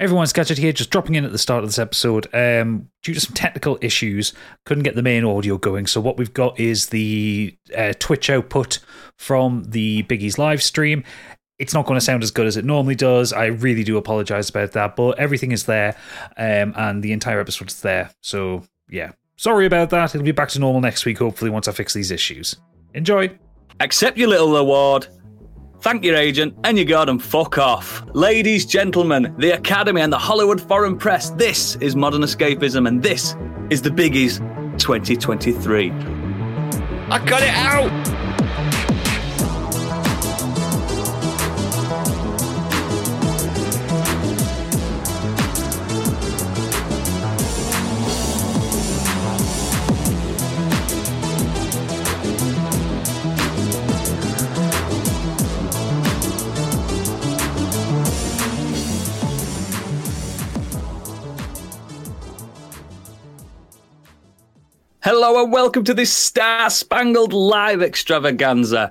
Everyone's Gadget here, just dropping in at the start of this episode. Um, due to some technical issues, couldn't get the main audio going. So, what we've got is the uh, Twitch output from the Biggie's live stream. It's not going to sound as good as it normally does. I really do apologize about that, but everything is there um, and the entire episode is there. So, yeah, sorry about that. It'll be back to normal next week, hopefully, once I fix these issues. Enjoy. Accept your little award. Thank your agent, and you got 'em fuck off. Ladies, gentlemen, the Academy and the Hollywood Foreign Press, this is Modern Escapism, and this is the Biggies 2023. I got it out! Hello and welcome to this star spangled live extravaganza.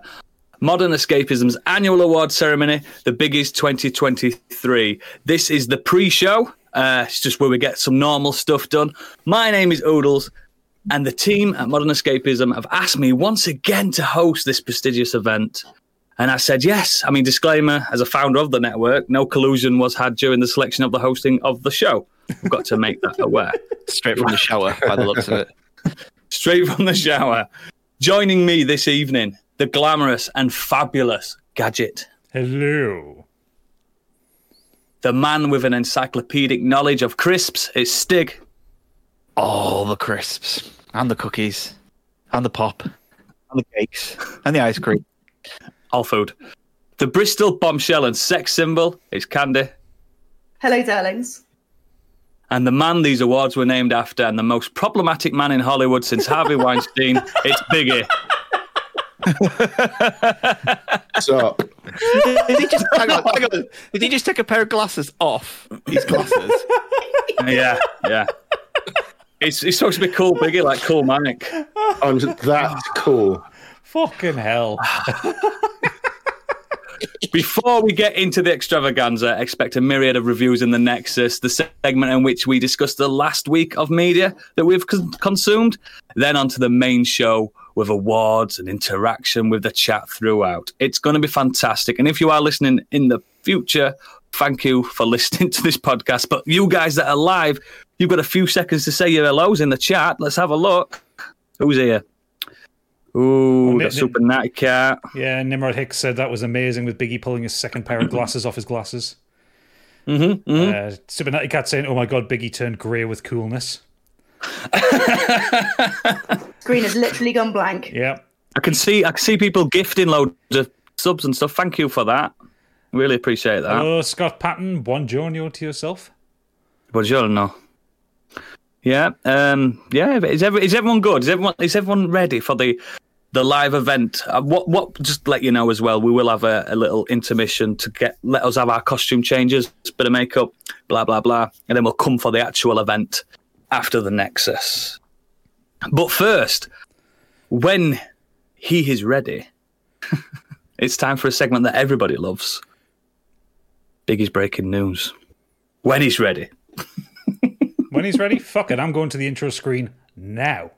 Modern Escapism's annual award ceremony, the Biggies 2023. This is the pre show. Uh, it's just where we get some normal stuff done. My name is Oodles, and the team at Modern Escapism have asked me once again to host this prestigious event. And I said yes. I mean, disclaimer as a founder of the network, no collusion was had during the selection of the hosting of the show. We've got to make that aware. Straight from the shower, by the looks of it. Straight from the shower. Joining me this evening, the glamorous and fabulous Gadget. Hello. The man with an encyclopedic knowledge of crisps is Stig. All the crisps and the cookies and the pop and the cakes and the ice cream. All food. The Bristol bombshell and sex symbol is Candy. Hello, darlings. And the man these awards were named after, and the most problematic man in Hollywood since Harvey Weinstein, it's Biggie. What's up? Did he just hang on, hang on. Did he just take a pair of glasses off his glasses? Yeah, yeah. He's, he's supposed to be cool, Biggie, like cool manic. I'm oh, that's cool. Fucking hell. Before we get into the extravaganza, expect a myriad of reviews in the Nexus, the segment in which we discuss the last week of media that we've con- consumed. Then onto the main show with awards and interaction with the chat throughout. It's going to be fantastic. And if you are listening in the future, thank you for listening to this podcast. But you guys that are live, you've got a few seconds to say your hellos in the chat. Let's have a look. Who's here? Ooh, Well, the Nick- Super Natty Cat. Yeah, Nimrod Hicks said that was amazing with Biggie pulling his second pair of glasses off his glasses. Mm-hmm, Uh, Super Natty Cat saying, oh my god, Biggie turned grey with coolness. Screen has literally gone blank. Yeah. I can see I can see people gifting loads of subs and stuff. Thank you for that. Really appreciate that. Hello, Scott Patton. Buongiorno to yourself. Buongiorno. Yeah, um, yeah. Is, every, is everyone good? Is everyone is everyone ready for the the live event? Uh, what what? Just to let you know as well. We will have a, a little intermission to get let us have our costume changes, bit of makeup, blah blah blah, and then we'll come for the actual event after the Nexus. But first, when he is ready, it's time for a segment that everybody loves. Biggie's breaking news. When he's ready. When he's ready, fuck it, I'm going to the intro screen now.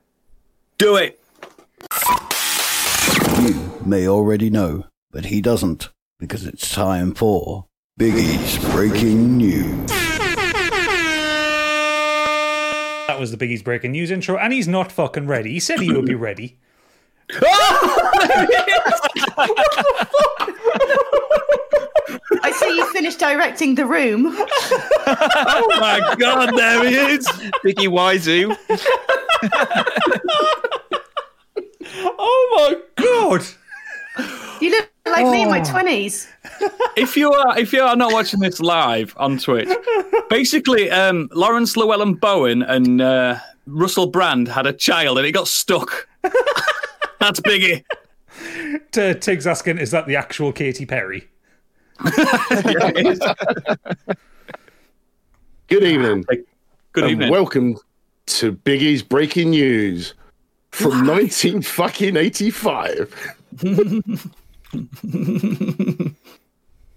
Do it. You may already know, but he doesn't, because it's time for Biggie's Breaking News. That was the Biggie's breaking news intro, and he's not fucking ready. He said he would be ready. I see you finished directing the room. Oh my god, there he is. Biggie Wazoo. Oh my god! You look like me in my twenties. If you are if you are not watching this live on Twitch, basically um, Laurence Llewelyn Bowen and uh, Russell Brand had a child and it got stuck. That's Biggie. To Tig's asking, is that the actual Katy Perry? Yeah, it is. Good evening. Good and evening. welcome to Biggie's Breaking News from 19 fucking 85.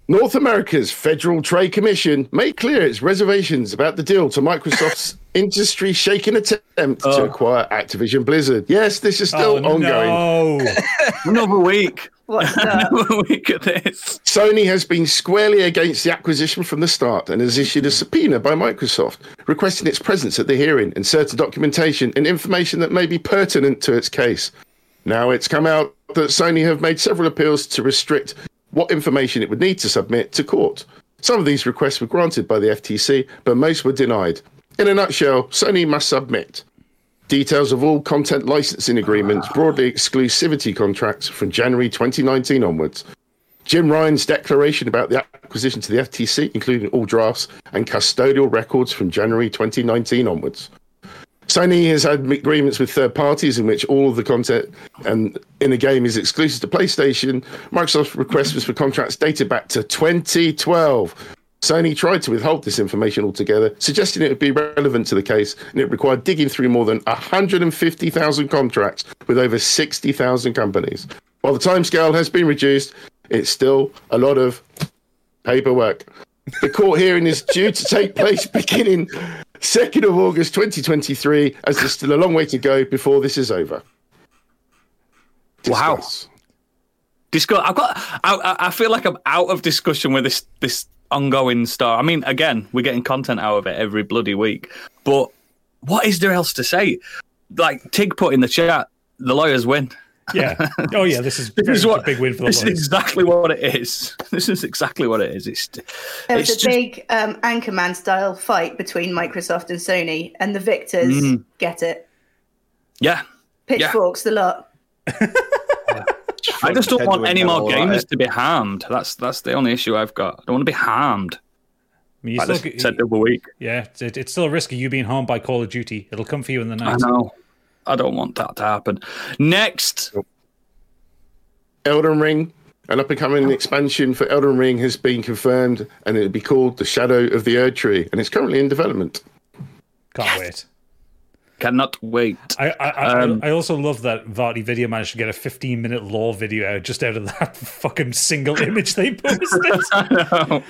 North America's Federal Trade Commission made clear its reservations about the deal to Microsoft's industry shaking attempt to Oh. acquire Activision Blizzard. Yes, this is still oh, ongoing. no. Another week. What's that? Another week of this. Sony has been squarely against the acquisition from the start and has issued a subpoena by Microsoft, requesting its presence at the hearing and certain documentation and information that may be pertinent to its case. Now it's come out that Sony have made several appeals to restrict what information it would need to submit to court. Some of these requests were granted by the FTC, but most were denied. In a nutshell, Sony must submit details of all content licensing agreements, broadly exclusivity contracts from January 2019 onwards, Jim Ryan's declaration about the acquisition to the FTC, including all drafts and custodial records from January 2019 onwards. Sony has had agreements with third parties in which all of the content and in a game is exclusive to PlayStation. Microsoft's request was for contracts dated back to 2012. Sony tried to withhold this information altogether, suggesting it would be relevant to the case, and it required digging through more than 150,000 contracts with over 60,000 companies. While the timescale has been reduced, it's still a lot of paperwork. The court hearing is due to take place beginning 2nd of August 2023, as there's still a long way to go before this is over. Wow. Discuss. Discuss. I've got. I, I- I feel like I'm out of discussion with this this ongoing star. I mean, again, we're getting content out of it every bloody week. But what is there else to say? Like Tig put in the chat, the lawyers win. Yeah. Oh, yeah. This is, This is what a big win for the This is exactly what it is. This is exactly what it is. It's There was it's a just- big um, Anchorman style fight between Microsoft and Sony, and the victors Mm. get it. yeah. Pitchforks the lot. I just don't want any more gamers to be harmed. That's that's the only issue I've got. I don't want to be harmed. I mean, you I still, just said the other week. yeah, it's, it- it's still a risk of you being harmed by Call of Duty. It'll come for you in the night. I know. I don't want that to happen. Next, Elden Ring, an up and coming expansion for Elden Ring has been confirmed, and it'll be called The Shadow of the Erd Tree, and it's currently in development. Can't wait. Cannot wait. I I, I, Um, I also love that VaatiVidya managed to get a 15 minute lore video out just out of that fucking single image they posted.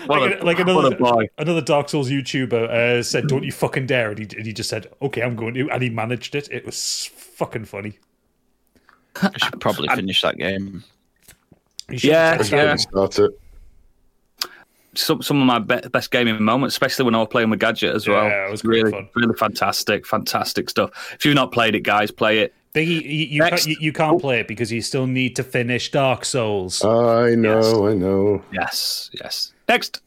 what like, a, like what another a boy. another Dark Souls YouTuber uh, said, "Don't you fucking dare!" And he, and he just said, "Okay, I'm going to," and he managed it. It was fucking funny. I should probably finish that game. You should Yeah, test it yeah. Start it. Some some of my be- best gaming moments, especially when I was playing with Gadget as well. Yeah, it was great really fun. really fantastic, fantastic stuff. If you've not played it, guys, play it. Biggie, you, you, Next. can't, you, you can't play it because you still need to finish Dark Souls. I know, I know. Yes, yes. Next,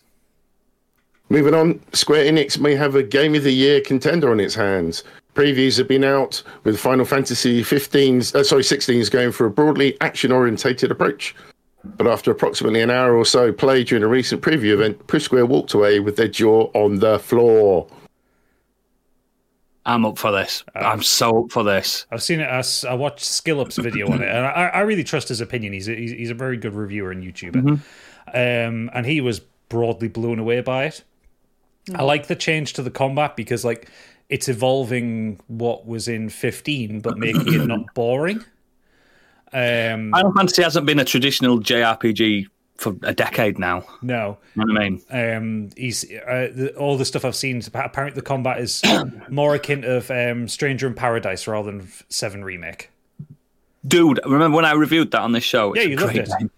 Moving on, Square Enix may have a Game of the Year contender on its hands. Previews have been out with Final Fantasy 15's, uh, sorry, 16's going for a broadly action-orientated approach. But after approximately an hour or so play during a recent preview event, Push Square walked away with their jaw on the floor. I'm up for this. I'm so up for this. I've seen it. I watched Skillup's video on it, and I, I really trust his opinion. He's a, he's he's a very good reviewer and YouTuber, um, and he was broadly blown away by it. I like the change to the combat because like it's evolving what was in 15, but making it not boring. Um, Final Fantasy hasn't been a traditional JRPG for a decade now. no, You know what I mean? um, he's uh, the, all the stuff I've seen. Apparently, the combat is more akin of um, Stranger in Paradise rather than Seven remake. Dude, remember when I reviewed that on this show? It's Yeah, a you loved it. game.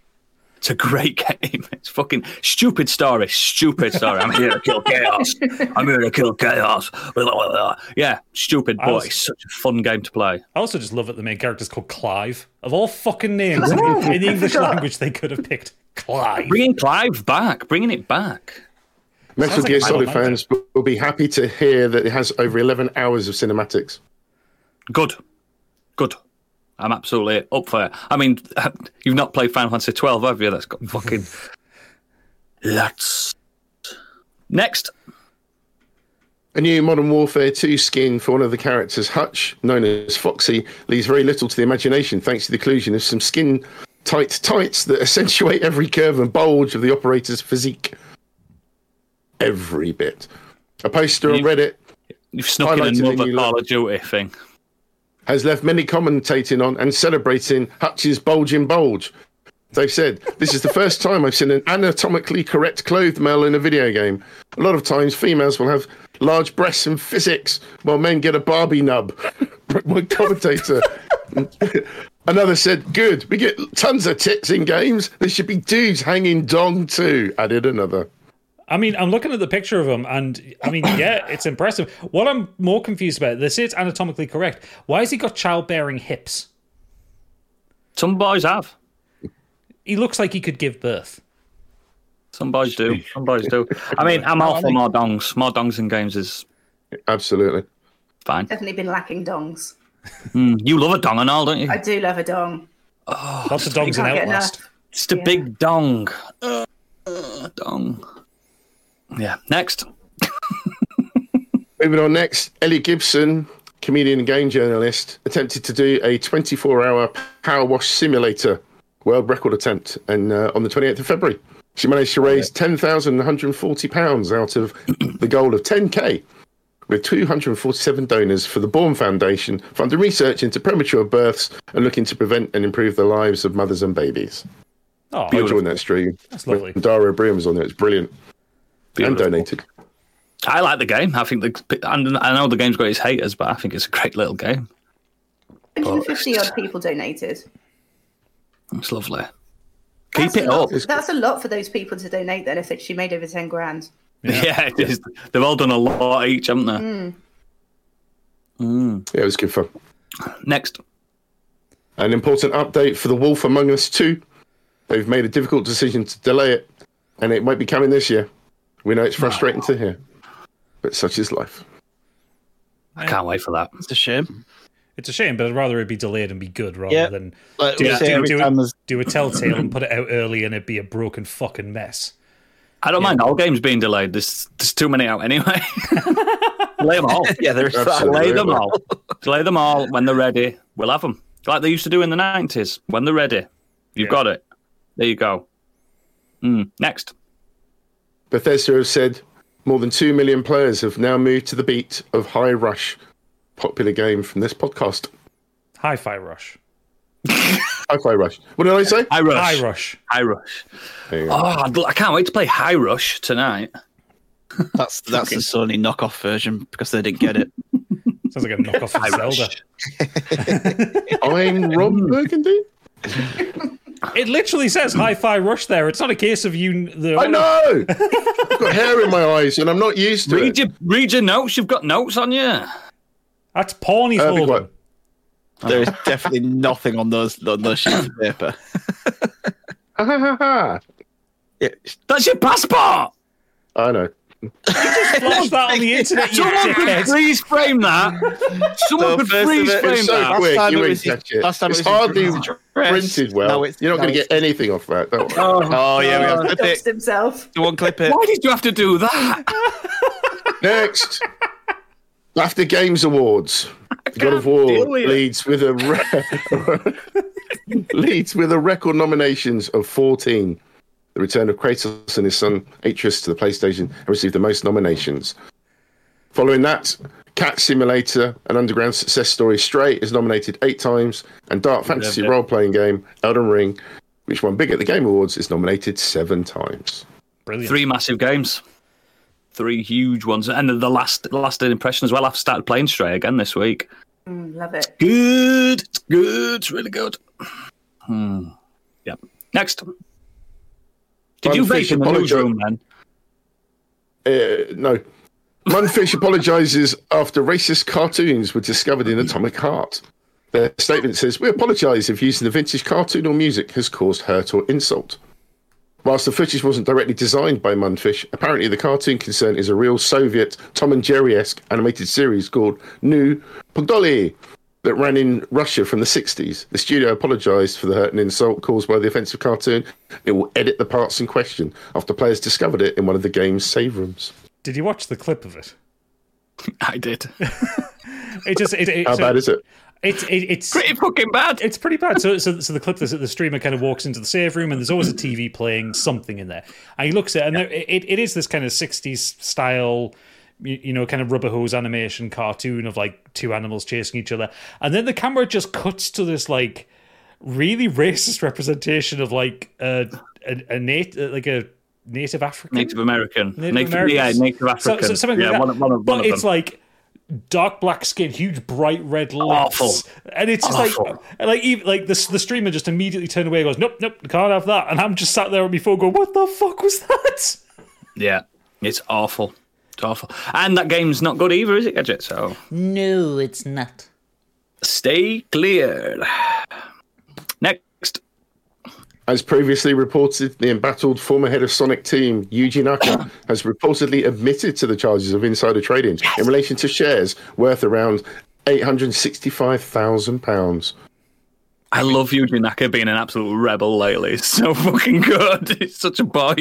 It's a great game. It's fucking stupid story. Stupid story. I'm here to kill chaos. I'm here to kill chaos. Blah, blah, blah. Yeah, stupid, boy. but was- such a fun game to play. I also just love that the main character's called Clive. Of all fucking names in, in the English language, they could have picked Clive. Bringing Clive back, bringing it back. Metal Sounds like Gear a Solid fun fans will be happy to hear that it has over 11 hours of cinematics. Good, good. I'm absolutely up for it. I mean, you've not played Final Fantasy 12, have you? That's got fucking lots. Next, A new Modern Warfare 2 skin for one of the characters, Hutch, known as Foxy, leaves very little to the imagination thanks to the inclusion of some skin tight tights that accentuate every curve and bulge of the operator's physique. Every bit. A poster on Reddit you've snuck in Highlighted in another you Call of Duty thing. Has left many commentating on and celebrating Hutch's bulging bulge. They've said this is the first time I've seen an anatomically correct clothed male in a video game. A lot of times, females will have large breasts and physics, while men get a Barbie nub. My commentator. Another said, "Good, we get tons of tits in games. There should be dudes hanging dong too." Added another. I mean, I'm looking at the picture of him, and I mean, yeah, it's impressive. What I'm more confused about, they say it's anatomically correct. Why has he got childbearing hips? Some boys have. He looks like he could give birth. Some boys do. Some boys do. I mean, I'm all for more dongs. More dongs in games is Absolutely. fine. Definitely been lacking dongs. Mm, you love a dong and all, don't you? I do love a dong. Lots of dogs in Outlast. enough. It's the Yeah. big dong. Uh, uh, dong. Yeah. Next. Moving on next, Ellie Gibson, comedian and game journalist, attempted to do a 24-hour power wash simulator world record attempt, and uh, on the 28th of February, she managed to raise 10,140 pounds out of the goal of 10k, with 247 donors for the Borne Foundation, funding research into premature births and looking to prevent and improve the lives of mothers and babies. Oh, I joined that stream. That's lovely. Dara Ó Briain was on there. It's brilliant. And Beautiful. donated. I like the game. I think the. and I know the game's got its haters, but I think it's a great little game. 150 odd people donated. It's lovely. Keep That's it a lot- up. That's a lot for those people to donate. Then, if it, she made over 10 grand. Yeah, it is. They've all done a lot each, haven't they? Mm. Mm. Yeah, it was good fun. Next. An important update for The Wolf Among Us 2. They've made a difficult decision to delay it, and it might be coming this year. We know it's frustrating to hear, but such is life. I can't wait for that. It's a shame. It's a shame, but I'd rather it be delayed and be good rather Yeah. than Like do, we say do, every do, time there's- do a telltale and put it out early and it'd be a broken fucking mess. I don't mind all games being delayed. There's, there's too many out anyway. Delay them all. Yeah, there is that. Absolutely. Delay them all. Delay them all. When they're ready, we'll have them. Like they used to do in the 90s. When they're ready, you've got it. There you go. Mm. Next. Bethesda have said more than 2 million players have now moved to the beat of High Rush, popular game from this podcast. Hi Fi Rush. Hi Fi Rush. What did I say? High Rush. High Rush. High Rush. There you go. Oh, I'd, can't wait to play High Rush tonight. That's that's the Sony knockoff version because they didn't get it. Sounds like a knockoff High of Zelda. I'm Rob Burgundy. It literally says Hi Fi Rush there. It's not a case of you. The, I know! I've got hair in my eyes and I'm not used to Read it. your, read your notes. You've got notes on you. That's porn he's Uh, be holding. There is definitely nothing on those on those sheets of paper. Ha, ha, ha, ha. Yeah, That's your passport. I know. Flash that on the internet, Someone could dickhead. freeze frame that. Someone could first freeze frame so that. quick, time you it was his- it. last time it it's was hardly address. printed well. Now it's- You're not going to get anything off that. Don't worry. Oh, oh yeah, we have clip Doxed it. himself. Someone clip it. Why did you have to do that? Next, After Games Awards. God of War deal with it. leads with a re- leads with a record nominations of 14. The return of Kratos and his son Atreus to the PlayStation and received the most nominations. Following that, Cat Simulator, an underground success story, Stray is nominated eight times, and Dark Fantasy yeah. role playing game Elden Ring, which won big at the Game Awards, is nominated seven times. Brilliant. Three massive games. Three huge ones. And the last the last impression as well. I've started playing Stray again this week. Mm, love it. Good. It's good. It's really good. Hmm. Yep. Next. Did you vape in the newsroom then? Uh, no. Mundfish apologises after racist cartoons were discovered in Atomic Heart. Their statement says, We apologise if using the vintage cartoon or music has caused hurt or insult. Whilst the footage wasn't directly designed by Mundfish, apparently the cartoon concern is a real Soviet Tom and Jerry esque animated series called Nu Pogodi that ran in Russia from the 60s. The studio apologised for the hurt and insult caused by the offensive cartoon. It will edit the parts in question after players discovered it in one of the game's save rooms. Did you watch the clip of it? I did. It just it, it, How so bad is it? It's it, it's Pretty fucking bad. it's pretty bad. So, so, so the clip, the, the streamer kind of walks into the save room, and there's always a TV playing something in there. And he looks at, it, and there, it, it is this kind of '60s style, you, know, kind of rubber hose animation cartoon of like two animals chasing each other, and then the camera just cuts to this like really racist representation of like a a, a nat- uh, like a native African, Native American. Native yeah, Native African. so something yeah, like that. one, of- one of, but it's them. like dark black skin, huge bright red lips, Awful. and it's just Awful. like like even like the the streamer just immediately turned away and goes, nope, nope, can't have that, and I'm just sat there on my phone going, what the fuck was that? yeah, it's awful. It's awful. And that game's not good either, is it, Gadget? So No, it's not. stay clear. Next. As previously reported, the embattled former head of Sonic Team, Yuji Naka, has reportedly admitted to the charges of insider trading in relation to shares worth around £865,000. I love Yuji Naka being an absolute rebel lately. It's so fucking good. He's such a boy.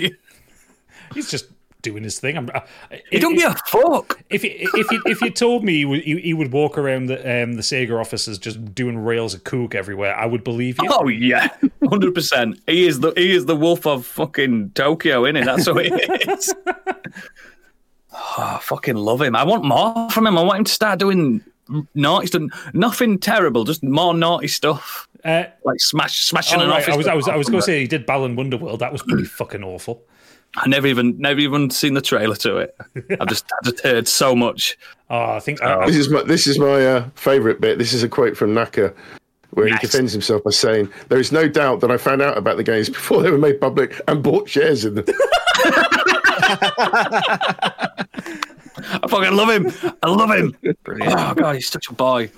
He's just doing his thing. I'm, He don't give a fuck. If you, if you if you told me he would, he, he would walk around the um, the Sega offices just doing rails of coke everywhere, I would believe you. Oh yeah, hundred percent. He is the he is the wolf of fucking Tokyo, isn't it? That's what it is. oh, I fucking love him. I want more from him. I want him to start doing naughty stuff. Nothing terrible, just more naughty stuff. Uh, Like smash, smashing oh, an right, office. I was I was I was going to say he did Balan Wonderworld. That was pretty fucking awful. I never even never even seen the trailer to it. I've just I just heard so much. Oh, I think I, This is my this is my uh, favourite bit. This is a quote from Naka, where Nice. he defends himself by saying, "There is no doubt that I found out about the games before they were made public and bought shares in them." I fucking love him. I love him. Oh god, he's such a boy.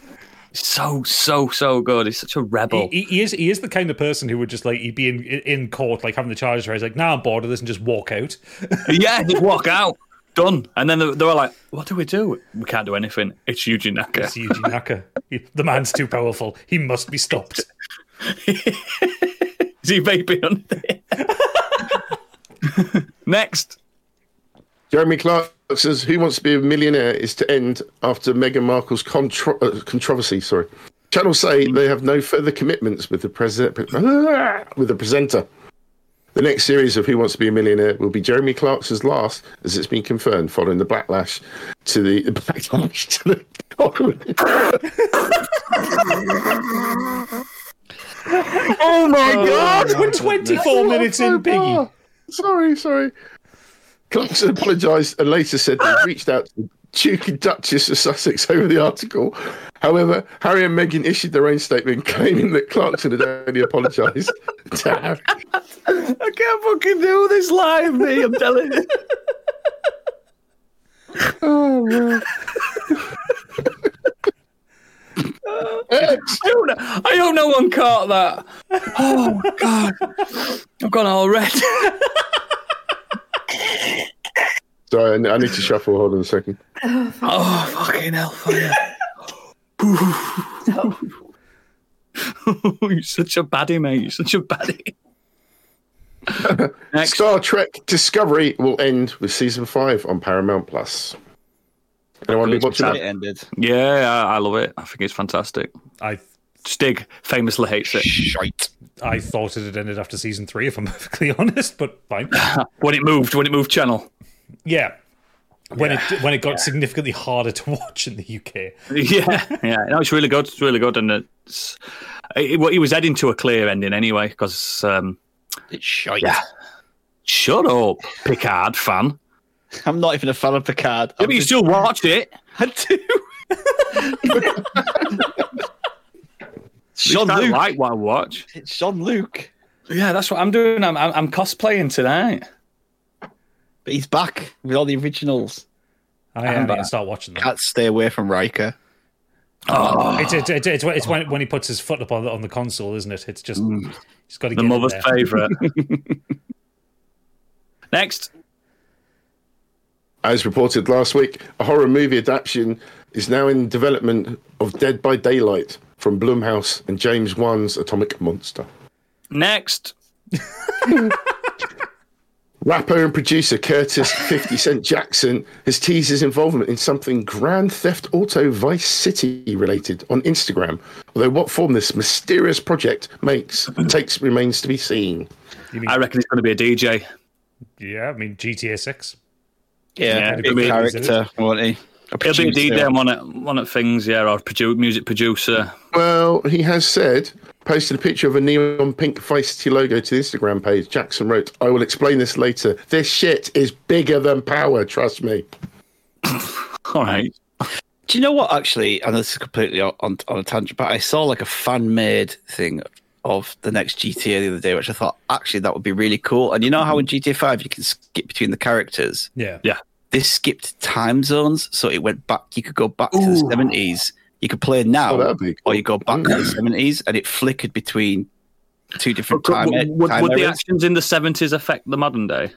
So so so good. He's such a rebel. he, he is he is the kind of person who would just like he'd be in in court like having the charges raised like nah I'm bored of this and just walk out. yeah, just walk out. Done. And then they they were like, "What do we do? We can't do anything. It's Yuji Naka." It's Yuji Naka. The man's too powerful. He must be stopped. Is he vaping on? Next. Jeremy Clark says, "Who wants to be a millionaire?" is to end after Meghan Markle's contro- uh, controversy. Sorry, channels say they have no further commitments with the president with the presenter. The next series of Who Wants to Be a Millionaire will be Jeremy Clarkson's last, as it's been confirmed following the backlash to the, the backlash to the. oh my god! We're 24 minutes in, Biggie. Sorry, sorry. Clarkson apologised and later said he reached out to the Duke and Duchess of Sussex over the article. However, Harry and Meghan issued their own statement claiming that Clarkson had only apologised to Harry. I can't fucking do this live, me. I'm telling you. Oh, I hope, no, I hope no one caught that. Oh god, I've gone all red. Sorry, I I need to shuffle. Hold on a second. Oh fucking hellfire! Oh, You're such a baddie, mate. You're such a baddie. Star Trek Discovery will end with season five on Paramount Plus. Anyone be watching It that? ended. Yeah, I, I love it. I think it's fantastic. I Stig famously hates it. Shite. I thought it had ended after season three, if I'm perfectly honest, but fine. When it moved, when it moved channel. Yeah. When it when it got significantly harder to watch in the UK. Yeah, yeah. No, it's really good. It's really good, and it's it, well, he was heading to a clear ending anyway. Because um, It's shite. Yeah. shut up, Picard fan. I'm not even a fan of Picard. Yeah, but you just- still watched it. I do. Sean I Luke. like what I watch. It's Jean-Luc. Yeah, that's what I'm doing. I'm I'm, I'm cosplaying tonight. But he's back with all the originals. I, I need to start watching that. Can't stay away from Riker. It's, it's, it's, it's, it's when, oh. when he puts his foot up on the, on the console, isn't it? It's just mm. he's got to The get in mother's favourite. Next. As reported last week, a horror movie adaptation is now in development of Dead by Daylight from Blumhouse and James Wan's Atomic Monster. Next. Rapper and producer Curtis 50 Cent Jackson has teased his involvement in something Grand Theft Auto Vice City related on Instagram. Although what form this mysterious project makes takes remains to be seen. I reckon he's going to be a DJ. Yeah, I mean GTA Six. Yeah, Yeah, big character, won't he? He'll be a producer. DJ on one of, one of things, yeah, or produ- music producer. Well, he has said, Posted a picture of a neon pink Vice City logo to the Instagram page. Jackson wrote, I will explain this later. This shit is bigger than power, trust me. All right. Do you know what? Actually, and this is completely on, on, on a tangent, but I saw like a fan made thing of the next GTA the other day, which I thought actually that would be really cool. And you know how in GTA Five you can skip between the characters. Yeah. Yeah. This skipped time zones, so it went back. You could go back to the seventies. You could play now, Oh, that'd or you go back to the seventies, and it flickered between two different time, would, would, time would the actions in the 70s affect the modern day?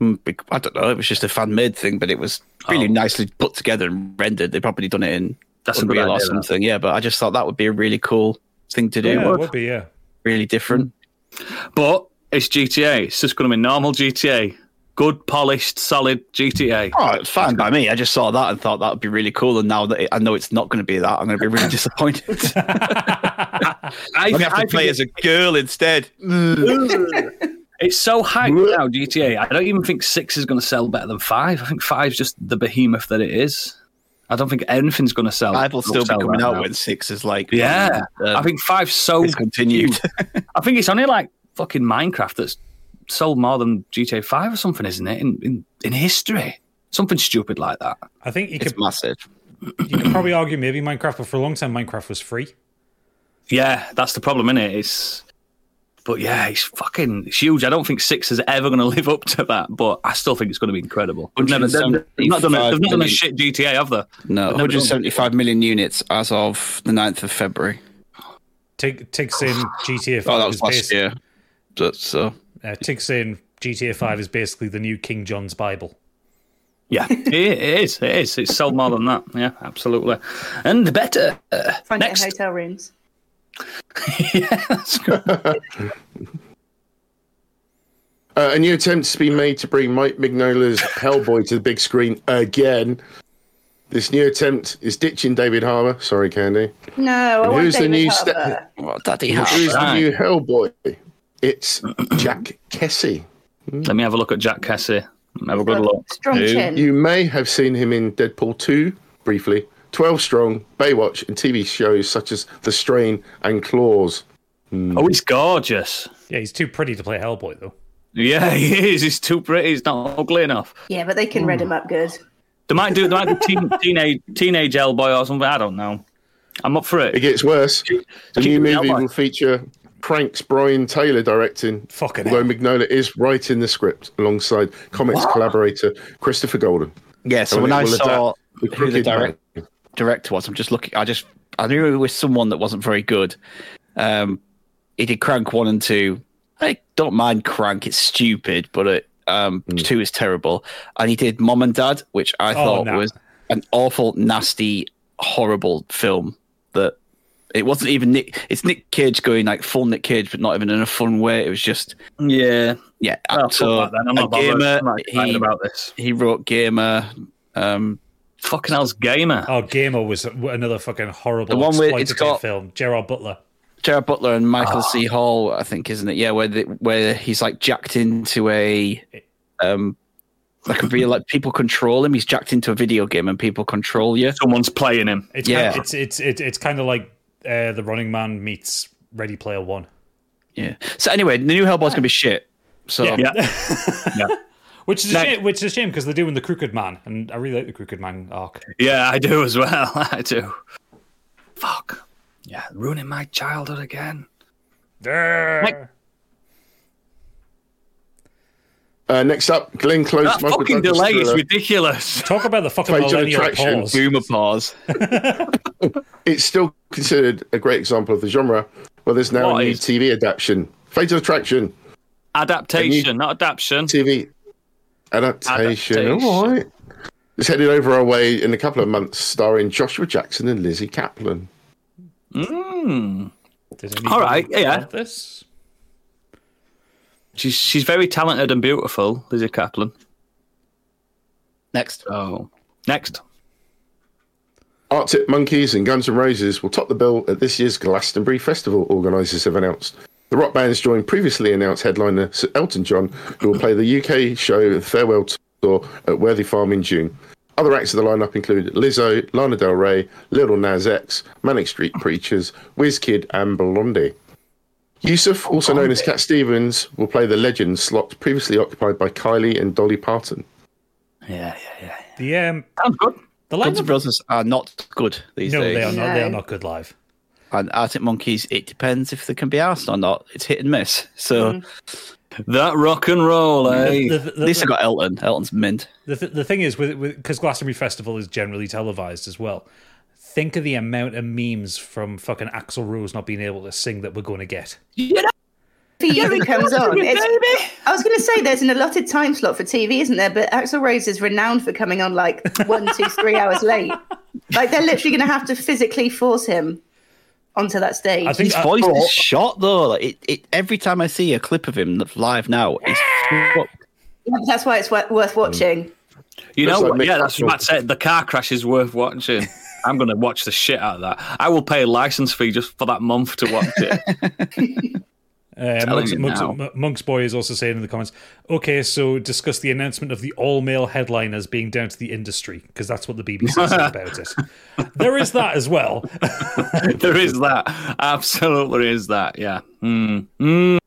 Mm, I don't know. It was just a fan made thing, but it was really Oh. nicely put together and rendered. They probably done it in That's a good Unreal or idea, that. something. Yeah, but I just thought that would be a really cool thing to do. Yeah, it would be, yeah. Really different. But it's GTA. It's just going to be normal GTA. Good, polished, solid GTA. Oh, it's fine by me. I just saw that and thought that would be really cool. And now that it, I know it's not going to be that, I'm going to be really disappointed. I, I'm going to have I to play as a girl instead. it's so hyped now, GTA. I don't even think 6 is going to sell better than 5. I think five's just the behemoth that it is. I don't think anything's going to sell. Five will still be coming that out now. when six is like Yeah. um, I think five's so continued. I think it's only like fucking Minecraft that's sold more than GTA 5 or something, isn't it? In in, in history. Something stupid like that. I think you it's could massive. you could probably argue maybe Minecraft, but for a long time Minecraft was free. Yeah, that's the problem, isn't it? It's but yeah, it's fucking it's huge. I don't think six is ever going to live up to that, but I still think it's going to be incredible. They've, never, they've, they've not done a, they've not done a shit GTA, have they? No, They've never done- 175 million units as of the 9th of February. Tig, Tig saying GTA 5 Oh, that is was last year. So, so uh, Uh, Tig saying GTA 5 is basically the new King John's Bible. Yeah, it, it is. It is. It's sold more than that. Yeah, absolutely. And the better. Uh, Find next. it in hotel rooms. yeah, that's good. Uh, a new attempt has been made to bring Mike Mignola's Hellboy to the big screen again. This new attempt is ditching David Harbour. Sorry, Candy. No, I And want who's the new Harbour. step- well, Daddy Who's the new Hellboy? It's Jack Kesy. Hmm. Let me have a look at Jack Kesy. Have a good look. Strong Who? chin. You may have seen him in Deadpool 2 briefly, 12 Strong, Baywatch, and TV shows such as The Strain and Claws. Hmm. Oh, he's gorgeous. Yeah, he's too pretty to play Hellboy, though. Yeah, he is. He's too pretty. He's not ugly enough. Yeah, but they can red him up good. They might do. They might do teen, teenage teenage Hellboy or something. I don't know. I'm up for It it. gets worse. The keep new it movie Hellboy. will feature pranks Brian Taylor directing, Fucking although hell. Mignola is writing the script alongside comics collaborator Christopher Golden. Yeah, so And when I saw adapt The who the direct, director was, I'm just looking. I just I knew it was someone that wasn't very good. Um, he did Crank one and two. I don't mind Crank; it's stupid, but it, um, Hmm. two is terrible. And he did Mom and Dad, which I Oh, thought no. was an awful, nasty, horrible film. That it wasn't even Nick. It's Nick Cage going like full Nick Cage, but not even in a fun way. It was just Yeah. yeah. Oh, so fuck. I'm a not gamer, I'm not he, about this. he wrote Gamer. Um, Fucking hell's gamer. Oh, Gamer was another fucking horrible The one where it's exploitative got- film. Gerard Butler. Jared Butler and Michael Ah. C. Hall, I think, isn't it? Yeah, where the, where he's like jacked into a um like a real like people control him. He's jacked into a video game and people control you. Someone's playing him. It's Yeah. kind it's it's it's, it's kind of like uh, the Running Man meets Ready Player One. Yeah. So anyway, the new Hellboy's gonna be shit. So Yeah. Yeah. yeah. Which is a shame, which is a shame because they're doing the Crooked Man, and I really like the Crooked Man arc. Yeah, I do as well. I do. Fuck. Yeah, ruining my childhood again. There. Uh, next up, Glenn Close. That Michael fucking Douglas delay is ridiculous. Talk about the fucking Fatal millennial Attraction. pause. boomer pause. It's still considered a great example of the genre, Well, there's now What a new is- TV adaptation. Fatal Attraction, Adaptation, not adaptation. TV adaptation. Adaptation. All right. It's headed over our way in a couple of months, starring Joshua Jackson and Lizzy Caplan. Mm. Anybody All right, yeah. want This She's she's very talented and beautiful, Lizzy Caplan. Next. Oh, next. Arctic Monkeys and Guns N' Roses will top the bill at this year's Glastonbury Festival, organisers have announced. The rock bands join previously announced headliner Sir Elton John, who will play the UK show The Farewell Tour at Worthy Farm in June. Other acts of the lineup include Lizzo, Lana Del Rey, Little Nas X, Manic Street Preachers, Kid, and Blondie. Yusuf, also known as Cat Stevens, will play the legend slot previously occupied by Kylie and Dolly Parton. Yeah, yeah, yeah. The um, Sounds good. the Guns N' lineup. Brothers are not good these No, days. they are not. They are not good live. And Arctic Monkeys, it depends if they can be asked or not. It's hit and miss. So That rock and roll, eh? The, the, the, at least I got Elton. Elton's mint. the, th- the thing is, with because Glastonbury Festival is generally televised as well. Think of the amount of memes from fucking Axl Rose not being able to sing that we're going to get. If he even comes on, it's, I was going to say there's an allotted time slot for TV, isn't there? But Axl Rose is renowned for coming on like one, two, three hours late. Like they're literally going to have to physically force him onto that stage. I think His I- voice is shot though. Like it, it, every time I see a clip of him live now, it's fucked. Yeah, that's why it's worth watching. Mm. You know like Yeah, that's what Matt said. The car crash is worth watching. I'm going to watch the shit out of that. I will pay a license fee just for that month to watch it. Uh, Monk's, Monk's, Monk's boy is also saying in the comments, okay, so discuss the announcement of the all male headliners being down to the industry because that's what the BBC said about it. There is that as well. there is that. Absolutely is that. Yeah. Mm. Mm.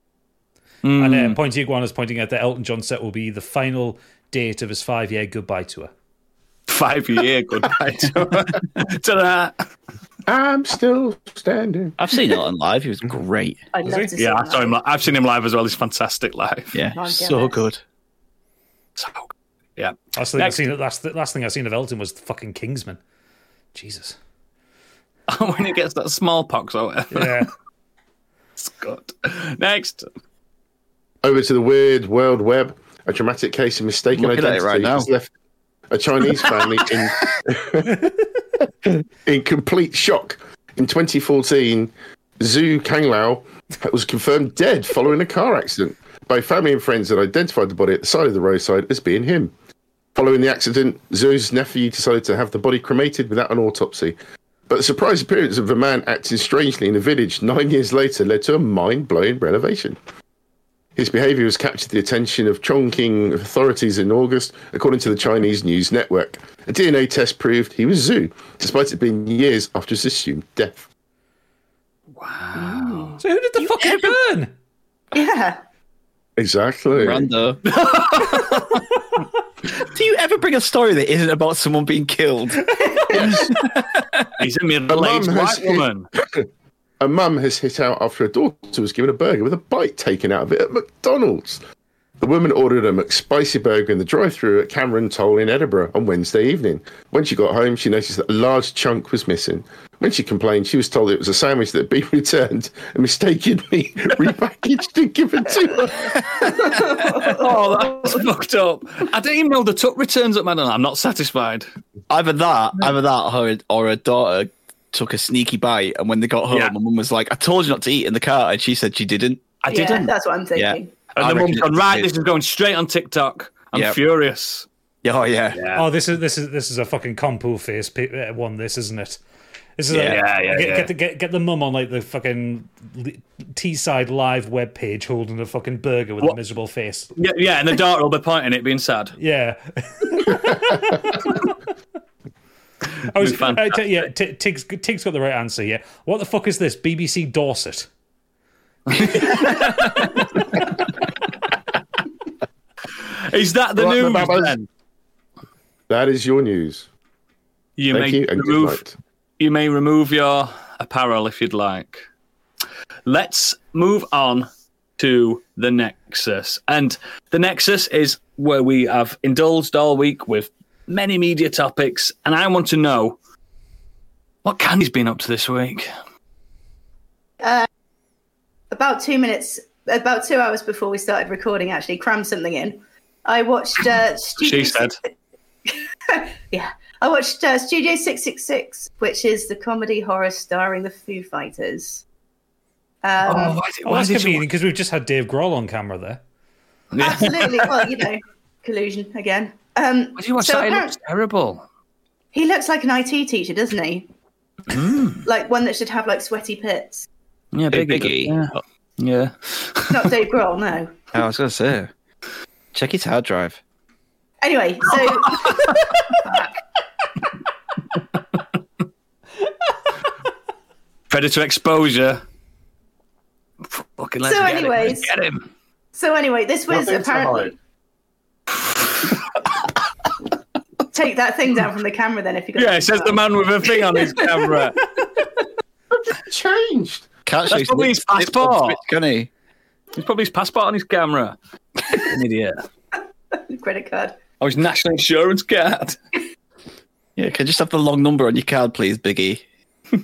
And uh, Pointy Iguana is pointing out that Elton John set will be the final date of his five year goodbye tour. Five year goodbye to, to that. I'm still standing. I've seen Elton live. He was mm. great. I'd love to see Yeah, I saw him. Li- I've seen him live as well. He's fantastic live. Yeah, Can't get so it. good. So, yeah. Last thing, I've Next. seen, last, the last thing I've seen of Elton was fucking Kingsman. Jesus. Oh, when he gets that smallpox or whatever. Yeah. It's good. Next. Over to the weird world web. A dramatic case of mistaken Looking at it identity right now. has left a Chinese family in in complete shock. In 2014, Zhu Kanglao was confirmed dead following a car accident. Both family and friends had identified the body at the side of the roadside as being him. Following the accident, Zhu's nephew decided to have the body cremated without an autopsy. But the surprise appearance of a man acting strangely in a village nine years later led to a mind blowing revelation. His behaviour has captured the attention of Chongqing authorities in August, according to the Chinese news network. A DNA test proved he was Zhu, despite it being years after his assumed death. Wow. So who did the fucking burn? Yeah. Exactly. Rando. Do you ever bring a story that isn't about someone being killed? He's a middle-aged mum has white woman. A mum has hit out after her daughter was given a burger with a bite taken out of it at McDonald's. The woman ordered a McSpicy burger in the drive through at Cameron Toll in Edinburgh on Wednesday evening. When she got home, she noticed that a large chunk was missing. When she complained, she was told it was a sandwich that had been returned and mistakenly repackaged and given to her. Oh, that's fucked up. I didn't even know the tuck returns at Madonna. I'm not satisfied. Either that, either that, or her, or her daughter took a sneaky bite, and when they got home, Yeah. my mum was like, "I told you not to eat in the car," and she said she didn't. I Yeah, didn't. that's what I'm Yeah, thinking. and I the reckon mum's gone, right, this is going straight on TikTok. I'm Yep. furious. Yeah, oh yeah. Oh, this is this is this is a fucking compo face pe- uh, one. This isn't it? This is Yeah, a, yeah, yeah, Get, yeah. get the get, get the mum on like the fucking Teesside Live web page holding a fucking burger with a miserable face. Yeah, yeah, and the daughter will be pointing it, being sad. Yeah. I was, Be uh, t- yeah, T- Tig's, Tig's got the right answer. Yeah, what the fuck is this? BBC Dorset. Is that the Right, news Babas. then? That is your news. You Thank may you and good remove night. you may remove your apparel if you'd like. Let's move on to the Nexus. And the Nexus is where we have indulged all week with many media topics. And I want to know what Candy's been up to this week. About two minutes, about two hours before we started recording, actually crammed something in. I watched. Uh, Studio She said. yeah, I watched uh, Studio Six Six Six, which is the comedy horror starring the Foo Fighters. Um, why did, Oh, why that's did you, convenient because we've just had Dave Grohl on camera there. Absolutely. well, you know, collusion again. Um, why did you watch so that? It looks terrible. he looks like an IT teacher, doesn't he? Hmm. Like one that should have like sweaty pits. Yeah, Hey, big Biggie. Yeah. yeah. Not Dave Grohl, no. I was gonna say, check his hard drive. Anyway, so Predator exposure. Fucking Fucking let's So get him. Anyways- get him. So anyway, this was Nothing to apparently. Take that thing down from the camera then if you got Yeah, it says the man with a thing on his camera. Changed. Can't That's probably his snip- snip on passport. switch, Can he? He's probably his passport on his camera. An idiot. credit card. Oh, his national insurance card. Yeah, can you just have the long number on your card, please, Biggie?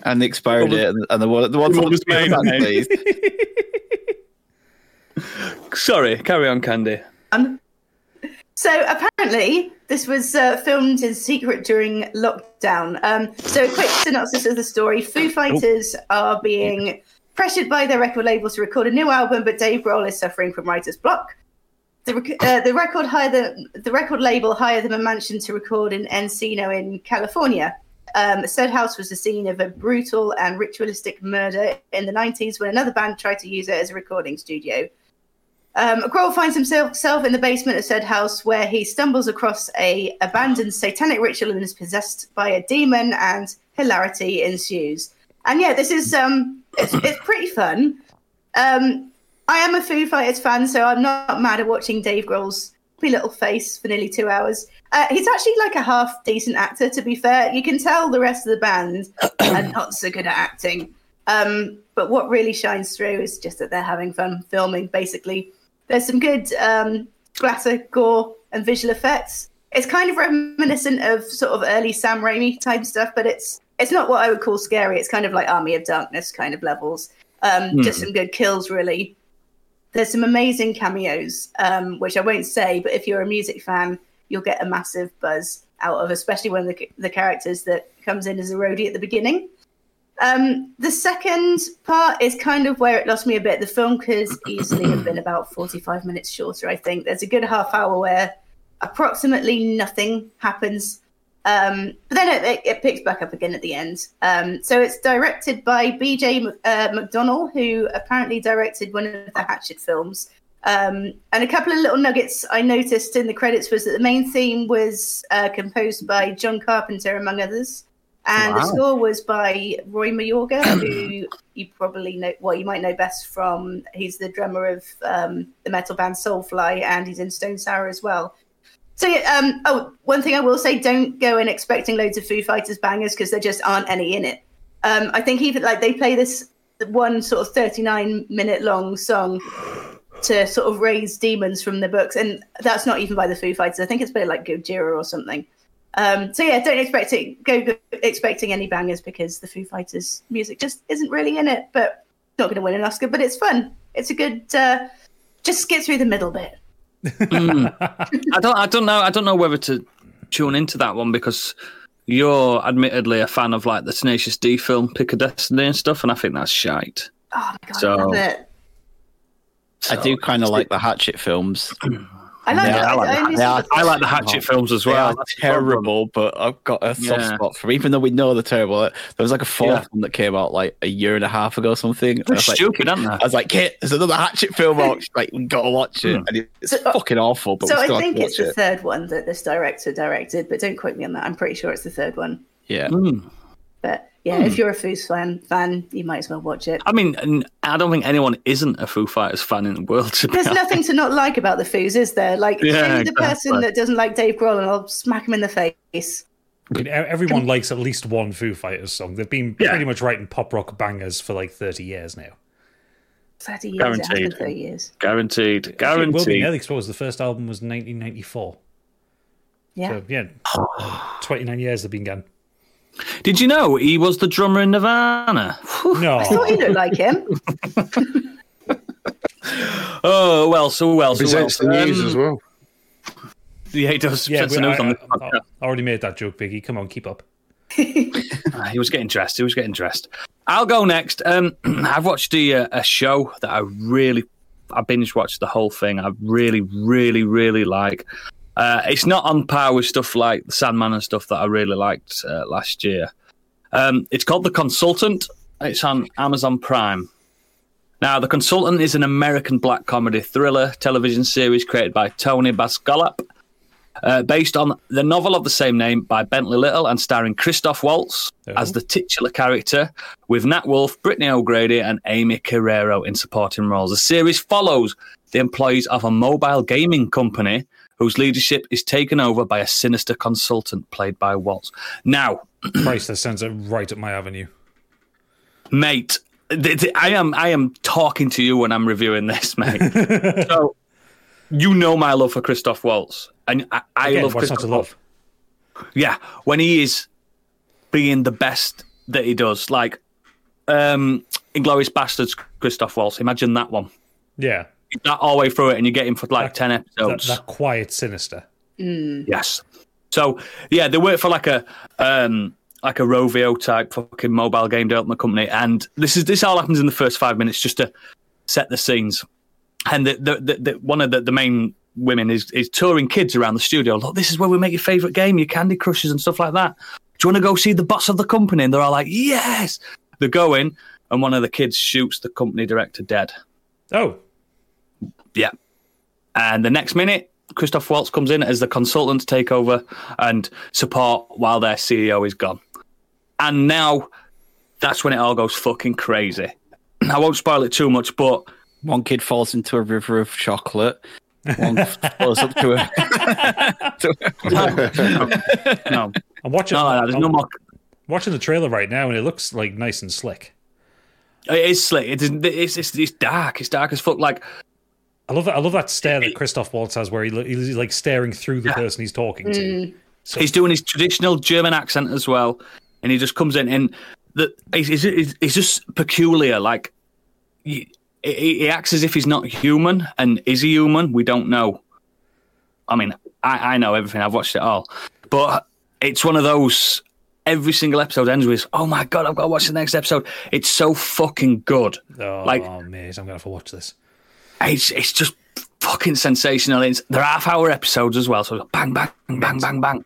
And the expiry date and, and the one the one's Your on the mother's screen, name. please. Sorry, carry on, Candy. Um, so apparently, this was uh, filmed in secret during lockdown. Um, so, a quick synopsis of the story: Foo Fighters are being pressured by their record label to record a new album, but Dave Grohl is suffering from writer's block. The, rec- uh, the record hire the, the record label hired them a mansion to record in Encino in California. Um, said house was the scene of a brutal and ritualistic murder in the 90s when another band tried to use it as a recording studio. Um, Grohl finds himself in the basement of said house where he stumbles across a abandoned satanic ritual and is possessed by a demon and hilarity ensues. And yeah, this is um it's, it's pretty fun. Um I am a Foo Fighters fan, so I'm not mad at watching Dave Grohl's little face for nearly two hours. Uh, he's actually like a half decent actor, to be fair. You can tell the rest of the band are not so good at acting. Um, but what really shines through is just that they're having fun filming, basically. There's some good um, splatter, gore, and visual effects. It's kind of reminiscent of sort of early Sam Raimi type stuff, but it's it's not what I would call scary. It's kind of like Army of Darkness kind of levels. Um, Just some good kills, really. There's some amazing cameos, um, which I won't say, but if you're a music fan, you'll get a massive buzz out of, especially one of the, the characters that comes in as a roadie at the beginning. Um, the second part is kind of where it lost me a bit. The film could easily have been about 45 minutes shorter, I think. There's a good half hour where approximately nothing happens. Um, but then it, it, picks back up again at the end. Um, so it's directed by BJ uh, McDonnell, who apparently directed one of the Hatchet films. Um, and a couple of little nuggets I noticed in the credits was that the main theme was uh, composed by John Carpenter, among others. And the score was by Roy Mayorga, who you probably know, well, you might know best from, he's the drummer of um, the metal band Soulfly, and he's in Stone Sour as well. So, um, oh, one thing I will say: don't go in expecting loads of Foo Fighters bangers because there just aren't any in it. Um, I think even like they play this one sort of thirty-nine minute long song to sort of raise demons from the books, and that's not even by the Foo Fighters. I think it's by like Gojira or something. Um, so yeah, don't expect it. Go, go expecting any bangers because the Foo Fighters music just isn't really in it. But not going to win an Oscar, but it's fun. It's a good. Uh, just get through the middle bit. I don't. I don't know. I don't know whether to tune into that one because you're admittedly a fan of like the Tenacious D film Pick a Destiny and stuff, and I think that's shite. Oh my god, So- I love it. I do kind of like the Hatchet films. I like Yeah, it. I like I that. only They saw are- the- I like the Hatchet films as well. That's the problem. terrible, but I've got a soft Yeah. spot for 'em, even though we know they're terrible. There was like a fourth Yeah. one that came out like a year and a half ago, or something. I They're was like, aren't I was like, Kit, there's another Hatchet film out. She's like, we gotta watch it. Hmm. And it's So, uh, fucking awful, but so still I think it's the it. third one that this director directed, but don't quote me on that. I'm pretty sure it's the third one. Yeah. Mm. But yeah, if hmm. you're a Foos fan, fan, you might as well watch it. I mean, I don't think anyone isn't a Foo Fighters fan in the world. To be There's honest. nothing to not like about the Foos, is there? Like, Yeah, show me the person that doesn't like Dave Grohl, and I'll smack him in the face. I mean, everyone likes at least one Foo Fighters song. They've been Yeah. pretty much writing pop rock bangers for like 30 years now. Thirty years, it has been Guaranteed. thirty years. Guaranteed. It will be Guaranteed. nearly exposed. The first album was 1994. Yeah. So, yeah, 29 years they've been gone. Did you know he was the drummer in Nirvana? No. I thought you looked like him. Oh well, so well, so well. Presents the news Um, as well. Yeah, he does. Yeah, the we- news I, on the I- podcast. I already made that joke, Biggie. Come on, keep up. Ah, he was getting dressed. He was getting dressed. I'll go next. Um, I've watched a, uh, a show that I really, I binge watched the whole thing. I really, really, really like. Uh, it's not on par with stuff like the Sandman and stuff that I really liked uh, last year. Um, it's called The Consultant. It's on Amazon Prime. Now, The Consultant is an American black comedy thriller television series created by Tony Basgallop. uh, based on the novel of the same name by Bentley Little and starring Christoph Waltz Oh. as the titular character, with Nat Wolff, Brittany O'Grady, and Aimee Carrero in supporting roles. The series follows the employees of a mobile gaming company whose leadership is taken over by a sinister consultant played by Waltz. Now, Christ, that sounds right up my avenue. mate. th- th- I am I am talking to you when I'm reviewing this, mate. so you know my love for Christoph Waltz, and I, I Again, love what's Christoph love? Yeah, when he is being the best that he does, like um Inglourious Basterds, Christoph Waltz. Imagine that one. Yeah, That all the way through it, and you get him for like That- ten episodes. that quiet sinister. Yes. So yeah, they work for like a um like a Rovio type fucking mobile game development company, and this is this all happens in the first five minutes just to set the scenes. And the, the, the, the one of the, the main women is is touring kids around the studio. Look, this is where we make your favorite game, your Candy Crushes and stuff like that. Do you want to go see the boss of the company? And they're all like, yes. They go in, and one of the kids shoots the company director dead. Oh, Yeah. And the next minute, Christoph Waltz comes in as the consultant to take over and support while their CEO is gone. And now that's when it all goes fucking crazy. I won't spoil it too much, but One kid falls into a river of chocolate. One falls up to a. to a- no, I'm watching. no, no, there's no I'm more. watching the trailer right now, and it looks like nice and slick. It is slick. It is, it's, it's, it's dark. It's dark as fuck. Like, I love that. I love that stare that Christoph Waltz has, where he, he's like staring through the person he's talking to. Mm. he's doing his traditional German accent as well, and he just comes in and the he's, he's, he's- he's just peculiar. Like he, he he acts as if he's not human, and is he human? We don't know. I mean, I, I know everything. I've watched it all, but it's one of those. Every single episode ends with, "Oh my god, I've got to watch the next episode." It's so fucking good. Oh, Like- mate, I'm gonna have to watch this. It's it's just fucking sensational. It's, they're half hour episodes as well, so bang bang bang bang bang.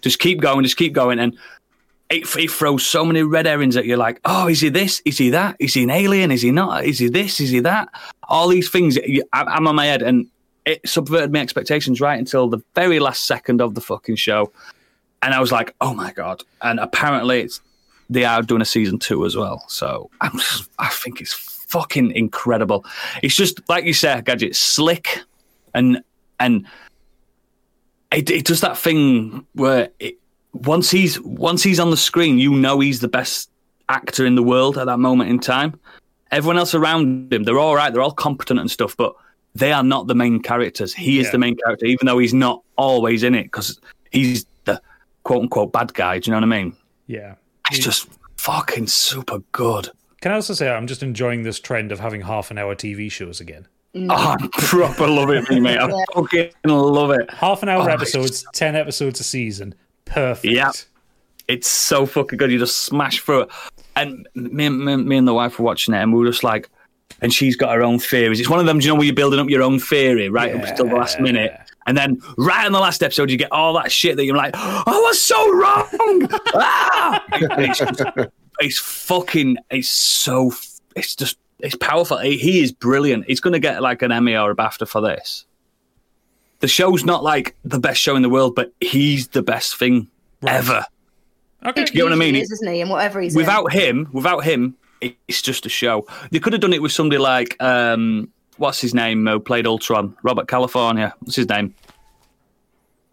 Just keep going, just keep going, and it, it throws so many red herrings at you. Like, oh, is he this? Is he that? Is he an alien? Is he not? Is he this? Is he that? All these things. I'm on my head, and it subverted my expectations right until the very last second of the fucking show, and I was like, oh my god! And apparently, it's they are doing a season two as well. So I'm just, I think it's fucking incredible. It's just like you said, Gadget, slick and and it, it does that thing where it, once he's once he's on the screen, you know he's the best actor in the world at that moment in time. Everyone else around him, they're all right, they're all competent and stuff, but they are not the main characters. He is Yeah. the main character, even though he's not always in it because he's the quote unquote bad guy. Do you know what I mean? Yeah. It's just fucking super good. Can I also say I'm just enjoying this trend of having half an hour TV shows again. Oh, I proper love it, mate. I fucking love it. Half an hour Oh, it's episodes, ten episodes a season. Perfect. Yeah. It's so fucking good. You just smash through it. And me, and- me, me and the wife were watching it, and we were just like, and she's got her own theories. It's one of them, do you know, where you're building up your own theory right up until the last minute. And then right in the last episode, you get all that shit that you're like, oh, I was so wrong. ah! it's, it's fucking, it's so, it's just, it's powerful. He, he is brilliant. He's going to get like an Emmy or a BAFTA for this. The show's not like the best show in the world, but he's the best thing ever. Okay. You know what I mean? He is, isn't he? And whatever he's in. Without him, without him, it's just a show. They could have done it with somebody like um, what's his name? Who played Ultron? Robert California. What's his name?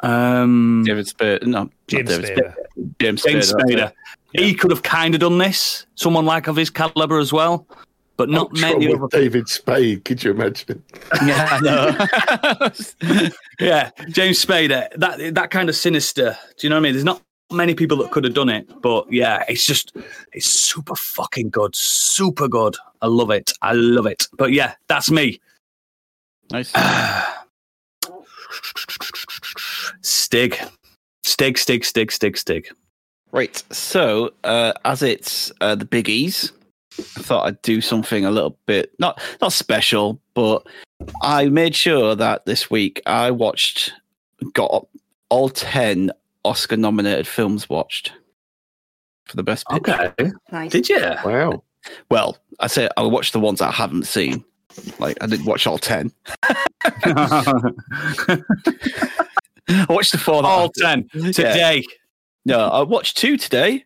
Um, David Spade. No, James David Spader. James James Spader. that's Spader. it. He could have kind of done this. Someone like of his caliber as well, but not Ultron many with other. David Spade. Could you imagine? Yeah, I. Yeah, James Spader. That that kind of sinister. Do you know what I mean? There's not many people that could have done it, but yeah, it's just it's super fucking good, super good. I love it. I love it. But yeah, that's me. nice. Stig. Stig, Stig, Stig, Stig, Stig. Right. So, uh, as it's uh, the biggies, I thought I'd do something a little bit not not special, but I made sure that this week I watched got all ten Oscar nominated films watched for the best picture. Okay. Nice. Did you? Wow. Well, I say I watched the ones I haven't seen. Like I didn't watch all ten. I watched the four. that All after. ten today. No, I watched two today.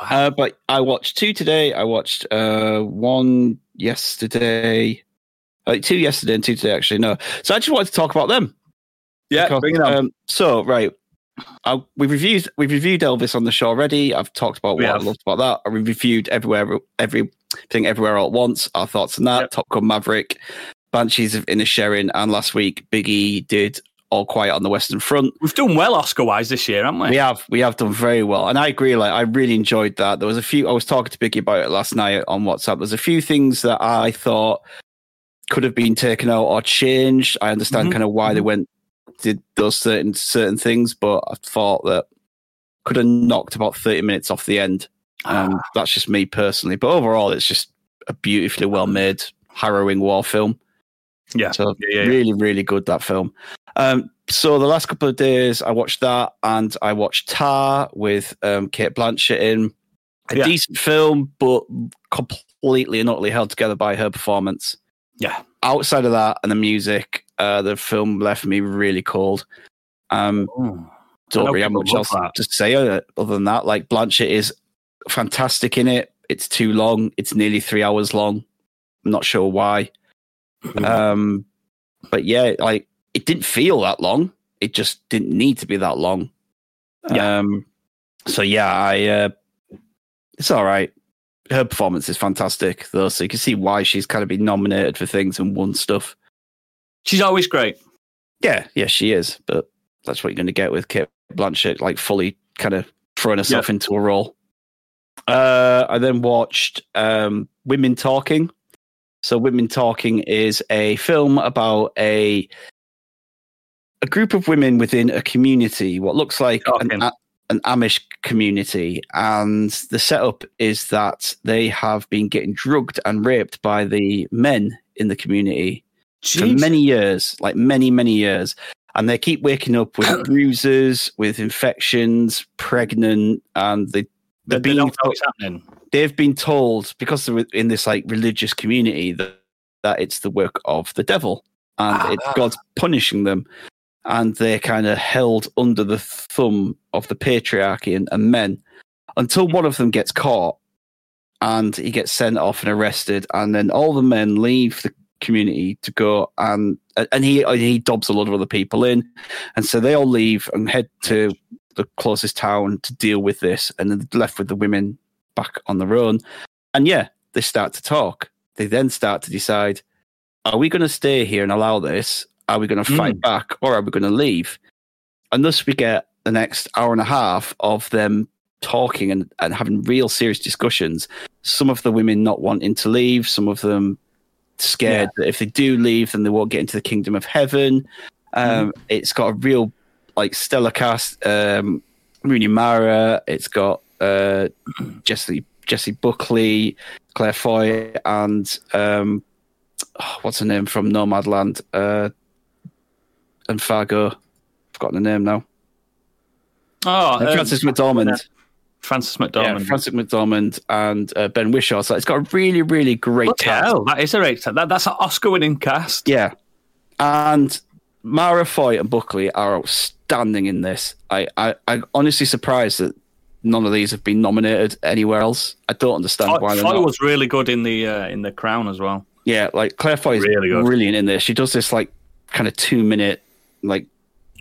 Uh, but I watched two today. I watched uh, one yesterday. Like two yesterday and two today, actually. No. So I just wanted to talk about them. Yeah, Because, bring it on. Um, so right, I, we've reviewed we've reviewed Elvis on the show already. I've talked about We what have. I loved about that. I reviewed everywhere everything everywhere all at once. Our thoughts on that. Yep. Top Gun Maverick, Banshees of Inisherin, and last week Biggie did All Quiet on the Western Front. We've done well Oscar wise this year, haven't we? We have we have done very well, and I agree. Like I really enjoyed that. There was a few. I was talking to Biggie about it last night on WhatsApp. There's a few things that I thought could have been taken out or changed. I understand Mhm. kind of why they went did those certain certain things, but I thought that could have knocked about thirty minutes off the end. Um, that's just me personally, but overall, it's just a beautifully well made, harrowing war film. Yeah. So Yeah, yeah, yeah. really, really good that film. Um, so the last couple of days, I watched that, and I watched Tar with um, Cate Blanchett in a decent film, but completely and utterly held together by her performance. Yeah. Outside of that and the music, uh, the film left me really cold. Um, I don't really have much else that. to say uh, other than that. Like Blanchett is fantastic in it. It's too long. It's nearly three hours long. I'm not sure why. Um, but yeah, like it didn't feel that long. It just didn't need to be that long. Yeah. Um, so yeah, I uh, it's all right. Her performance is fantastic, though, so you can see why she's kind of been nominated for things and won stuff. She's always great. Yeah, yeah, she is. But that's what you're going to get with Cate Blanchett, like fully kind of throwing herself into a role. Uh, I then watched um, Women Talking. So, Women Talking is a film about a a group of women within a community, what looks like an, an Amish community, and the setup is that they have been getting drugged and raped by the men in the community for many years, like many, many years. And they keep waking up with bruises, with infections, pregnant, and they, They, they're they being, what's happening. they've been told, because they're in this like religious community, that, that it's the work of the devil and Ah. it's God's punishing them. And they're kind of held under the thumb of the patriarchy and, and men until one of them gets caught and he gets sent off and arrested. And then all the men leave the community to go and and he he dobs a lot of other people in, and so they all leave and head to the closest town to deal with this, and then left with the women back on their own. And yeah, they start to talk. They then start to decide: Are we going to stay here and allow this? Are we going to fight back, or are we going to leave? And thus we get the next hour and a half of them talking and, and having real serious discussions. Some of the women not wanting to leave, some of them scared that if they do leave, then they won't get into the kingdom of heaven. Um, It's got a real like stellar cast. Um, Rooney Mara. It's got uh, Jessie Jessie Buckley, Claire Foy, and um, oh, what's her name from Nomadland uh, and Fargo. I've Forgotten the name now. Oh, And um, Frances McDormand. Frances Yeah, Frances McDormand and uh, Ben Whishaw. So it's got a really, really great Bloody cast. hell, that is a great that, That's an Oscar-winning cast. Yeah. And Mara Foy and Buckley are outstanding in this. I, I, I'm honestly surprised that none of these have been nominated anywhere else. I don't understand Foy, why they're Foy not. was really good in the uh, in the Crown as well. Yeah, like Claire Foy is Really good. brilliant in this. She does this like kind of two minute like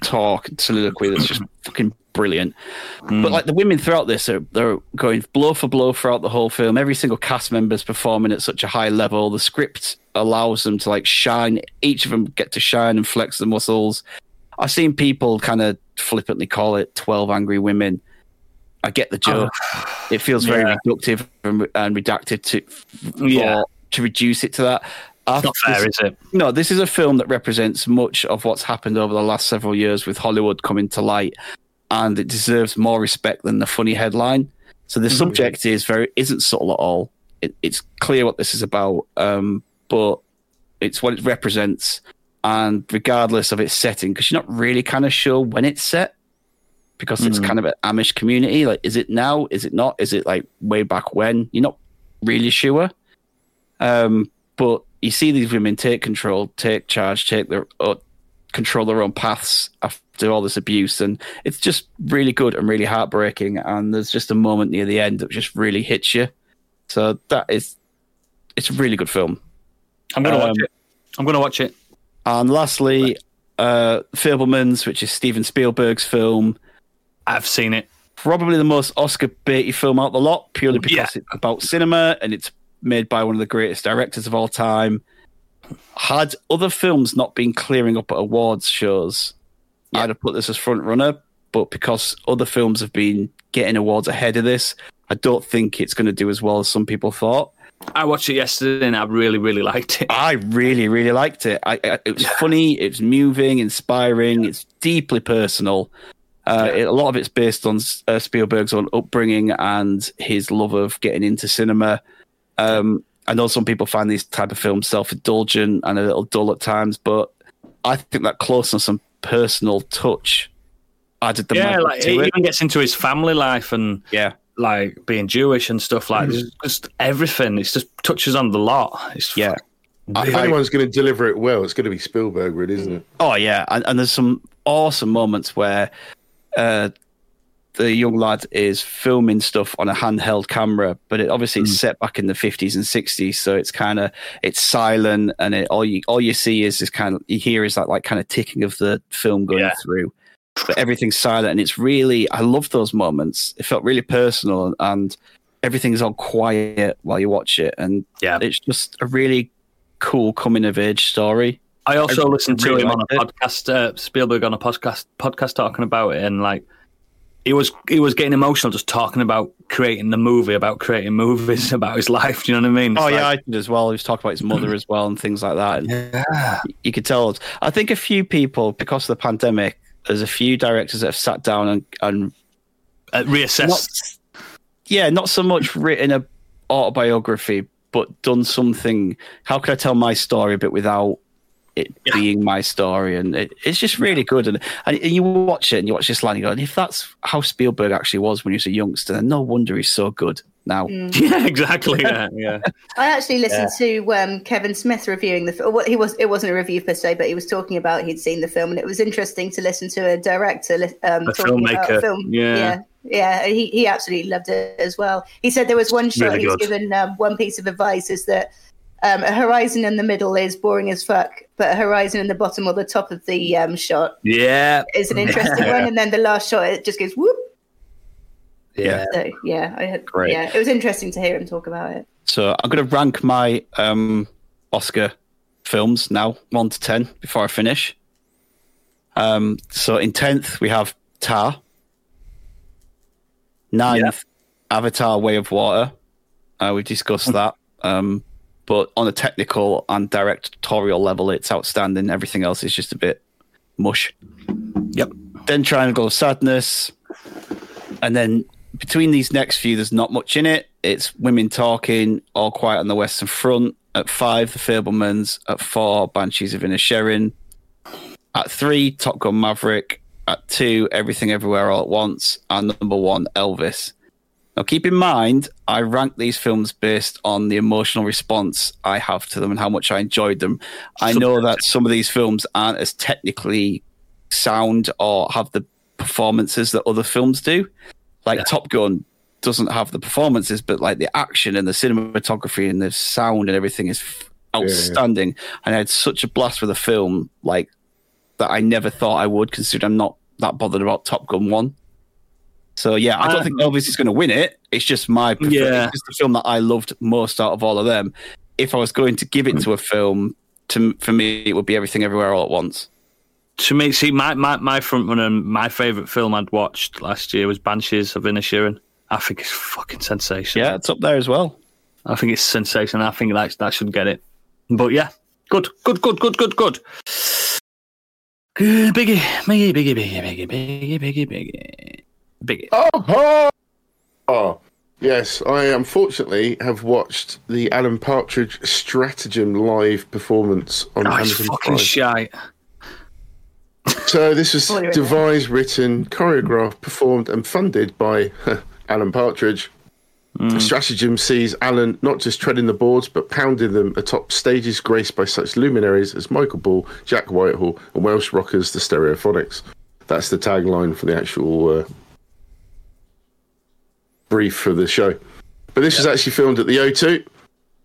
talk and soliloquy that's just fucking brilliant. Hmm. But like the women throughout this are they're going blow for blow throughout the whole film. Every single cast member is performing at such a high level. The script allows them to like shine. Each of them get to shine and flex the muscles. I've seen people kind of flippantly call it Twelve Angry Women. I get the joke. it feels very Yeah. reductive and, and redacted to for- Yeah. to reduce it to that. I not fair, this- is it? no, this is a film that represents much of what's happened over the last several years with Hollywood coming to light, and it deserves more respect than the funny headline. So the subject is very isn't subtle at all. It, it's clear what this is about, um, but it's what it represents, and regardless of its setting, because you're not really kind of sure when it's set, because it's kind of an Amish community. Like, is it now? Is it not? Is it like way back when? You're not really sure. Um, but you see these women take control, take charge, take their uh, control their own paths after all this abuse, and it's just really good and really heartbreaking. And there's just a moment near the end that just really hits you. So that is, it's a really good film. I'm gonna watch Um, it. I'm gonna watch it. And lastly, uh, Fabelmans, which is Steven Spielberg's film, I've seen it. probably the most Oscar baity film out of the lot, purely because Yeah. it's about cinema and it's made by one of the greatest directors of all time. Had other films not been clearing up at awards shows, I'd have put this as front runner. But because other films have been getting awards ahead of this, I don't think it's going to do as well as some people thought. I watched it yesterday and I really, really liked it. I really, really liked it. I, I, it was funny, it was moving, inspiring, it's deeply personal. Uh, it- a lot of it's based on uh, Spielberg's own upbringing and his love of getting into cinema. Um, I know some people find these type of films self-indulgent and a little dull at times, but I think that closeness and personal touch added the yeah, magic like to it it. even gets into his family life and Yeah, like being Jewish and stuff like Mm. this. Just everything. It's just touches on the lot. It's yeah. If anyone's going to deliver it well, it's going to be Spielberg, really, isn't it? Oh yeah, and, and there's some awesome moments where uh, the young lad is filming stuff on a handheld camera, but it obviously it's set back in the 50s and 60s, so it's kind of it's silent, and it, all you all you see is this kind of you hear is that like kind of ticking of the film going Yeah. through, but everything's silent, and it's really I love those moments. It felt really personal, and everything's all quiet while you watch it, and Yeah. it's just a really cool coming of age story. I also I listened to really him on a liked podcast, uh, Spielberg on a podcast, podcast talking about it, and like he was he was getting emotional just talking about creating the movie, about creating movies, about his life. Do you know what I mean? It's Oh like- yeah, I did as well. He was talking about his mother as well and things like that. And yeah, you could tell. I think a few people, because of the pandemic, there's a few directors that have sat down and, and uh, reassess. not, yeah, not so much written a autobiography, but done something. How can I tell my story, but without it being my story? And it, it's just really good. And, and you watch it and you watch this line, and you go, and if that's how Spielberg actually was when he was a youngster, then no wonder he's so good now. yeah, exactly. Yeah, yeah. I actually listened to um, Kevin Smith reviewing the film. Well, he was it wasn't a review per se, but he was talking about he'd seen the film, and it was interesting to listen to a director um, A talking about filmmaker, a film. yeah. yeah, yeah. He he absolutely loved it as well. He said there was one shot Really he was good. given um, one piece of advice is that. Um, a horizon in the middle is boring as fuck, but a horizon in the bottom or the top of the um, shot Yeah, is an interesting one, and then the last shot it just goes whoop. yeah. So yeah, I had Great. yeah, it was interesting to hear him talk about it. So I'm going to rank my um, Oscar films now, one to ten, before I finish. Um, so in tenth we have Tar. Ninth, Avatar: Way of Water. Uh, we've discussed that. Um, but on a technical and directorial level, it's outstanding. Everything else is just a bit mush. Yep. Then Triangle of Sadness, and then between these next few, there's not much in it. It's women talking, all quiet on the Western Front. At five, The Fabelmans. At four, Banshees of Inisherin. At three, Top Gun Maverick. At two, Everything Everywhere All at Once. And number one, Elvis. Now, keep in mind, I rank these films based on the emotional response I have to them and how much I enjoyed them. I know that some of these films aren't as technically sound or have the performances that other films do. Like Top Gun doesn't have the performances, but like the action and the cinematography and the sound and everything is outstanding. And I had such a blast with the film, like that I never thought I would, considering I'm not that bothered about Top Gun One. So yeah, I don't Um, think Elvis is going to win it. It's just my prefer- Yeah. it's the film that I loved most out of all of them. If I was going to give it to a film, to for me it would be Everything Everywhere All at Once. To me, see, my, my, my front runner, my favourite film I'd watched last year was Banshees of Inisherin. I think it's fucking sensational. Yeah, it's up there as well. I think it's sensational. I think that that should get it. But yeah, good, good, good, good, good, good. Good, Biggie, biggie, biggie, biggie, biggie, biggie, biggie, biggie, biggie. Oh, oh, yes. I unfortunately have watched the Alan Partridge Stratagem live performance on Oh, it's Amazon fucking Prime. shite. So this was What do you devised, written, choreographed, performed, and funded by Alan Partridge. Stratagem sees Alan not just treading the boards, but pounding them atop stages graced by such luminaries as Michael Ball, Jack Whitehall, and Welsh rockers, the Stereophonics. That's the tagline for the actual uh, brief for the show. But this was actually filmed at the O2.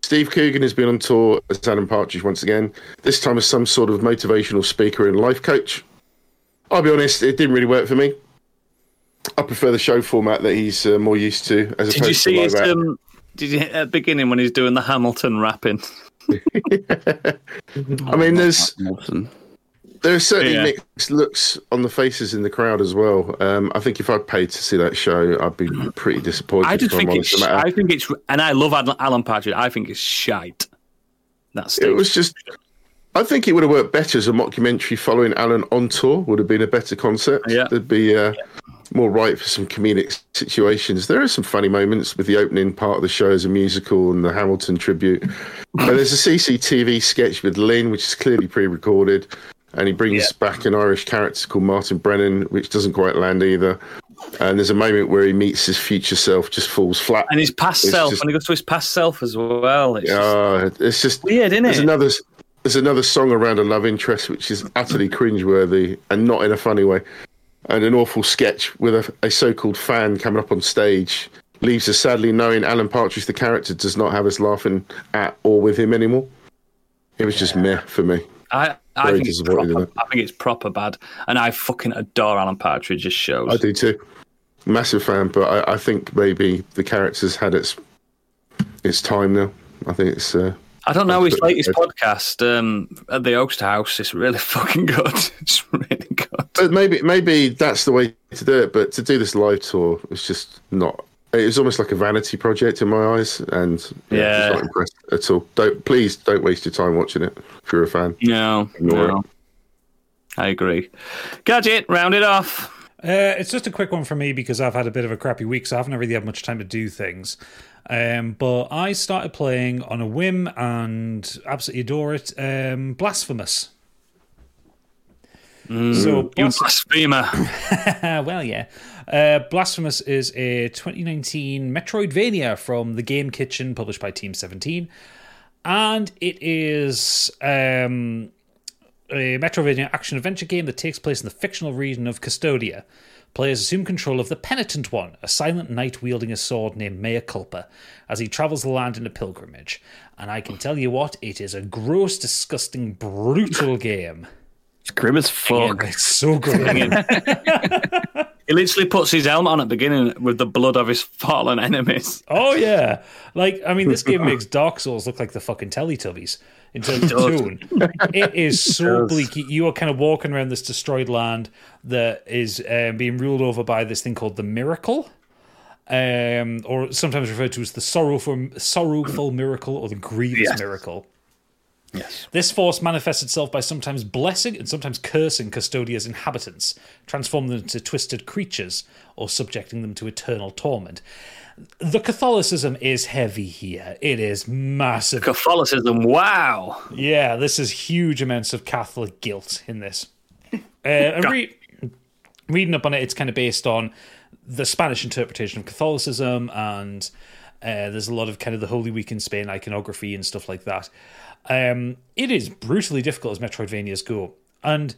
Steve Coogan has been on tour as Alan Partridge once again, this time as some sort of motivational speaker and life coach. I'll be honest, it didn't really work for me. I prefer the show format that he's uh, more used to, as Did opposed you see to his? Um, did you at the beginning when he's doing the Hamilton rapping? I mean, there's Hamilton. There are certainly Yeah. mixed looks on the faces in the crowd as well. Um, I think if I paid to see that show, I'd be pretty disappointed. I just think it's. I think it's, and I love Alan, Alan Partridge. I think it's shite. That's It was just. I think it would have worked better as a mockumentary following Alan on tour. Would have been a better concept. Yeah. There'd be uh, more right for some comedic situations. There are some funny moments with the opening part of the show as a musical and the Hamilton tribute. but there's a CCTV sketch with Lynn, which is clearly pre-recorded, and he brings back an Irish character called Martin Brennan, which doesn't quite land either. And there's a moment where he meets his future self, just falls flat. and his past It's self just- when he goes to his past self as well. It's just Uh, it's just weird, isn't there's it? another there's another song around a love interest which is utterly cringeworthy and not in a funny way, and an awful sketch with a, a so-called fan coming up on stage leaves us sadly knowing Alan Partridge, the character, does not have us laughing at or with him anymore. It was just meh for me. I, I think it's proper. I think it's proper bad, and I fucking adore Alan Partridge's shows. I do too. Massive fan, but I, I think maybe the character's had its its time now. I think it's uh, I don't know his latest podcast um, at the Oast House. It's really fucking good. It's really good. But maybe maybe that's the way to do it. But to do this live tour, it's just not. It was almost like a vanity project in my eyes, and yeah, Yeah. just not impressed at all. Don't please don't waste your time watching it if you're a fan. No, Ignore no. I agree. Gadget, round it off. Uh, it's just a quick one for me because I've had a bit of a crappy week, so I haven't really had much time to do things. Um, but I started playing on a whim and absolutely adore it. Um, Blasphemous. so, You Blas- blasphemer. well, yeah. Uh, Blasphemous is a 2019 Metroidvania from the Game Kitchen, published by Team 17, and it is um, a Metroidvania action adventure game that takes place in the fictional region of Custodia. Players assume control of the Penitent One, a silent knight wielding a sword named Mea Culpa, as he travels the land in a pilgrimage. And I can tell you what, it is a gross, disgusting, brutal game. It's grim as fuck. It's so grim. He literally puts his helmet on at the beginning with the blood of his fallen enemies. Oh yeah, like I mean, this game makes Dark Souls look like the fucking Teletubbies in terms of tone. It is so bleak. You are kind of walking around this destroyed land that is um, being ruled over by this thing called the Miracle, um, or sometimes referred to as the sorrowful, sorrowful miracle or the grievous Yes. miracle. Yes. This force manifests itself by sometimes blessing and sometimes cursing Custodia's inhabitants, transforming them into twisted creatures or subjecting them to eternal torment. The Catholicism is heavy here. It is massive. Catholicism, wow. Yeah, this is huge amounts of Catholic guilt in this. Uh, and re- reading up on it, it's kind of based on the Spanish interpretation of Catholicism, and uh, there's a lot of kind of the Holy Week in Spain iconography and stuff like that. Um, it is brutally difficult as Metroidvanias go, and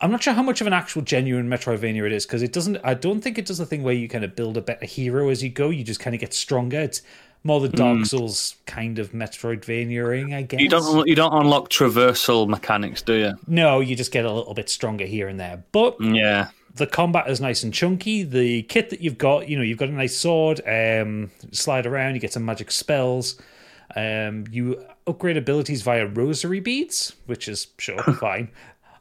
I'm not sure how much of an actual genuine Metroidvania it is because it doesn't. I don't think it does the thing where you kind of build a better hero as you go. You just kind of get stronger. It's more the Dark Souls kind of Metroidvania-ing, I guess. You don't you don't unlock traversal mechanics, do you? No, you just get a little bit stronger here and there. But Yeah. the combat is nice and chunky. The kit that you've got, you know, you've got a nice sword, um, slide around, you get some magic spells. Um, you upgrade abilities via rosary beads, which is sure fine.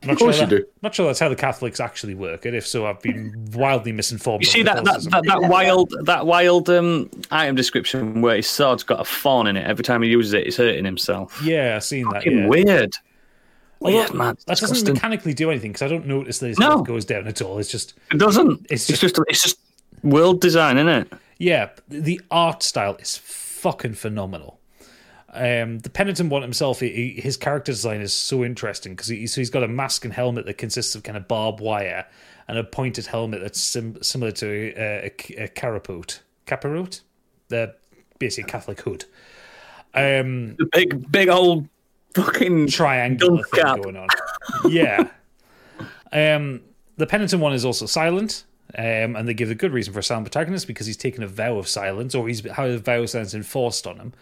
I'm not Of course sure you that- do. Not sure that's how the Catholics actually work, and if so, I've been wildly misinformed. You see that that, that, that wild that wild um, item description where his sword's got a fawn in it. Every time he uses it, he's hurting himself. yeah, I've seen that. Fucking Yeah. Weird. Although Weird, man. that doesn't Disgusting. mechanically do anything because I don't notice that his No. health goes down at all. It's just It doesn't. It's It's, just it's just world design, isn't it? Yeah, the art style is fucking phenomenal. Um, the penitent one himself, he, his character design is so interesting because he, so he's got a mask and helmet that consists of kind of barbed wire and a pointed helmet that's sim- similar to a, a, a carapace. Capirote? the basically a Catholic hood. Um, The big, big old fucking triangular Dunce thing cap. going on. Yeah. um, the penitent one is also silent, um, and they give a good reason for a silent protagonist because he's taken a vow of silence, or he's had a vow of silence enforced on him.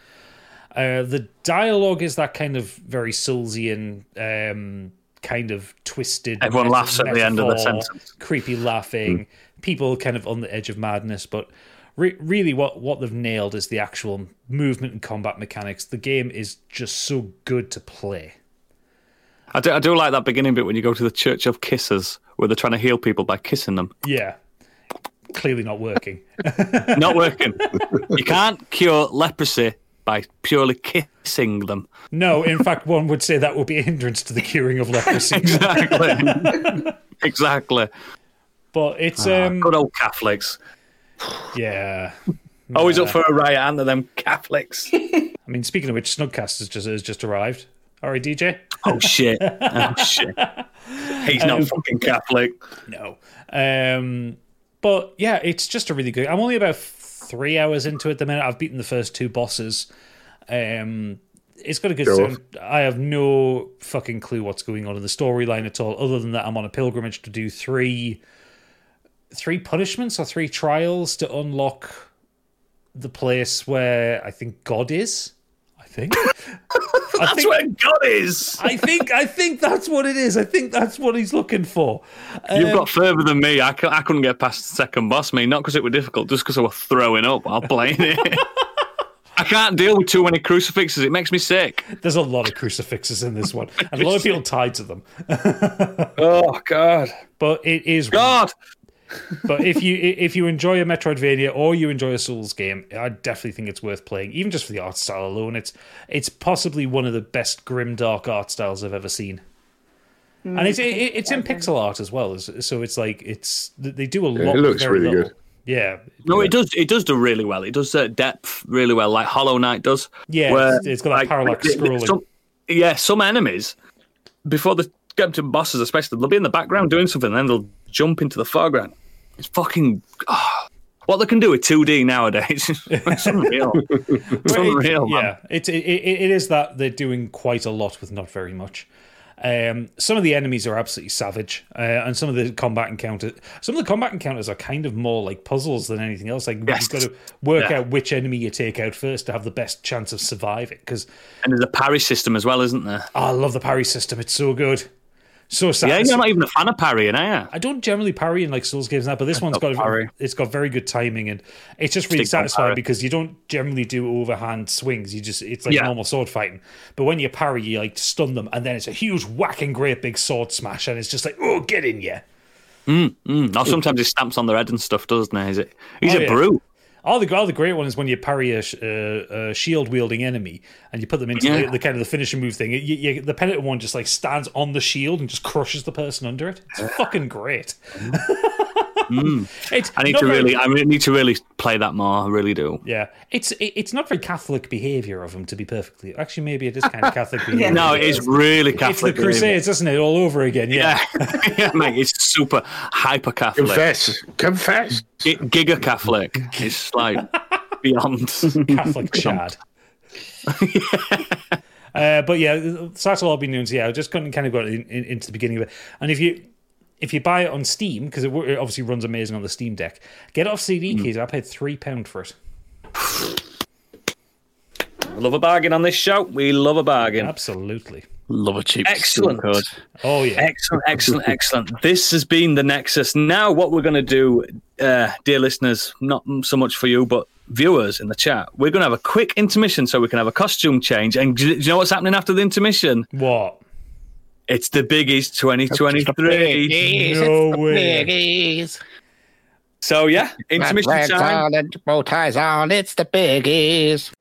Uh, the dialogue is that kind of very Soulsian, um, kind of twisted. Everyone laughs at the end of the sentence. Creepy laughing, people kind of on the edge of madness, but. Re- really, what, what they've nailed is the actual movement and combat mechanics. The game is just so good to play. I do, I do like that beginning bit when you go to the Church of Kisses, where they're trying to heal people by kissing them. Yeah. Clearly not working. Not working. you can't cure leprosy by purely kissing them. No, in fact, one would say that would be a hindrance to the curing of leprosy. Exactly. exactly. But it's Ah, um Good old Catholics. yeah. Always up for a riot, aren't they, them Catholics? I mean, speaking of which, Snugcast has just has just arrived. All right, DJ. Oh, shit. Oh, shit. He's not fucking Catholic. No. Um, but yeah, it's just a really good. I'm only about three hours into it the minute. I've beaten the first two bosses. Um, it's got a good sound. I have no fucking clue what's going on in the storyline at all, other than that I'm on a pilgrimage to do three, three punishments or three trials to unlock the place where I think God is. I think. I That's think, where God is. I think. I think that's what it is. I think that's what he's looking for. You've Um, got further than me. I, I couldn't get past the second boss, me. Not because it were difficult, just because I was throwing up while playing it. I can't deal with too many crucifixes. It makes me sick. There's a lot of crucifixes in this one, and a lot of people tied to them. Oh God, But it is. God! But if you if you enjoy a Metroidvania or you enjoy a Souls game, I definitely think it's worth playing, even just for the art style alone. It's it's possibly one of the best grim dark art styles I've ever seen. And it's it, it's in pixel art as well, so it's like it's they do a lot. it looks very really little. good. Yeah, No, it does. It does do really well. It does uh, depth really well, like Hollow Knight does. Yeah, where, it's- it's got that parallax it- it- scrolling. Some, yeah, some enemies before they get to bosses, especially, they'll be in the background doing something, and then they'll jump into the foreground. It's fucking. ah, what they can do with 2D nowadays, it's unreal. It's it- unreal. man. yeah, it's it, it, it is that they're doing quite a lot with not very much. Um, some of the enemies are absolutely savage, uh, and some of the combat encounters, some of the combat encounters are kind of more like puzzles than anything else. Like Yes. you've got to work Yeah. out which enemy you take out first to have the best chance of surviving. Because And there's a parry system as well, isn't there? I love the parry system; it's so good, so Yeah, sad. you're not even a fan of parrying, are you? I don't generally parry in like Souls games now, but this one's love got a, parry. it's got very good timing and it's just really Stick satisfying because you don't generally do overhand swings. You just it's like Yeah. normal sword fighting, but when you parry, you like stun them, and then it's a huge whacking great big sword smash, and it's just like oh get in yeah. Mm. mm. Now sometimes he stamps on their head and stuff, doesn't he? Is it? He's Oh, a yeah. brute. All the all the great one is when you parry a, sh- uh, a shield wielding enemy and you put them into Yeah. the, the kind of the finishing move thing. You, you, the penitent one just like stands on the shield and just crushes the person under it. It's fucking great. It's I need not to very- really, I need to really play that more. I really do. Yeah, it's it, it's not very Catholic behavior of him to be perfectly. Actually, maybe it is kind of Catholic behavior. No, it is really Catholic. it's the Catholic. behaviour. Crusades, isn't it? All over again. Yeah, Yeah, yeah, mate, it's super hyper Catholic, Confess. Confess. giga Catholic. It's like beyond. Catholic Chad. uh, but yeah, so that's all I've been doing. So yeah, I just couldn't kind of got in, in, into the beginning of it. And if you if you buy it on Steam because it, it obviously runs amazing on the Steam Deck, get it off CD Hmm. keys. I paid three pound for it. love a bargain on this show. We love a bargain. Absolutely. Love a cheap Excellent. Code. Oh yeah. Excellent, excellent, excellent. This has been the Nexus. Now, what we're going to do, uh, dear listeners, not so much for you, but viewers in the chat, we're going to have a quick intermission so we can have a costume change. And do you know what's happening after the intermission? What? It's the Biggies 2023. No way. So, yeah, intermission Red time. on and bow ties on, it's the biggies.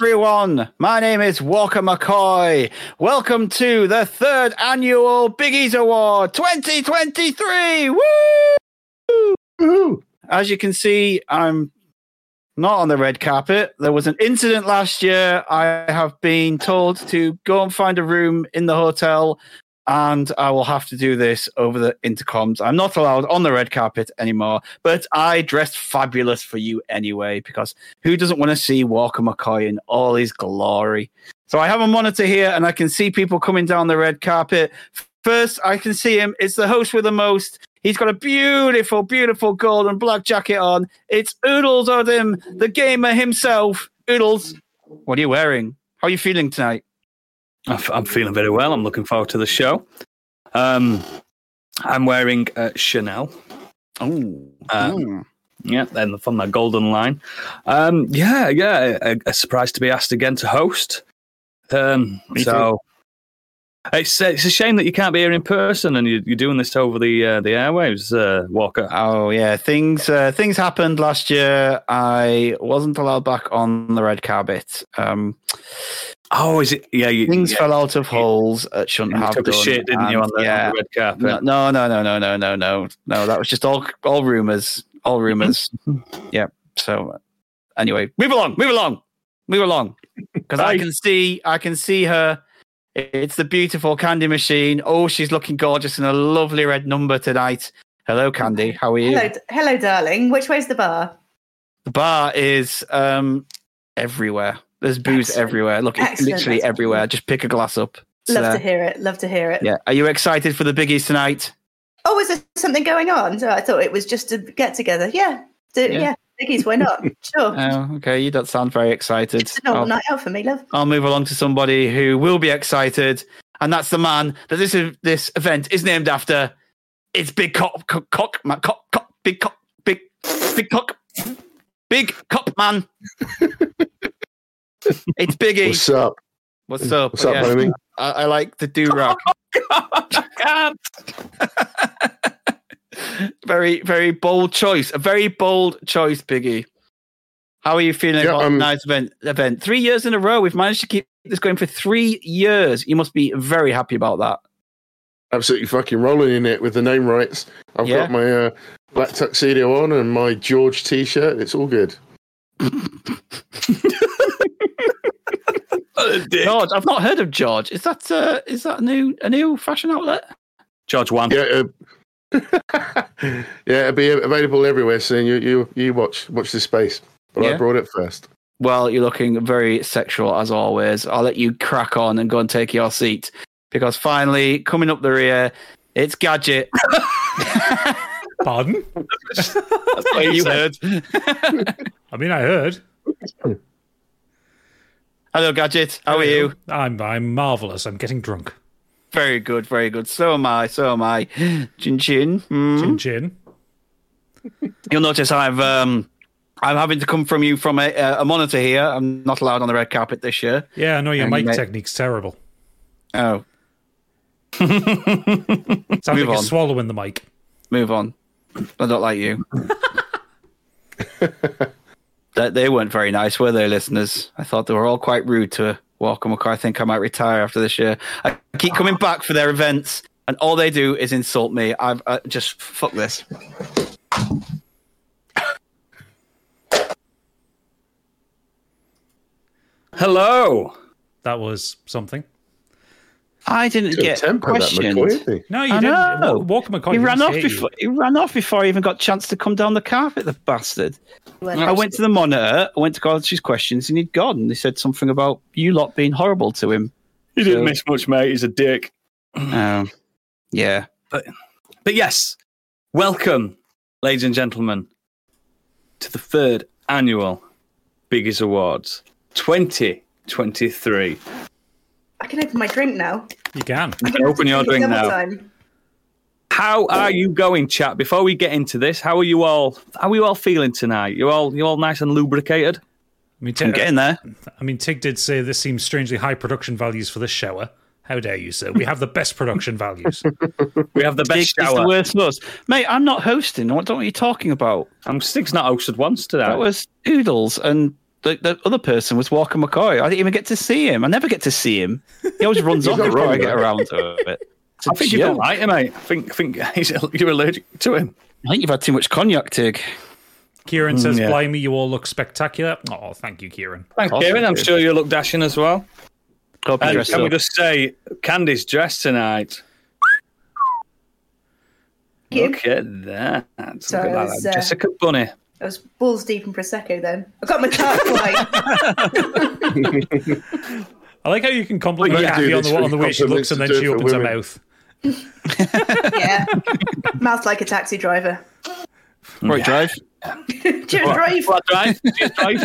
Everyone. My name is Walker McCoy. Welcome to the third annual Biggies Award 2023. Woo! As you can see, I'm not on the red carpet. There was an incident last year. I have been told to go and find a room in the hotel, and I will have to do this over the intercoms. I'm not allowed on the red carpet anymore, but I dressed fabulous for you anyway, because who doesn't want to see Walker McCoy in all his glory? So I have a monitor here, and I can see people coming down the red carpet. First, I can see him. It's the host with the most. He's got a beautiful, beautiful gold and black jacket on. It's Oodles Odin, the gamer himself. Oodles, what are you wearing? How are you feeling tonight? I'm feeling very well. I'm looking forward to the show. Um, I'm wearing uh, Chanel. Oh, Um, Yeah, then from that golden line. Um, yeah, yeah, a, a surprise to be asked again to host. Um, so it's it's a shame that you can't be here in person and you, you're doing this over the uh, the airwaves, uh, Walker. Oh yeah, things uh, things happened last year. I wasn't allowed back on the red carpet. Um, Oh, is it? Yeah, you, things yeah, fell out of holes that shouldn't you have took a done. shit, didn't you, on the, yeah, on the red carpet? no, no, no, no, no, no, no, no. That was just all all rumors, all rumors. yeah. So anyway, move along, move along, move along, because I can see, I can see her. It's the beautiful Candy Machine. Oh, she's looking gorgeous in a lovely red number tonight. Hello, Candy. How are you? Hello, hello, darling. Which way's the bar? The bar is um everywhere. There's booze Excellent. everywhere. Look, it's Excellent. literally That's everywhere. Just pick a glass up. It's Love there. to hear it. Love to hear it. Yeah. Are you excited for the biggies tonight? Oh, is there something going on? So I thought it was just a get together. Yeah. Do, Yeah. yeah. Biggies, why not? Sure. Oh, okay. You don't sound very excited. it's a normal I'll, night out for me, love. I'll move along to somebody who will be excited, and that's the man that this this event is named after. It's Big Cock, cock, cock, man, cock, cock, big cock, big, big cock, big cop man. it's Biggie. What's up? What's up? What's up, Yeah. homie? I, I like the do rag. Oh, God, very, very bold choice. A very bold choice, Biggie. How are you feeling Yeah, about um, tonight's event? Event three years in a row. We've managed to keep this going for three years. You must be very happy about that. Absolutely fucking rolling in it with the name rights. I've Yeah. got my uh, black tuxedo on and my George t-shirt. It's all good. George, I've not heard of George. Is that uh, is that a new a new fashion outlet? George one. Yeah, uh, yeah, it'll be available everywhere soon. You you you watch watch this space. But Yeah. I brought it first. Well, you're looking very sexual as always. I'll let you crack on and go and take your seat because finally, coming up the rear, it's Gadget. Pardon? That's what you heard. I mean, I heard. Hello, Gadget. How are you? I'm I'm marvelous. I'm getting drunk. Very good, very good. So am I. So am I. Chin chin. Hmm. Chin chin. You'll notice I've um, I'm having to come from you from a, a monitor here. I'm not allowed on the red carpet this year. Yeah, I know your And mic ma- technique's terrible. Oh, Sounds Move like you're on. swallowing the mic. move on. I don't like you. they, they weren't very nice, were they, listeners? I thought they were all quite rude to Walker McCoy. I think I might retire after this year. I keep coming back for their events, and all they do is insult me. I've uh, just fuck this. Hello. That was something. I didn't Good get temper, that questioned. McCoy, he? No, you I didn't. know. Wa- Walker McCoy he ran off say you. before he ran off before I even got a chance to come down the carpet. The bastard! I went to the monitor. I went to college his questions, and he'd gone. They said something about you lot being horrible to him. You didn't So- miss much, mate. He's a dick. Um, yeah, But yes, welcome, ladies and gentlemen, to the third annual Biggies Awards 2023. I can open my drink now. You can. You can open your drink now. time. How are you going, chat? Before we get into this, how are you all? How are you all feeling tonight? You all, you all nice and lubricated? I mean, I'm Tig, getting there. I mean, Tig did say this seems strangely high production values for this shower. How dare you, sir? We have the best production values. We have the best It's the shower. worst loss. Mate, I'm not hosting. What, what are you talking about? I'm Stig's not hosted once today. That was Oodles and the, the other person was Walker McCoy. I didn't even get to see him. I never get to see him. He always runs off before wrong, I get around to it. It's a I think you don't joke. like him, mate. I think I think he's, you're allergic to him. I think you've had too much cognac, Tig. Kieran says, yeah. "Blimey, you all look spectacular." Oh, thank you, Kieran. Thanks, Awesome, Kieran. I'm dude. sure you look dashing as well. Hope And dressed can we just say, Candy's dressed tonight. Thank. Look at that. Look So at that. it's, uh, Jessica Bunny. I was balls deep in prosecco then. I got my tart wine. I like how you can compliment Well, you Kathy on the, on the way she looks and then she opens her mouth. yeah, mouth like a taxi driver. Right, drive. Cheers, drive. What, drive? Cheers, drive.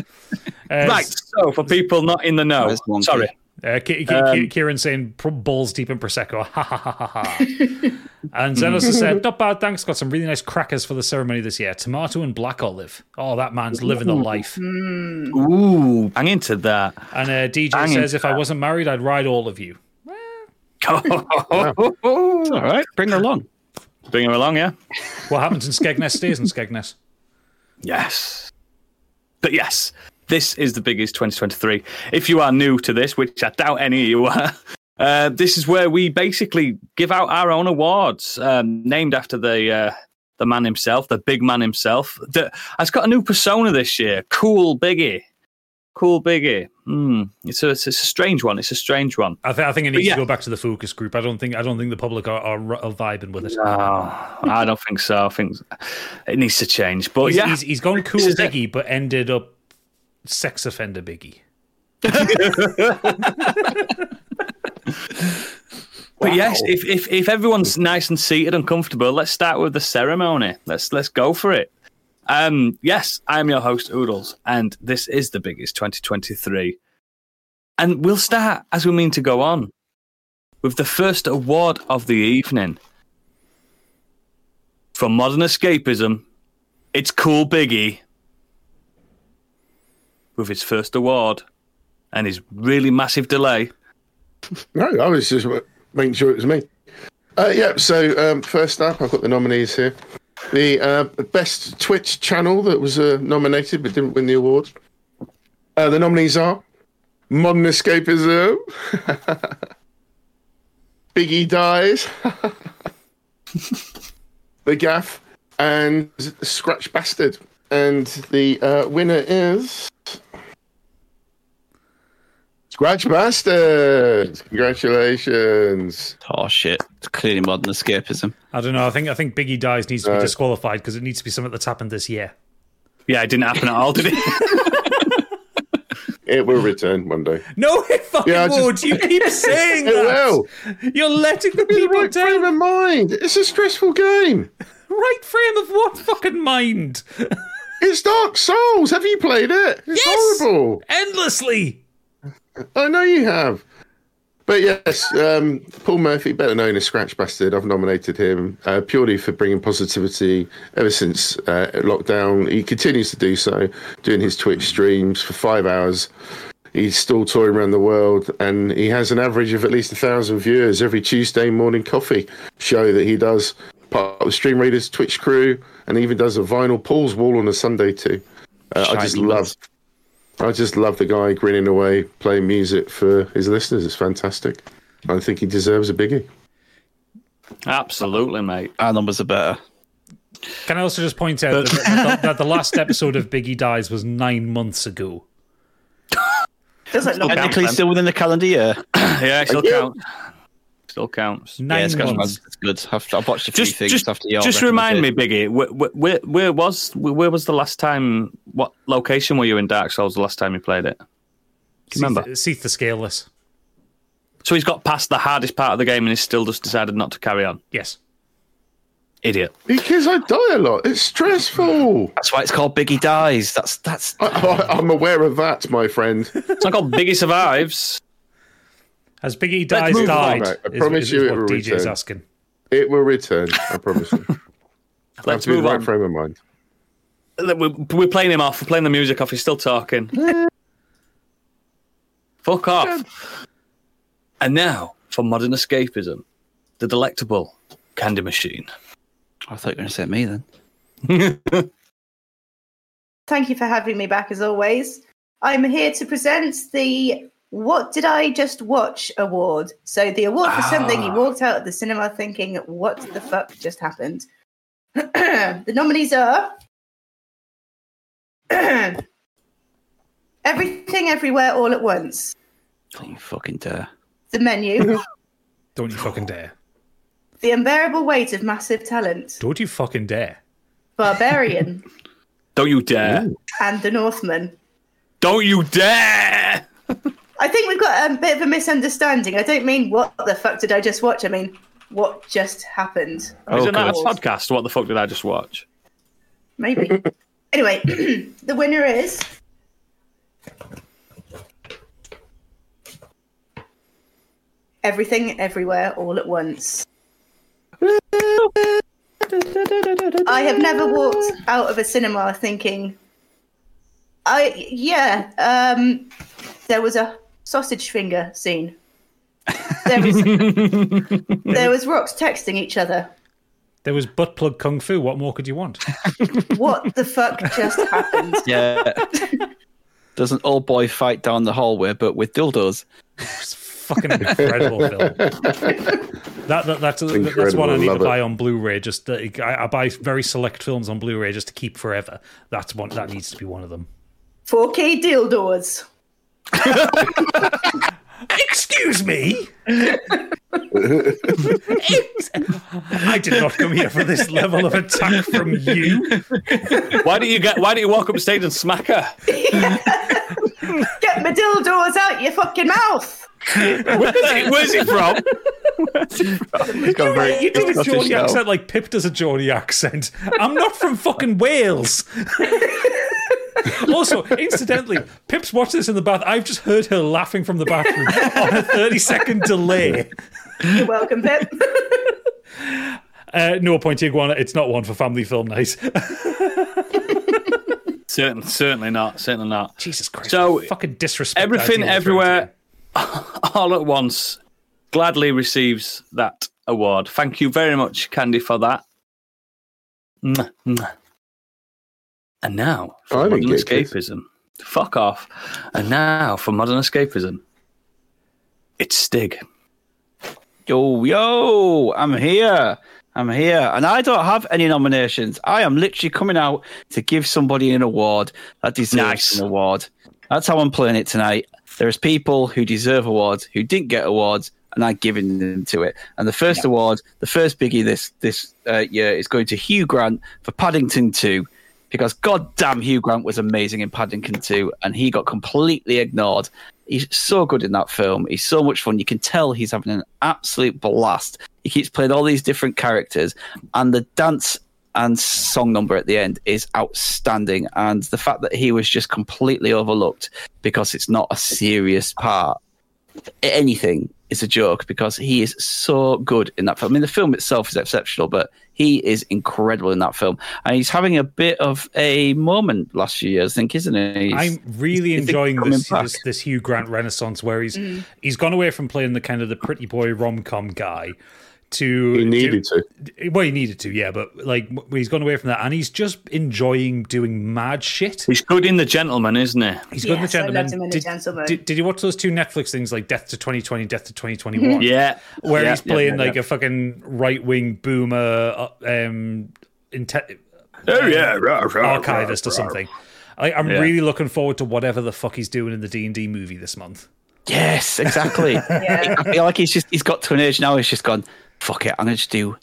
Uh, right. So, for people not in the know, Where's Monkey? sorry. Uh, Ki- Ki- Um, Kieran saying balls deep in prosecco. Ha ha ha ha ha. and Zenos has said, "Not bad, thanks. Got some really nice crackers for the ceremony this year. Tomato and black olive. Oh, that man's living the life." Ooh, hang into that. And uh, DJ Bang says, into "If I wasn't married, I'd ride all of you." All right, bring her along. Bring her along, yeah? What happens in Skegness stays in Skegness. Yes. But yes, this is the biggest 2023. If you are new to this, which I doubt any of you are, uh, this is where we basically give out our own awards, um, named after the uh, the man himself, the big man himself. That has got a new persona this year. Cool Biggie. Cool Biggie. Hmm. It's a it's a strange one. It's a strange one. I, th- I think it needs yeah. to go back to the focus group. I don't think I don't think the public are, are, are vibing with it. Oh, I don't think so. I think it needs to change. But He's, yeah, he's, he's gone cool This is it. Biggie, but ended up sex offender Biggie. But yes, if, if if everyone's nice and seated and comfortable, let's start with the ceremony. Let's let's go for it. Um, yes, I am your host Oodles, and this is the biggest 2023. And we'll start as we mean to go on with the first award of the evening from Modern Escapism. It's Cool Biggie with his first award and his really massive delay. No, I was just making sure it was me. Uh, yeah, so um, first up, I've got the nominees here. The uh, best Twitch channel that was uh, nominated but didn't win the award. Uh, the nominees are Modern Escapism, Biggie Dies, The Gaff, and Scratch Bastard. And the uh, winner is. Scratch Bastard! Congratulations. Oh shit! It's clearly modern escapism. I don't know. I think I think Biggie dies needs to be Right. disqualified because it needs to be something that's happened this year. Yeah, it didn't happen at all, did it? It will return one day. No, it fucking Yeah, just- won't. You keep saying It that. will. You're letting the Be the people right frame of mind. It's a stressful game. Right frame of what fucking mind? It's Dark Souls. Have you played it? It's Yes! horrible. Endlessly. I know you have. But yes, um, Paul Murphy, better known as Scratch Bastard, I've nominated him uh, purely for bringing positivity ever since uh, lockdown. He continues to do so, doing his Twitch streams for five hours. He's still touring around the world, and he has an average of at least a thousand viewers every Tuesday morning coffee show that he does. Part of the Stream Readers Twitch crew, and even does a vinyl Paul's wall on a Sunday too. Uh, I just love I just love the guy grinning away, playing music for his listeners. It's fantastic. I think he deserves a biggie. Absolutely, mate. Our numbers are better. Can I also just point out that, that, that the last episode of Biggie Dies was nine months ago? Doesn't look Technically, then. still within the calendar year. Yeah, it still you. counts. Still counts. Nine yeah, Scratch months. Bastard's good. I've, I've watched a few Just, things just, after your just remind me. Biggie. Where, where, where was where was the last time? What location were you in Dark Souls the last time you played it? Do you remember? Seath the Scaleless. So he's got past the hardest part of the game and he's still just decided not to carry on. Yes. Idiot. Because I die a lot. It's stressful. That's why it's called Biggie Dies. That's that's. I, I, I'm aware of that, my friend. It's not called Biggie Survives. Has Biggie Dies move on, died? mate. I is- promise is, you is it what will DJ's return. asking. It will return. I promise you. Let's Have to be in move the right on. frame of mind. Uh, we're, we're playing him off. We're playing the music off. He's still talking. Fuck off. And now for modern escapism, the delectable candy machine. I thought you were going to say me then. Thank you for having me back as always. I'm here to present the What Did I Just Watch award. So, the award for something you ah. walked out of the cinema thinking, What the fuck just happened? the nominees are Everything Everywhere All at Once, Don't you fucking dare. The Menu, Don't you fucking dare. The Unbearable Weight of Massive Talent, Don't you fucking dare. Barbarian, Don't you dare. and The Northman. Don't you dare. I think we've got a bit of a misunderstanding. I don't mean what the fuck did I just watch? I mean what just happened. Isn't that a podcast? What the fuck did I just watch? Maybe. anyway, the winner is Everything Everywhere All at Once. I have never walked out of a cinema thinking, I yeah, um, there was a sausage finger scene. There was there was rocks texting each other. There was butt plug kung fu. What more could you want? What the fuck just happened? Yeah. There's an old boy fight down the hallway, but with dildos. It's fucking incredible film. That, that that's that's incredible, one I need to love it. buy on Blu-ray. Just uh, I, I buy very select films on Blu-ray just to keep forever. That's one that needs to be one of them. 4K dildos. Excuse me. I did not come here for this level of attack from you. Why do you get? Why do you walk up stage and smack her? Get my dildos out your fucking mouth. Where's he from? He's got a very You do a Scottish Geordie now. accent like Pip does a Geordie accent. I'm not from fucking Wales. also, incidentally, Pip's watched this in the bath. I've just heard her laughing from the bathroom on a 30 second delay. You're welcome, Pip. Uh, no point, Iguana. It's not one for family film night. Certainly, certainly not. Certainly not. Jesus Christ. So, fucking disrespect. Everything, everywhere, all at once, gladly receives that award. Thank you very much, Candy, for that. Mwah, mwah. And now for I modern didn't this. escapism. Fuck off. And now for modern escapism. It's Stig. Yo, yo, I'm here. I'm here. And I don't have any nominations. I am literally coming out to give somebody an award that deserves Nice. an award. That's how I'm playing it tonight. There's people who deserve awards who didn't get awards, and I'm giving them to it. And the first award, the first biggie this this uh, year, is going to Hugh Grant for Paddington 2. Because goddamn, Hugh Grant was amazing in Paddington 2, and he got completely ignored. He's so good in that film. He's so much fun. You can tell he's having an absolute blast. He keeps playing all these different characters, and the dance and song number at the end is outstanding. And the fact that he was just completely overlooked because it's not a serious part, anything is a joke because he is so good in that film. I mean, the film itself is exceptional, but he is incredible in that film. And he's having a bit of a moment last few years, I think, isn't he? He's- I'm really he's enjoying coming this, this this Hugh Grant renaissance where he's mm. he's gone away from playing the kind of the pretty boy rom com guy to He needed to. well he needed to yeah but like he's gone away from that and he's just enjoying doing mad shit. He's good in The Gentlemen, isn't he? He's good in the Yes, I loved gentleman. him in The Did, Gentlemen. Did, did you watch those two Netflix things like Death to 2020, Death to 2021? Yeah. where Yeah, he's playing yeah, like yeah. a fucking right wing boomer uh, um inte- Oh, yeah. rah, rah, archivist or rah, rah. something. I, I'm Yeah. really looking forward to whatever the fuck he's doing in the D and D movie this month. Yes, exactly. Yeah. I feel like he's just he's got to an age now. He's just gone. Fuck it, I'm gonna just do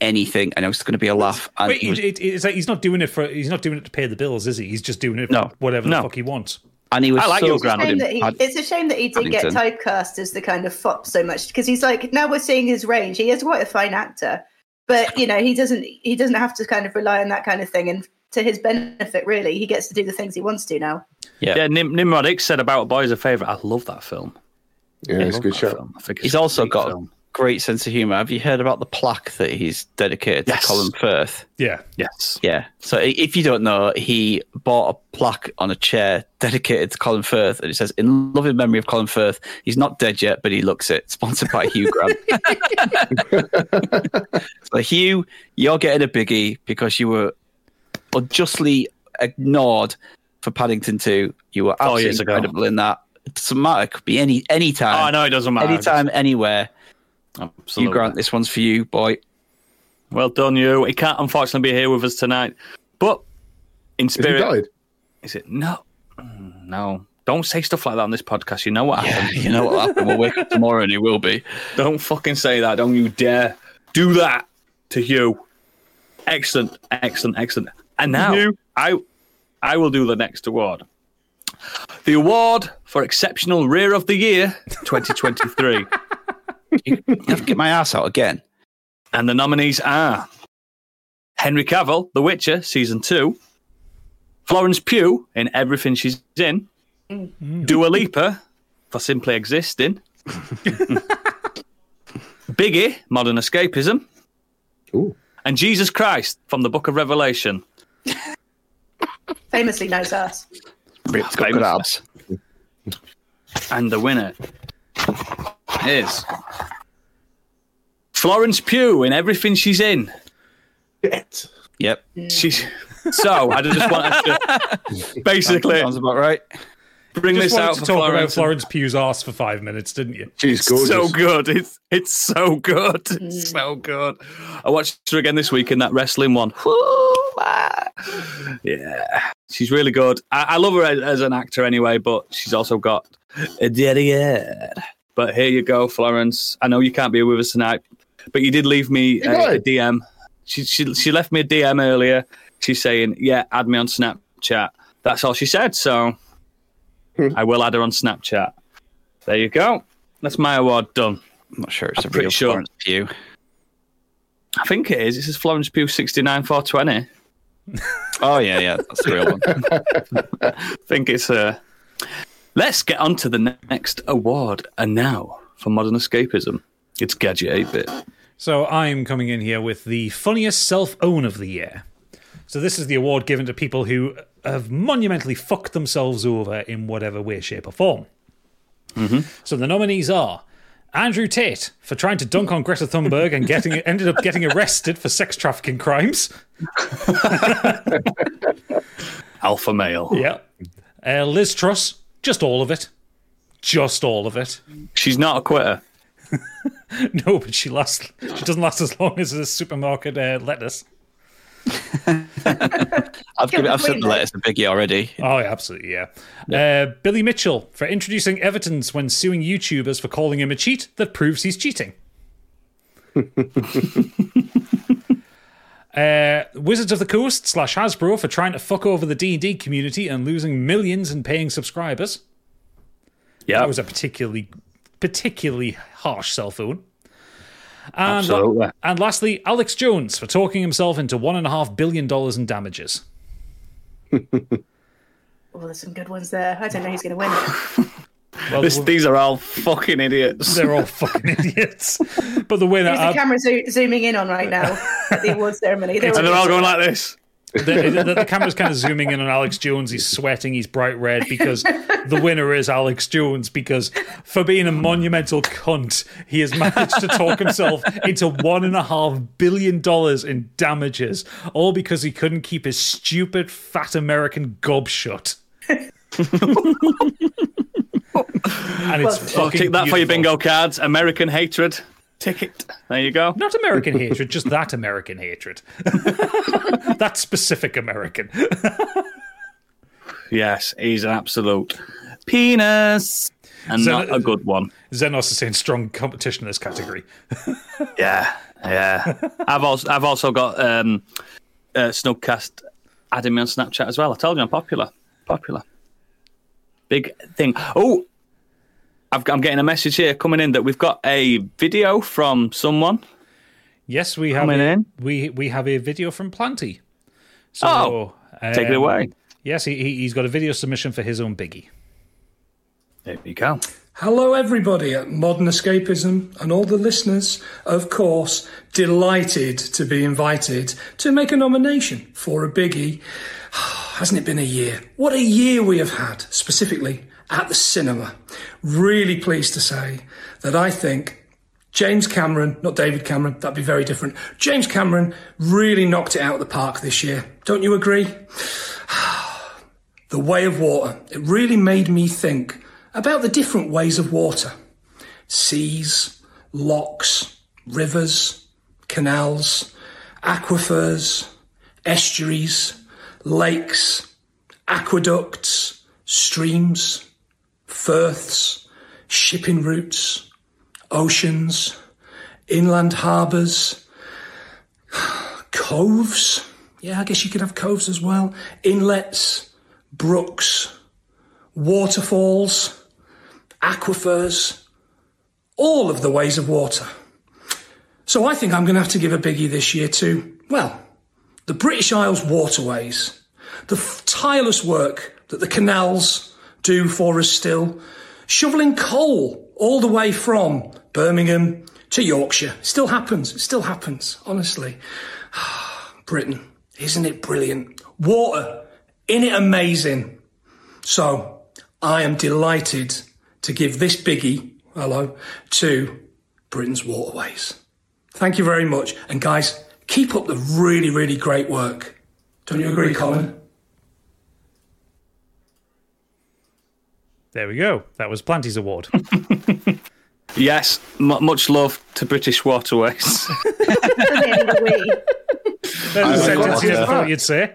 anything, and it's gonna be a laugh. And Wait, he was- it, it's like he's not doing it for he's not doing it to pay the bills, is he? He's just doing it for No. whatever No. the fuck he wants. and he was I like so Hugh good Shame that he, it's a shame that he did get Paddington. typecast as the kind of fop so much because he's like now we're seeing his range. He is quite a fine actor, but you know he doesn't he doesn't have to kind of rely on that kind of thing. And to his benefit, really, he gets to do the things he wants to now. Yeah, Nim- Nimrod X said about A Boy is a Favourite. I love that film. Yeah, it's a good show. film. I think it's He's also got film. A great sense of humor. Have you heard about the plaque that he's dedicated Yes. to Colin Firth? Yeah, Yes. Yeah. So if you don't know, he bought a plaque on a chair dedicated to Colin Firth, and it says, "In loving memory of Colin Firth." He's not dead yet, but he looks it. Sponsored by Hugh Grant. so Hugh, you're getting a biggie because you were unjustly ignored for Paddington 2. You were Four absolutely years ago. incredible in that. It doesn't matter. It could be any any time. Oh, time. no, it doesn't matter. Anytime, anywhere. Absolutely. Hugh Grant this one's for you, boy. Well done, you. He can't unfortunately be here with us tonight, but in Has he spirit, died? is it no, Mm, no? Don't say stuff like that on this podcast. You know what happened. you know what happened? We'll wake up tomorrow and he will be. Don't fucking say that. Don't you dare do that to Hugh. Excellent, excellent, excellent. And now I, I will do the next award. The award for exceptional rear of the year 2023. You have to get my ass out again. And the nominees are Henry Cavill, The Witcher, Season 2, Florence Pugh in Everything She's In, mm. Dua Lipa for Simply Existing, Biggie, Modern Escapism, Ooh. and Jesus Christ from the Book of Revelation. Famously knows us. It's got good abs. And the winner is Florence Pugh in Everything She's In. Shit. Yep. She's so I just wanted to basically Sounds about right. bring Just this out to for talk about Florence. Florence Pugh's arse for five minutes, didn't you? She's gorgeous. so good. It's it's so good. It's so good. I watched her again this week in that wrestling one. Ah. Yeah, she's really good. I, I love her as, as an actor anyway, but she's also got a daddy head. But here you go, Florence. I know you can't be with us tonight, but you did leave me a, a? DM. She, she she left me a DM earlier. She's saying, "Yeah, add me on Snapchat." That's all she said. So I will add her on Snapchat. There you go. That's my award done. I'm not sure it's a I'm pretty real sure. Florence Pugh. I think it is. This is Florence Pugh 69 420. Oh, yeah, yeah. That's the real one. I think it's Uh... Let's get on to the ne- next award. And now for modern escapism, it's Gadget 8 bit. So I'm coming in here with the funniest self own of the year. So this is the award given to people who have monumentally fucked themselves over in whatever way, shape, or form. So the nominees are Andrew Tate for trying to dunk on Greta Thunberg and getting ended up getting arrested for sex trafficking crimes. Alpha male. Yeah. Uh, Liz Truss, just all of it. Just all of it. She's not a quitter. No, but she lasts. She doesn't last as long as a supermarket uh, lettuce. I've, given, I've sent the letters to Biggie already. Oh, yeah, absolutely, yeah. Uh, Billy Mitchell for introducing evidence when suing YouTubers for calling him a cheat that proves he's cheating. uh, Wizards of the Coast slash Hasbro for trying to fuck over the D and D community and losing millions in paying subscribers. Yeah, That was a particularly, particularly harsh self own. And, Absolutely. and lastly, Alex Jones for talking himself into one and a half billion dollars in damages. Oh, there's some good ones there. I don't know who's going to win it. Well, This, these are all fucking idiots. they're all fucking idiots. But the winner, Who's the camera zo- zooming in on right now at the awards ceremony? They're and they're all going like this. the, the, the camera's kind of zooming in on Alex Jones. He's sweating. He's bright red because the winner is Alex Jones. Because for being a monumental cunt, he has managed to talk himself into one and a half billion dollars in damages, all because he couldn't keep his stupid fat American gob shut. and it's fucking take that for your bingo cards. American hatred. Ticket. There you go. Not American hatred, just that American hatred. that specific American. Yes, he's an absolute penis. And So- not a good one. Xenos is saying strong competition in this category. Yeah, yeah. I've also I've also got um, uh, Snugcast adding me on Snapchat as well. I told you I'm popular, popular. Big thing. Oh, I've, got- I'm getting a message here coming in that we've got a video from someone. Yes, we have Coming a, in. we we have a video from Planty. So Oh, Take it um, away. Yes, he, he he's got a video submission for his own biggie. There you go. Hello, everybody at Modern Escapism and all the listeners. Of course, delighted to be invited to make a nomination for a biggie. Hasn't it been a year? What a year we have had, specifically at the cinema. Really pleased to say that I think James Cameron, not David Cameron, that'd be very different. James Cameron really knocked it out of the park this year. Don't you agree? The Way of Water. It really made me think about the different ways of water seas, locks, rivers, canals, aquifers, estuaries, lakes, aqueducts, streams, firths, shipping routes, oceans, inland harbours, coves. Yeah, I guess you could have coves as well. Inlets, brooks, waterfalls, aquifers, all of the ways of water. So I think I'm going to have to give a biggie this year to, well, the British Isles waterways, the tireless work that the canals do for us still, shoveling coal all the way from Birmingham to Yorkshire. Still happens. Still happens, honestly. Britain, isn't it brilliant? Water, isn't it amazing? So I am delighted to give this biggie, hello, to Britain's waterways. Thank you very much. And guys, keep up the really, really great work. Don't you agree, Colin? There we go. That was Planty's award. Yes, m- much love to British Waterways. That's a sentence you never thought you'd say.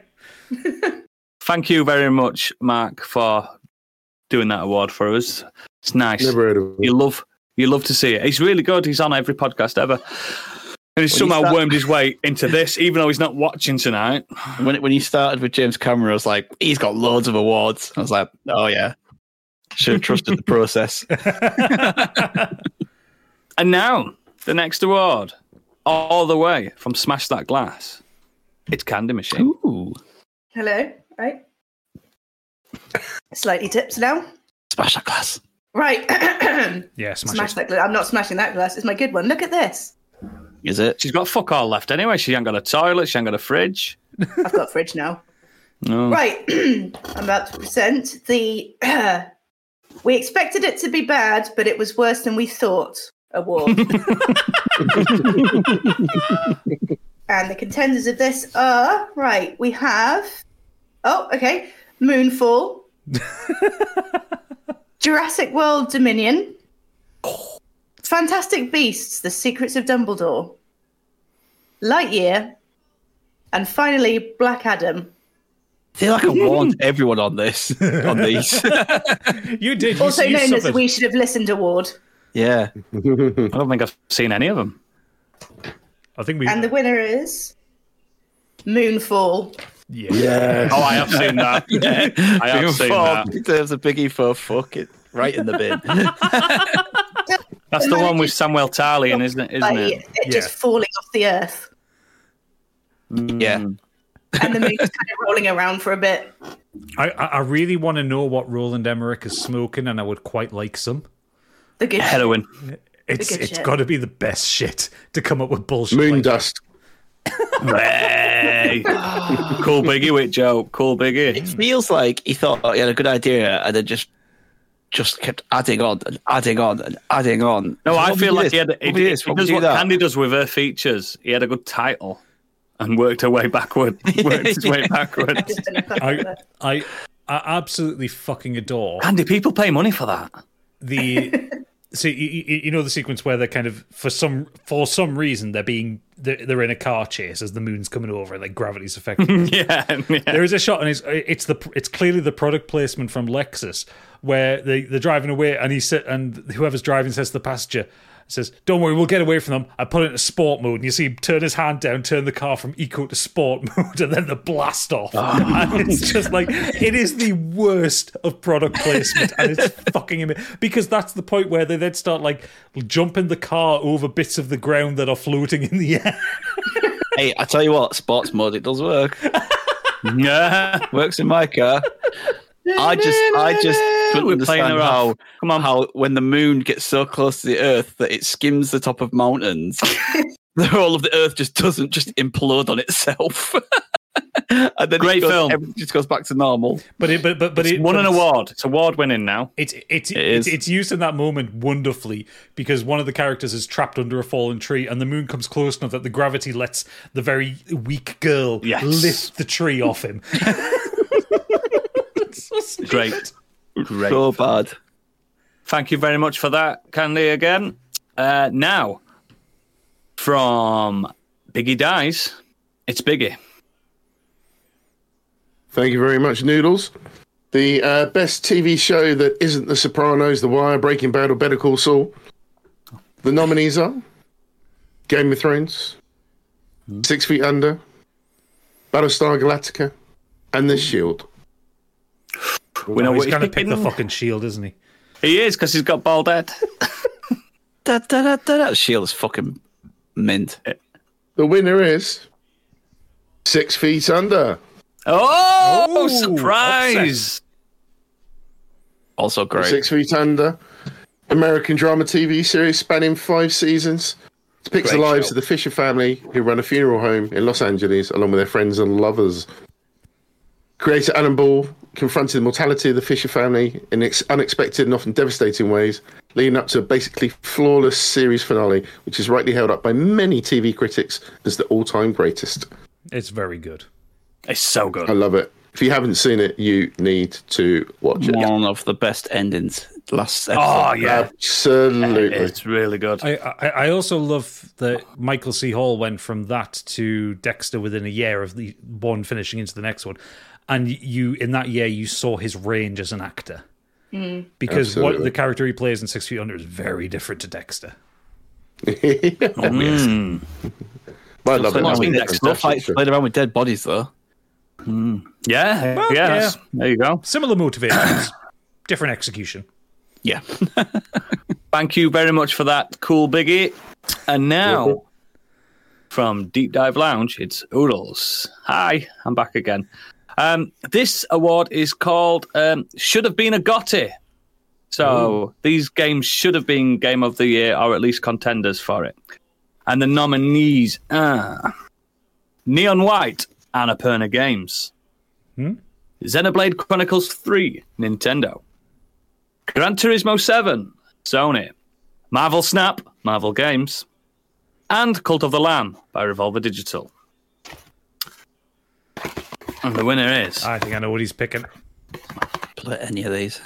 Thank you very much, Mark, for doing that award for us. It's nice. Never heard of it. You love you love to see it. He's really good. He's on every podcast ever. And he's When you somehow start- wormed his way into this, even though he's not watching tonight. When when you started with James Cameron, I was like, he's got loads of awards. I was like, oh yeah, should have trusted the process. And now, the next award, all the way from Smash That Glass. It's Candy Machine. Ooh, Hello. Right. Slightly tips now. smash that glass. Right. Yeah, smash, Smash it. that glass. I'm not smashing that glass. It's my good one. Look at this. Is it? She's got fuck all left anyway. She ain't got a toilet. She ain't got a fridge. I've got a fridge now. No. Right. I'm about to present the. We expected it to be bad, but it was worse than we thought. Award. and the contenders of this are right. We have. Oh, okay. Moonfall. Jurassic World Dominion. Fantastic Beasts: The Secrets of Dumbledore. Lightyear. And finally, Black Adam. I feel like I warned everyone on this, on these. You did. You, Also you known as suffered. We Should Have Listened Award. yeah. I don't think I've seen any of them. I think we. And the winner is Moonfall. yeah. Oh, I have seen that. I have seen that. There's a biggie for fuck it. Right in the bin. That's the one with Samuel Tarlian, isn't it? Isn't Like, it? it just falling off the earth. yeah. Hmm. And the moon's kind of rolling around for a bit. I, I I really want to know what Roland Emmerich is smoking, and I would quite like some. The good Heroin. It's good it's shit. got to be the best shit to come up with bullshit. Moon like dust. Hey. cool biggie with Joe. Cool biggie. It feels like he thought he had a good idea and then just just kept adding on and adding on and adding on. No, I feel like you he had. do He, What would he this? What would does what do that? Candy does with her features. He had a good title and worked her way backward. Worked his way backward. Just been a fuck I. I I absolutely fucking adore Candy, people pay money for that. the so you, you you know the sequence where they're kind of for some for some reason they're being they're, they're in a car chase as the moon's coming over and like gravity's affecting them. Yeah, yeah. there is a shot and it's it's the it's clearly the product placement from Lexus where they they're driving away and he sit and whoever's driving says to the passenger says don't worry we'll get away from them I put it into sport mode and you see him turn his hand down turn the car from eco to sport mode and then the blast off oh. and it's just like it is the worst of product placement and it's fucking amazing because that's the point where they then start like jumping the car over bits of the ground that are floating in the air Hey, I tell you what, sports mode it does work. yeah. Works in my car. I just, I just couldn't We're understand how, off. Come on. how when the moon gets so close to the Earth that it skims the top of mountains, the whole of the Earth just doesn't just implode on itself. and then it Great goes- film. Everything just goes back to normal. but it but but, but It's it won an award. It's award winning now. It's it's It it's, it's used in that moment wonderfully because one of the characters is trapped under a fallen tree and the moon comes close enough that the gravity lets the very weak girl Yes. lift the tree off him. Great. Great. So bad. Thank you very much for that, Candy, again. Uh, now, from Biggie Dies, it's Biggie. Thank you very much, Noodles. The uh, best TV show that isn't The Sopranos, The Wire, Breaking Bad, or Better Call Saul. The nominees are Game of Thrones, Six Feet Under, Battlestar Galactica, and The Shield. We know he's going to pick the fucking shield, isn't he? He is, because he's got bald head. Da, da, da, da, da. Shield's fucking mint. The winner is Six Feet Under. Oh, Oh, surprise! Also great. Six Feet Under, American drama TV series spanning five seasons. It depicts the lives show. of the Fisher family who run a funeral home in Los Angeles along with their friends and lovers. Creator Alan Ball confronted the mortality of the Fisher family in ex- unexpected and often devastating ways, leading up to a basically flawless series finale, which is rightly held up by many TV critics as the all time greatest. It's very good. It's so good. I love it. If you haven't seen it, you need to watch it. One of the best endings. Last ah, episode. Oh, yeah. Absolutely. It's really good. I, I I also love that Michael C. Hall went from that to Dexter within a year of the one finishing into the next one, and you in that year you saw his range as an actor because what the character he plays in Six Feet Under is very different to Dexter. Mm. I love it. Lots I been mean, Dexter. Still fight, played around with dead bodies though. Yeah, Well, yeah, yeah. There you go. Similar motivations, different execution. Yeah. Thank you very much for that, cool Biggie. And now, from Deep Dive Lounge, it's Oodles. Hi, I'm back again. Um, this award is called um, Should Have Been a Gotti. So these games should have been Game of the Year or at least contenders for it. And the nominees are Neon White, Annapurna Games. Xenoblade Chronicles 3, Nintendo. Gran Turismo 7, Sony. Marvel Snap, Marvel Games. And Cult of the Lamb by Devolver Digital. And the winner is I think I know what he's picking. Play any of these.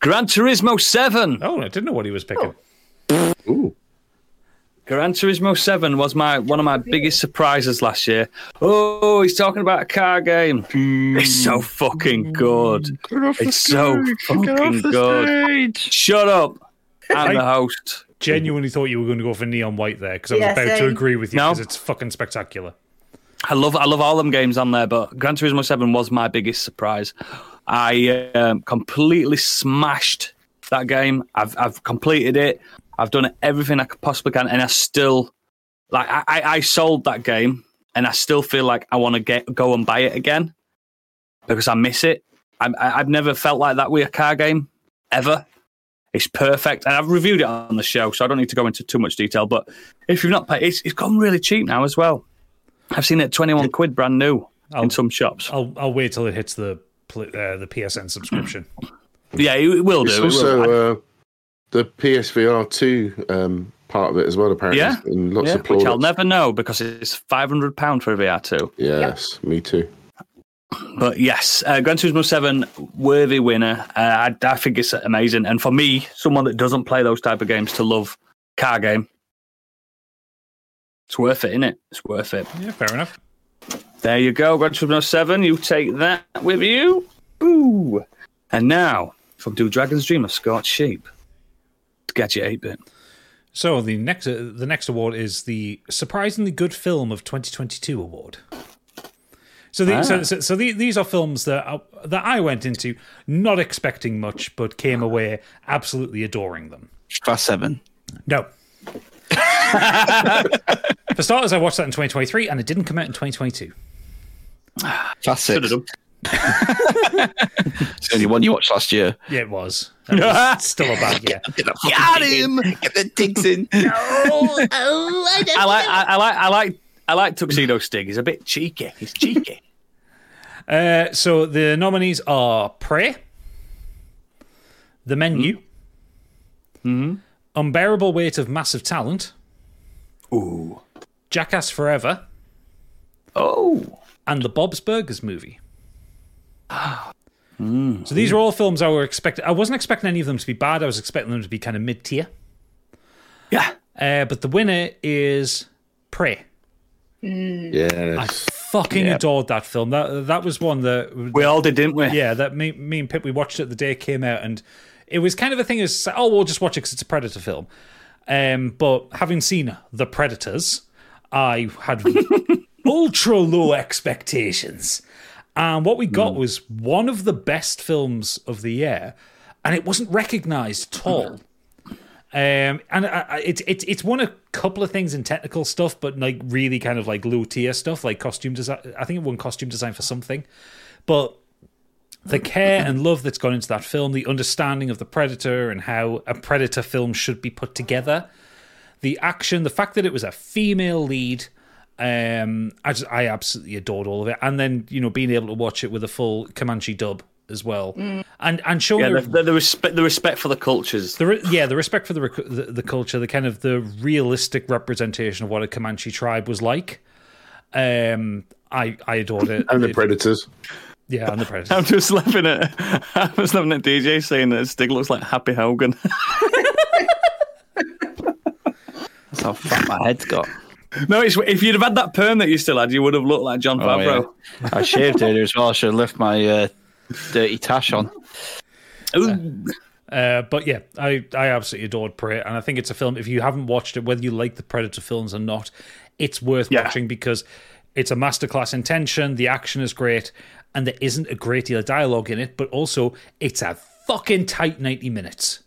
Gran Turismo 7. Oh, I didn't know what he was picking. Ooh. Gran Turismo 7 was my one of my biggest surprises last year. Oh, he's talking about a car game. It's so fucking good. It's so fucking good. Shut up. I'm the host. Genuinely thought you were going to go for Neon White there because I was Yeah, about to agree with you No. because it's fucking spectacular. I love I love all them games on there, but Gran Turismo Seven was my biggest surprise. I um, completely smashed that game. I've I've completed it. I've done everything I could possibly can, and I still like I, I sold that game, and I still feel like I want to get go and buy it again because I miss it. I, I've never felt like that with a car game ever. It's perfect, and I've reviewed it on the show, so I don't need to go into too much detail. But if you've not paid, it's it's gone really cheap now as well. I've seen it 21 quid brand new in some shops. I'll I'll wait till it hits the uh, the PSN subscription. Yeah, it, it will do. It's it will. also uh, the PSVR 2 um, part of it as well, apparently. Yeah? And lots yeah, of which I'll never know because it's £500 for a VR2. Yes, me too. But yes, uh, Gran Turismo 7, worthy winner. Uh, I, I think it's amazing. And for me, someone that doesn't play those type of games to love car game, it's worth it, isn't it? It's worth it. Yeah, fair enough. There you go, Gran Turismo 7. You take that with you. Ooh. And now, from Do Dragon's Dream of Scorched Sheep, Gadget 8 bit. So the next uh, the next award is the surprisingly good film of 2022 award. So, the, so, so, so the, these are films that I, that I went into not expecting much, but came away absolutely adoring them. Fast Seven. No. For starters, I watched that in 2023, and it didn't come out in 2022. Fast Should have done. It's the only one you watched last year. Yeah, it was. It was still a bad year. Got him! Get the digs in. No, I like, I, I like, I like, I like Tuxedo Stig. He's a bit cheeky. He's cheeky. Uh, so the nominees are Prey, The Menu, Unbearable Weight of Massive Talent, Ooh. Jackass Forever, Oh. and the Bob's Burgers movie. So these are all films I were expecting. I wasn't expecting any of them to be bad. I was expecting them to be kind of mid tier. Yeah. Uh, but the winner is Prey. Yeah, I fucking Yeah. adored that film. That that was one that We all did, didn't we? yeah, that me, me and Pip we watched it the day it came out, and it was kind of a thing as oh we'll just watch it because it's a Predator film. Um, but having seen The Predators, I had ultra low expectations, and what we got was one of the best films of the year, and it wasn't recognised at all. Um, and it's it's it's won a couple of things in technical stuff, but like really kind of like low tier stuff, like costume design. I think it won costume design for something, but the care and love that's gone into that film, the understanding of the predator and how a predator film should be put together, the action, the fact that it was a female lead, um, I just I absolutely adored all of it, and then you know being able to watch it with a full Comanche dub as well, and and showing Yeah, the- the, the, the respect, the respect for the cultures. the re- yeah, the respect for the, rec- the the culture, the kind of the realistic representation of what a Comanche tribe was like. Um, I I adored it. And the It- Predators. Yeah, and the predators. I'm just laughing at. I was laughing at DJ saying that Stig looks like Happy Hogan. That's how fat my head's got. no, it's, if you'd have had that perm that you still had, you would have looked like John Oh, Favreau. yeah. I shaved earlier as well. I should have left my uh, dirty tash on. Ooh. Uh, but yeah, I, I absolutely adored Prey, and I think it's a film. If you haven't watched it, whether you like the Predator films or not, it's worth Yeah. watching because it's a masterclass in tension. The action is great, and there isn't a great deal of dialogue in it, but also it's a fucking tight ninety minutes.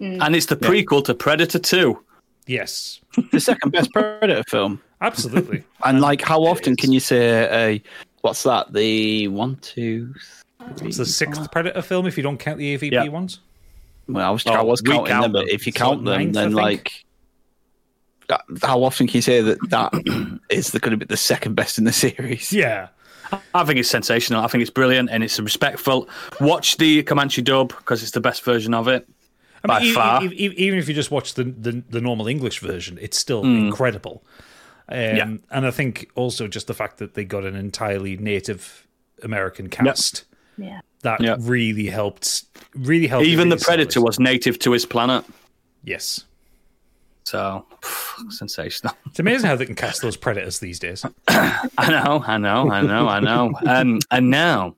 Mm. And it's the prequel to Predator 2. Yes, The second best Predator film. absolutely. And like, how often can you say a what's that? The one, two, three. it's the sixth Predator film if you don't count the AVP Yeah. ones. Well, I was, Oh, I was counting count them, but if you So count them, ninth, then like, that, how often can you say that that is going to be the second best in the series? Yeah, I think it's sensational. I think it's brilliant and it's respectful. Watch the Comanche dub because it's the best version of it. I By mean, far. e- e- even if you just watch the, the, the normal English version, it's still Hmm. incredible. Um, Yeah. And I think also just the fact that they got an entirely native American cast Yeah. that Yeah. really helped. Really helped. Even the Predator was native to his planet. Yes, So, pff, sensational. it's amazing how they can cast those predators these days. I know, I know, I know, I know. Um, and now,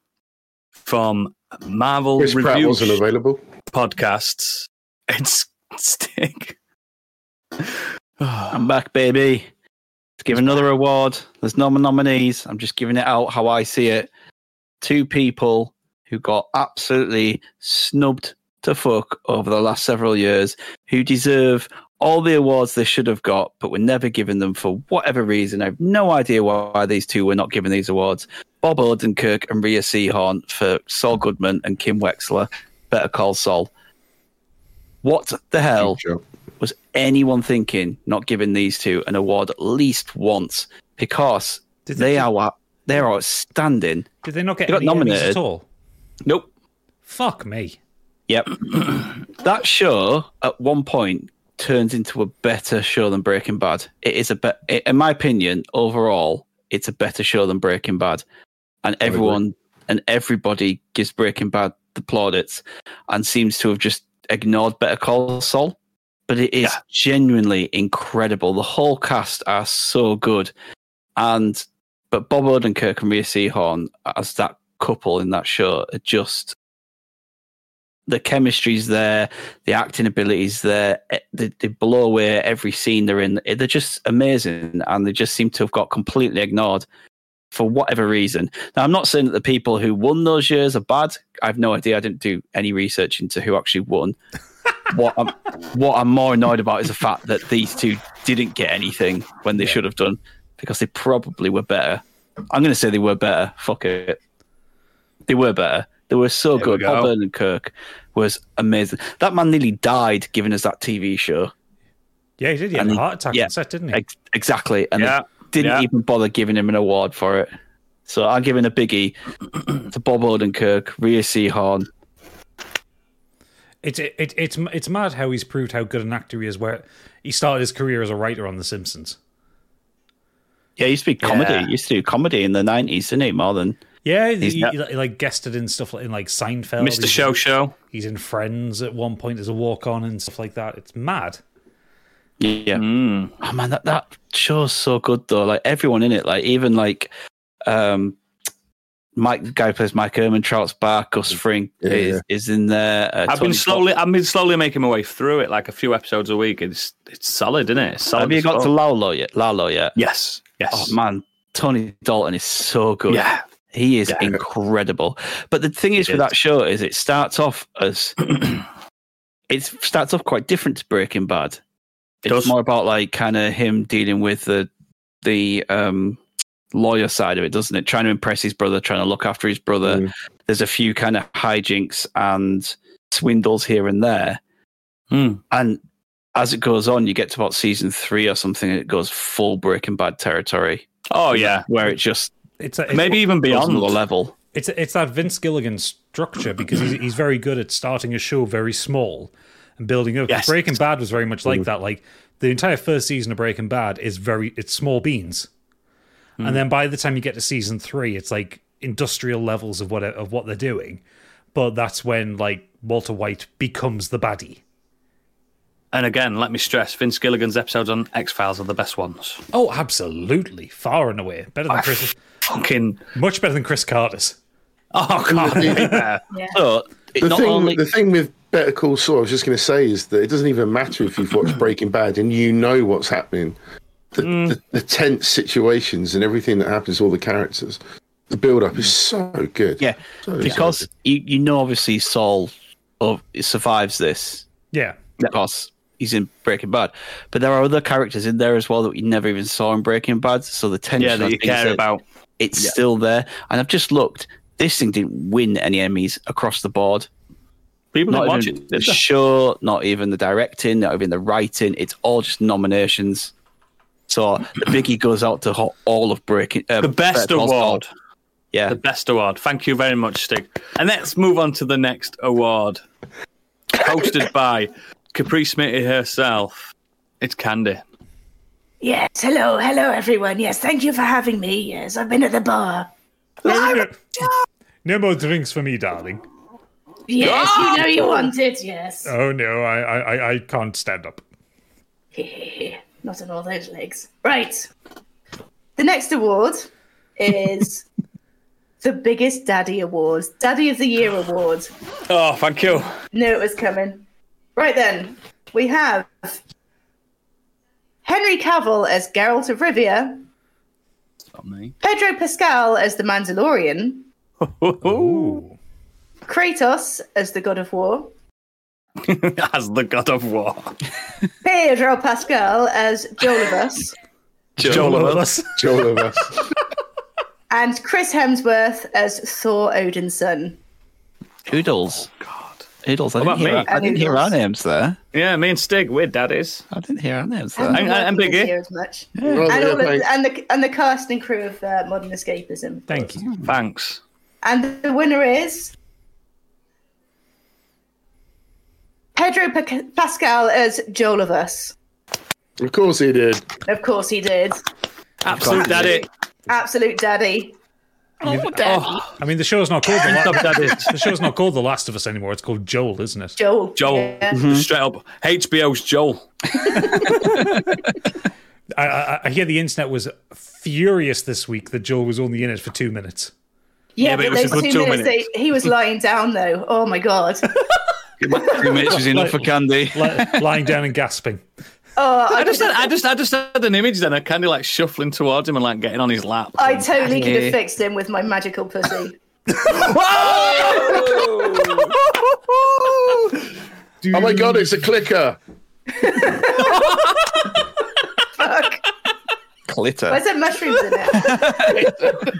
from Marvel Chris Pratt wasn't available. podcasts, it's Stig. I'm back, baby. Let's give another award. There's no nominees. I'm just giving it out how I see it. Two people who got absolutely snubbed to fuck over the last several years, who deserve all the awards they should have got, but were never given them for whatever reason. I have no idea why these two were not given these awards. Bob Odenkirk and Rhea Seehorn for Saul Goodman and Kim Wexler. Better call Saul. What the hell was anyone thinking not giving these two an award at least once because Did they they- are they are outstanding. Did they not get They got any nominated. at all? Nope. Fuck me. Yep. that show at one point turns into a better show than Breaking Bad. It is a be- in my opinion, overall, it's a better show than Breaking Bad. And everyone and everybody gives Breaking Bad the plaudits and seems to have just ignored Better Call Saul. But it is Yeah. genuinely incredible. The whole cast are so good. And but Bob Odenkirk and Rhea Seehorn as that couple in that show are just the chemistry's there, the acting abilities there. eh, They, they blow away every scene they're in. They're just amazing, and they just seem to have got completely ignored for whatever reason. Now, I'm not saying that the people who won those years are bad. I have no idea. I didn't do any research into who actually won. what I'm what I'm more annoyed about is the fact that these two didn't get anything when they should have done because they probably were better. I'm going to say they were better. Fuck it. They were better. They were so There we good. Bob go. Odenkirk was amazing. That man nearly died giving us that TV show. Yeah, he did. He had And a heart attack yeah. on set, didn't he? Ex- exactly. And Yeah, they didn't yeah. even bother giving him an award for it. So I'm giving a biggie to Bob Odenkirk, Rhea Seehorn. It's it, it, it's it's mad how he's proved how good an actor he is. Where he started his career as a writer on The Simpsons. Yeah, he used to be comedy. Yeah. He used to do comedy in the 90s, didn't he? More than Yeah, he, He's he- not- he, like guested in stuff like in like Seinfeld. Mr. He's- Show Show. He's in Friends at one point as a walk on and stuff like that. It's mad. Yeah. Mm. Oh man, that, that show's so good though. Like everyone in it, like even like um Mike the guy who plays Mike Ehrmantraut's back, Gus Fring Yeah, is, yeah. is in there. Uh, I've Tony been slowly, I've been slowly making my way through it, like a few episodes a week. It's it's solid, isn't it? Solid Have you got fuck. to Lalo yet? Lalo yet? Yes, yes. Oh man, Tony Dalton is so good. Yeah. He is incredible. But the thing is He with is. that show is it starts off as it starts off quite different to Breaking Bad. It's Does. more about like kind of him dealing with the the um lawyer side of it, doesn't it? Trying to impress his brother, trying to look after his brother. Mm. There's a few kind of hijinks and swindles here and there. Hmm. And as it goes on, you get to about season three or something, and it goes full Breaking Bad territory, Oh yeah, where it just It's a, it's, maybe even beyond. the level. it's it's that Vince Gilligan structure because he's, he's very good at starting a show very small and building up. Yes. Breaking Bad was very much like mm. that. Like the entire first season of Breaking Bad is very it's small beans, and mm. then by the time you get to season three, it's like industrial levels of what of what they're doing. But that's when like Walter White becomes the baddie. And again, let me stress: Vince Gilligan's episodes on X Files are the best ones. Oh, absolutely, far and away better than Chris. Fucking Much better than Chris Carter's. oh god, yeah. So The not thing, only the thing with Better Call Saul, I was just going to say, is that it doesn't even matter if you've watched Breaking Bad and you know what's happening. The, the, mm. the tense situations and everything that happens, to all the characters, the build up is so good. yeah, So, so because good. you you know obviously Saul of survives this Yeah, because he's in Breaking Bad, but there are other characters in there as well that we never even saw in Breaking Bad. So the tension yeah, that you care that- about. It's still there. And I've just looked. This thing didn't win any Emmys across the board. People Not didn't watch even it. the they? show, not even the directing, not even the writing. It's all just nominations. So the biggie goes out to all of Breaking. Uh, The best Better Call Saul. award. Yeah, The best award. Thank you very much, Stig. And let's move on to the next award, hosted by Capri Smitty herself. It's Candy. Yes, hello, hello, everyone. Yes, thank you for having me. Yes, I've been at the bar. no, no more drinks for me, darling. Yes, you ah! know you want it. Yes. Oh no, I I I- I can't stand up. Not on all those legs. Right. The next award is the biggest daddy award, Daddy of the Year award. Oh, thank you. Knew it was coming. Right then, we have Henry Cavill as Geralt of Rivia, Not me. Pedro Pascal as the Mandalorian, Ooh. Kratos as the God of War, As the God of War. Pedro Pascal as Jolibus, Joel of us. Joel of us. and Chris Hemsworth as Thor Odinson. Oodles. Oh, God. Oodles. I What didn't, about hear, me? I didn't hear our names there. Yeah, me and Stig, we're daddies. I didn't hear our names I there. And- and don't Biggie. hear as much. Well, And, all of, thanks. and the and the cast and crew of uh, Modern Escapism. Thank you. Thanks. And the winner is Pedro Pa- Pascal as Joel of Us. Of course he did. Of course he did. Absolute daddy. Absolute daddy. Oh, oh, I mean, the show's not called the, La- the show's not called The Last of Us anymore. It's called Joel, isn't it? Joel. Joel. Yeah. Mm-hmm. Mm-hmm. Straight up. HBO's Joel. I, I, I hear the internet was furious this week that Joel was only in it for two minutes. Yeah, Yeah, but but, it was a those good two two minutes, minutes. They, he was lying down though. Oh my god. Three minutes was enough for Candy. Li- lying down and gasping. Oh, I I, just had, I just I just had an image then of Candy like shuffling towards him and like getting on his lap. I totally could have fixed him with my magical pussy. Oh my god, it's a clicker. Fuck. Clitter. Where's there mushrooms in it?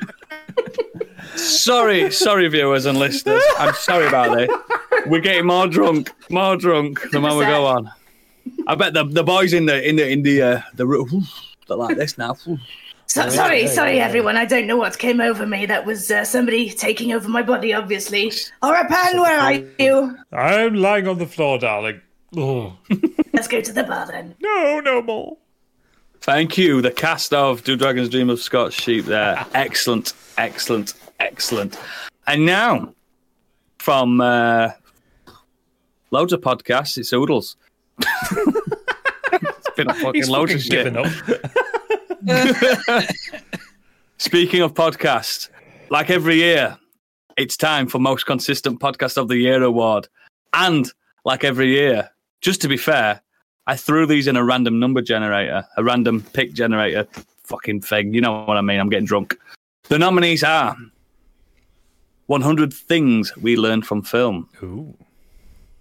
sorry, sorry, viewers and listeners. I'm sorry about it. We're getting more drunk, more drunk the more we go on. I bet the the boys in the in the in the uh, the room they're like this now. So, sorry, sorry, everyone. I don't know what came over me. That was uh, somebody taking over my body, obviously. Orapan, where are you? I'm lying on the floor, darling. Oh. Let's go to the bar then. No, no more. Thank you, the cast of Do Dragons Dream of Scorched Sheep. There, excellent, excellent, Excellent. And now, from uh, loads of podcasts, it's Oodles. It's been a fucking He's loads fucking of shit. up. Speaking of podcasts, like every year, it's time for Most Consistent Podcast of the Year award. And like every year, just to be fair, I threw these in a random number generator, a random pick generator fucking thing. You know what I mean? I'm getting drunk. The nominees are 100 Things We Learned from Film, Ooh.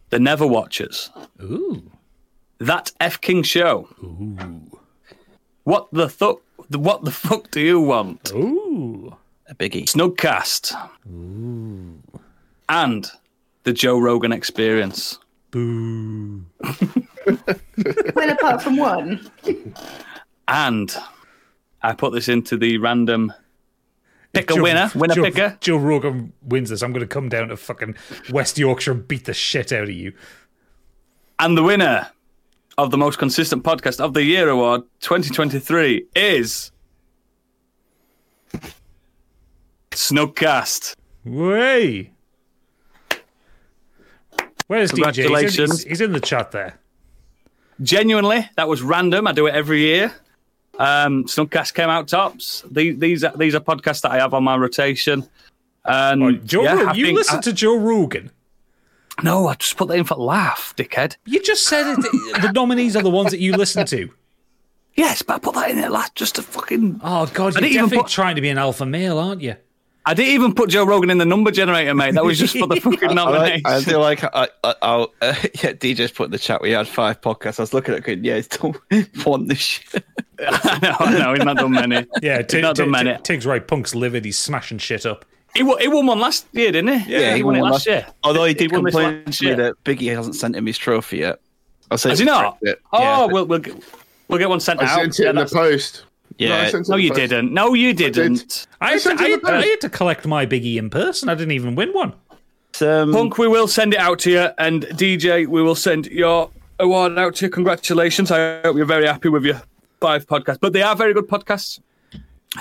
The Never Watchers, Ooh. That F King Show, What the Fuck? What the fuck do you want? Ooh. A biggie. Snugcast. And the Joe Rogan Experience. Boo. Well, apart from one. And I put this into the random pick a Joe- winner, winner Joe, picker. Joe Rogan wins this. I'm going to come down to fucking West Yorkshire and beat the shit out of you. And the winner of the most consistent podcast of the year award 2023 is Snugcast. Way. Where's DJ? He's in, Congratulations. he's, he's in the chat there. Genuinely, that was random. I do it every year. Um, Snugcast came out tops. These, these, are, these are podcasts that I have on my rotation. And Oh, Joe yeah, you think- listen I- to Joe Rogan. No, I just put that in for laugh, dickhead. You just said it, the nominees are the ones that you listen to. Yes, but I put that in there last just to fucking. Oh God, I you're didn't even definitely put- trying to be an alpha male, aren't you? I didn't even put Joe Rogan in the number generator, mate. That was just for the fucking I, nomination. like, I feel like I, I, I'll, uh, yeah, DJ's put in the chat. We had five podcasts. I was looking at it going, yeah, it's don't want this shit. I know, I know. He's not done many. Yeah, he's Tig, not done many. Tig, Tig's right. Punk's livid. He's smashing shit up. He won, he won one last year, didn't he? Yeah, he won it last year. Although he did won this complain last to me year. that Biggie hasn't sent him his trophy yet. I'll say Has he not? Yeah, Oh, but- we'll, we'll get- we'll get one sent I out. sent it Yeah, in the post. Yeah. No, I sent it no, you post. didn't. No, you didn't. I had, sent to, I, had, in the I had to collect my biggie in person. I didn't even win one. um, Punk, we will send it out to you. And DJ, we will send your award out to you. Congratulations. I hope you're very happy with your five podcasts. But they are very good podcasts.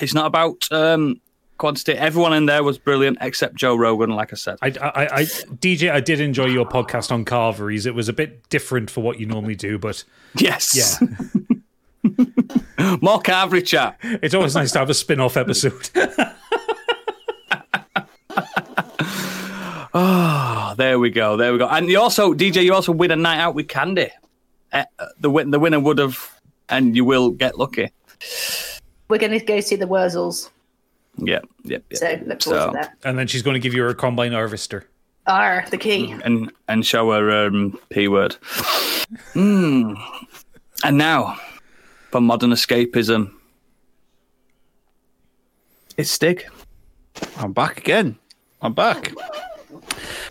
It's not about um, quantity. Everyone in there was brilliant except Joe Rogan, like I said. I, I, I, DJ, I did enjoy your podcast on carveries. It was a bit different for what you normally do, but yes. yeah, More Carvery chat. it's always nice to have a spin-off episode. Oh, there we go. There we go. And you also, DJ, you also win a night out with Candy. Uh, the win, the winner would have, and you will get lucky. We're going to go see the Wurzels. Yeah, yep, yep. So look forward So- to that. and then she's going to give you her combine harvester. R, the key. and and show her um, p word. Hmm. And now, for modern escapism, it's Stig. I'm back again. I'm back.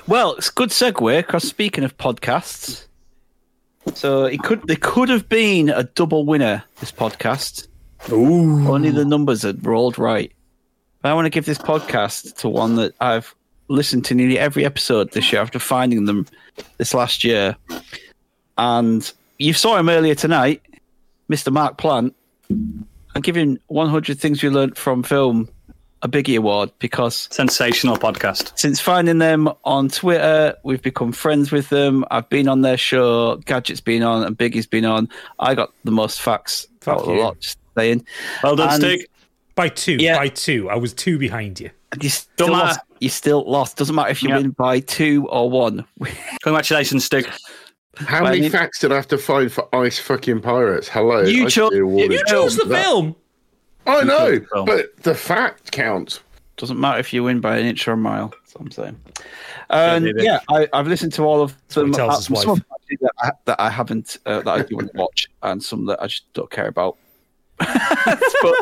Well, it's a good segue. Because speaking of podcasts, so it could there could have been a double winner this podcast. Ooh. Only the numbers had rolled right. But I want to give this podcast to one that I've listened to nearly every episode this year after finding them this last year. And you saw him earlier tonight, Mr. Mark Plant. I'm giving 100 Things We Learned from Film a Biggie Award because Sensational podcast. since finding them on Twitter, we've become friends with them. I've been on their show, Gadget's been on, and Biggie's been on. I got the most facts Fuck out of the lot, just saying. Well done, And- Stig. By two, Yeah. by two. I was two behind you. You still Don't lost. You still lost. Doesn't matter if you Yeah. win by two or one. Congratulations, Stig. How I many mean- facts did I have to find for Ice fucking Pirates? Hello. You I chose- should be You chose the that. film. I know, the film. but the fact counts. Doesn't matter if you win by an inch or a mile. That's what I'm saying. And baby. yeah, I, I've listened to all of them. tells Uh, his some wife. of them actually that I, that I haven't, uh, that I do want to watch, and some that I just don't care about. But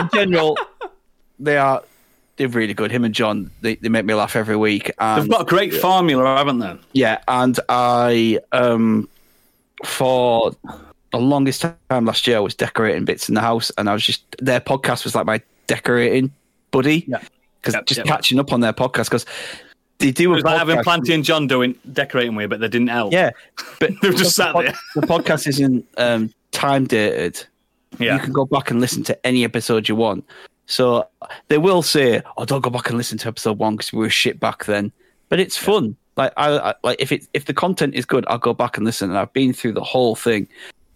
in general, they are they're really good. Him and John, they, they make me laugh every week. And They've got a great formula, haven't they? yeah, and I um for the longest time last year I was decorating bits in the house, and I was just their podcast was like my decorating buddy. Yeah. because Yep, just yep. catching up on their podcast because they do It a was like having podcast- Planty and John doing decorating with, but they didn't help. Yeah, but They've just the sat pod- there. The podcast isn't um, time dated. Yeah. You can go back and listen to any episode you want. So they will say, "Oh, don't go back and listen to episode one because we were shit back then." But it's fun. Like I, I like if it if the content is good, I'll go back and listen. And I've been through the whole thing,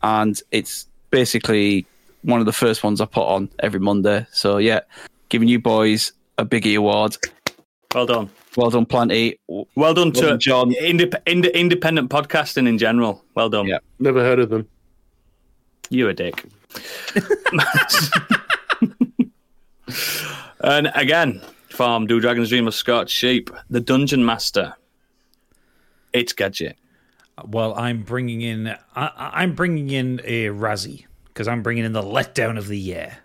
and it's basically one of the first ones I put on every Monday. So yeah, giving you boys a Biggie award. Well done. Well done, Plenty. Well done to done, John. Indep- ind- independent podcasting in general. Well done. Yeah. Never heard of them. You a dick. and again, from Do Dragons Dream of Scorched Sheep, the Dungeon Master. It's Gadget. Well, I'm bringing in I, I- I'm bringing in a Razzie because I'm bringing in the letdown of the year.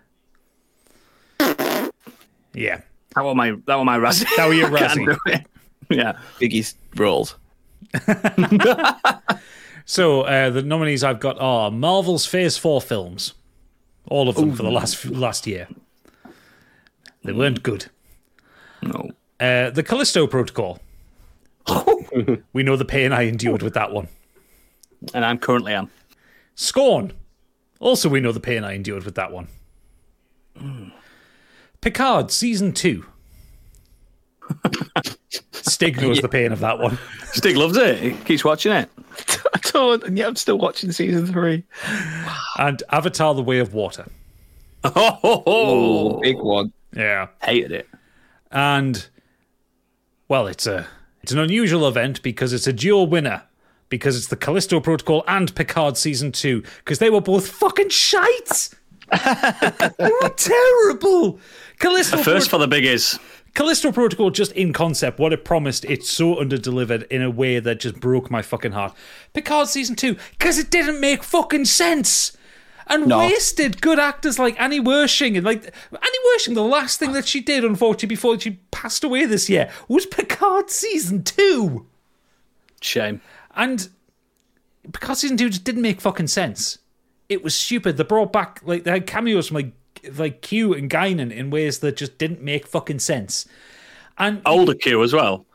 Yeah, That was my that was my Razzie. That was your I Razzie. yeah. Biggie's rolled. So uh, the nominees I've got are Marvel's Phase Four films, all of them for the last last year. They weren't good. No. Uh, the Callisto Protocol. we know the pain I endured with that one. And I'm currently am. Scorn. Also, we know the pain I endured with that one. Picard season two. Stig knows the pain of that one. Stig loves it. He keeps watching it. I don't, and yeah, I'm still watching season three. And Avatar: The Way of Water. Oh, ho, ho. Big one. Yeah. hated it. And well, it's a it's an unusual event because it's a dual winner. Because it's the Callisto Protocol and Picard season two. Because they were both fucking shite. they were terrible. Callisto First Prot- for the biggies. Callisto Protocol, just in concept, what it promised, it's so underdelivered in a way that just broke my fucking heart. Picard season two, because it didn't make fucking sense. And No. wasted good actors like Annie Wersching. And like Annie Wersching, the last thing that she did, unfortunately, before she passed away this year, was Picard season two. Shame. And Picard season two just didn't make fucking sense. It was stupid. They brought back like they had cameos from like like Q and Guinan in ways that just didn't make fucking sense. And Older Q as well.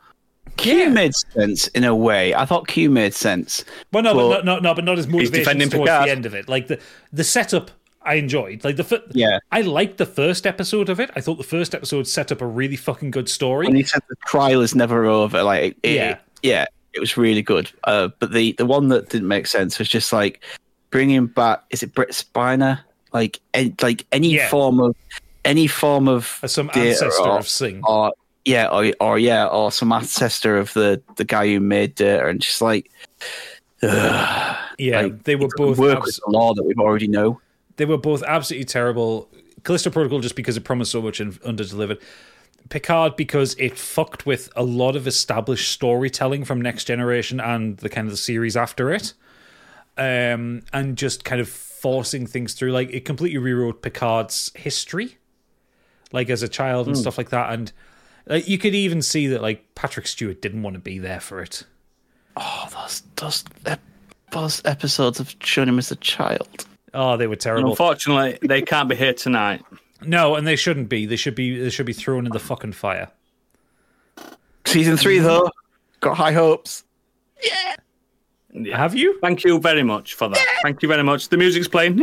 Q Yeah. made sense in a way. I thought Q made sense. Well, no, Well, but no, no, no, but not as motivation defending towards Picard. the end of it. Like the the setup, I enjoyed. Like the fir- Yeah. I liked the first episode of it. I thought the first episode set up a really fucking good story. When he said the trial is never over, like it, Yeah. yeah, it was really good. Uh, but the the one that didn't make sense was just like bringing back. Is it Brent Spiner? Like any, like any Yeah. form of any form of As some ancestor or, of Sing. or yeah, or, or yeah, or some ancestor of the the guy who made data, and just like yeah, like, they were both work abs- with the law that we've already know. they were both absolutely terrible. Callisto Protocol just because it promised so much and underdelivered. Picard because it fucked with a lot of established storytelling from Next Generation and the kind of the series after it, um, and just kind of forcing things through. Like it completely rewrote Picard's history, like as a child and hmm. stuff like that. And like, you could even see that like Patrick Stewart didn't want to be there for it. Oh, those those ep- those episodes of showing him as a child. Oh, they were And terrible. unfortunately, they can't be here tonight. No, and they shouldn't be. They should be. They should be thrown in the fucking fire. Season three though, got high hopes. Have you? Thank you very much for that. Thank you very much. The music's playing.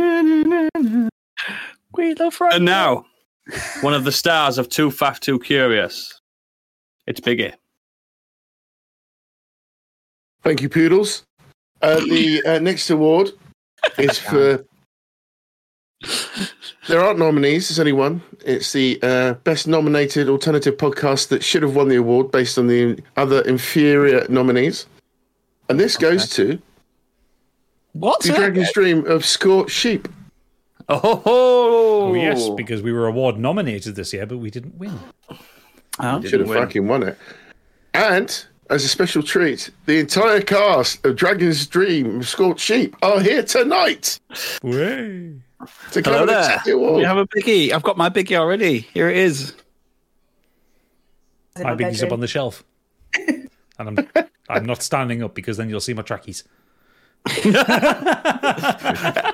We love Frank. And now, one of the stars of Too Faff, Too Curious. It's Biggie. Thank you, Poodles. Uh, the uh, next award is for. There aren't nominees. There's only one. It's the uh, best nominated alternative podcast that should have won the award based on the other inferior nominees. And this goes to what The that? Dragon's Dream of Scorched Sheep. Oh, ho, ho. Oh, yes, because we were award nominated this year, but we didn't win. Oh. Should have win. fucking won it. And as a special treat, the entire cast of Dragon's Dream of Scorched Sheep are here tonight Way. to come Hello and there. accept the award. We have a biggie. I've got my biggie already. Here it is. My my biggie's up on the shelf. And I'm I'm not standing up because then you'll see my trackies.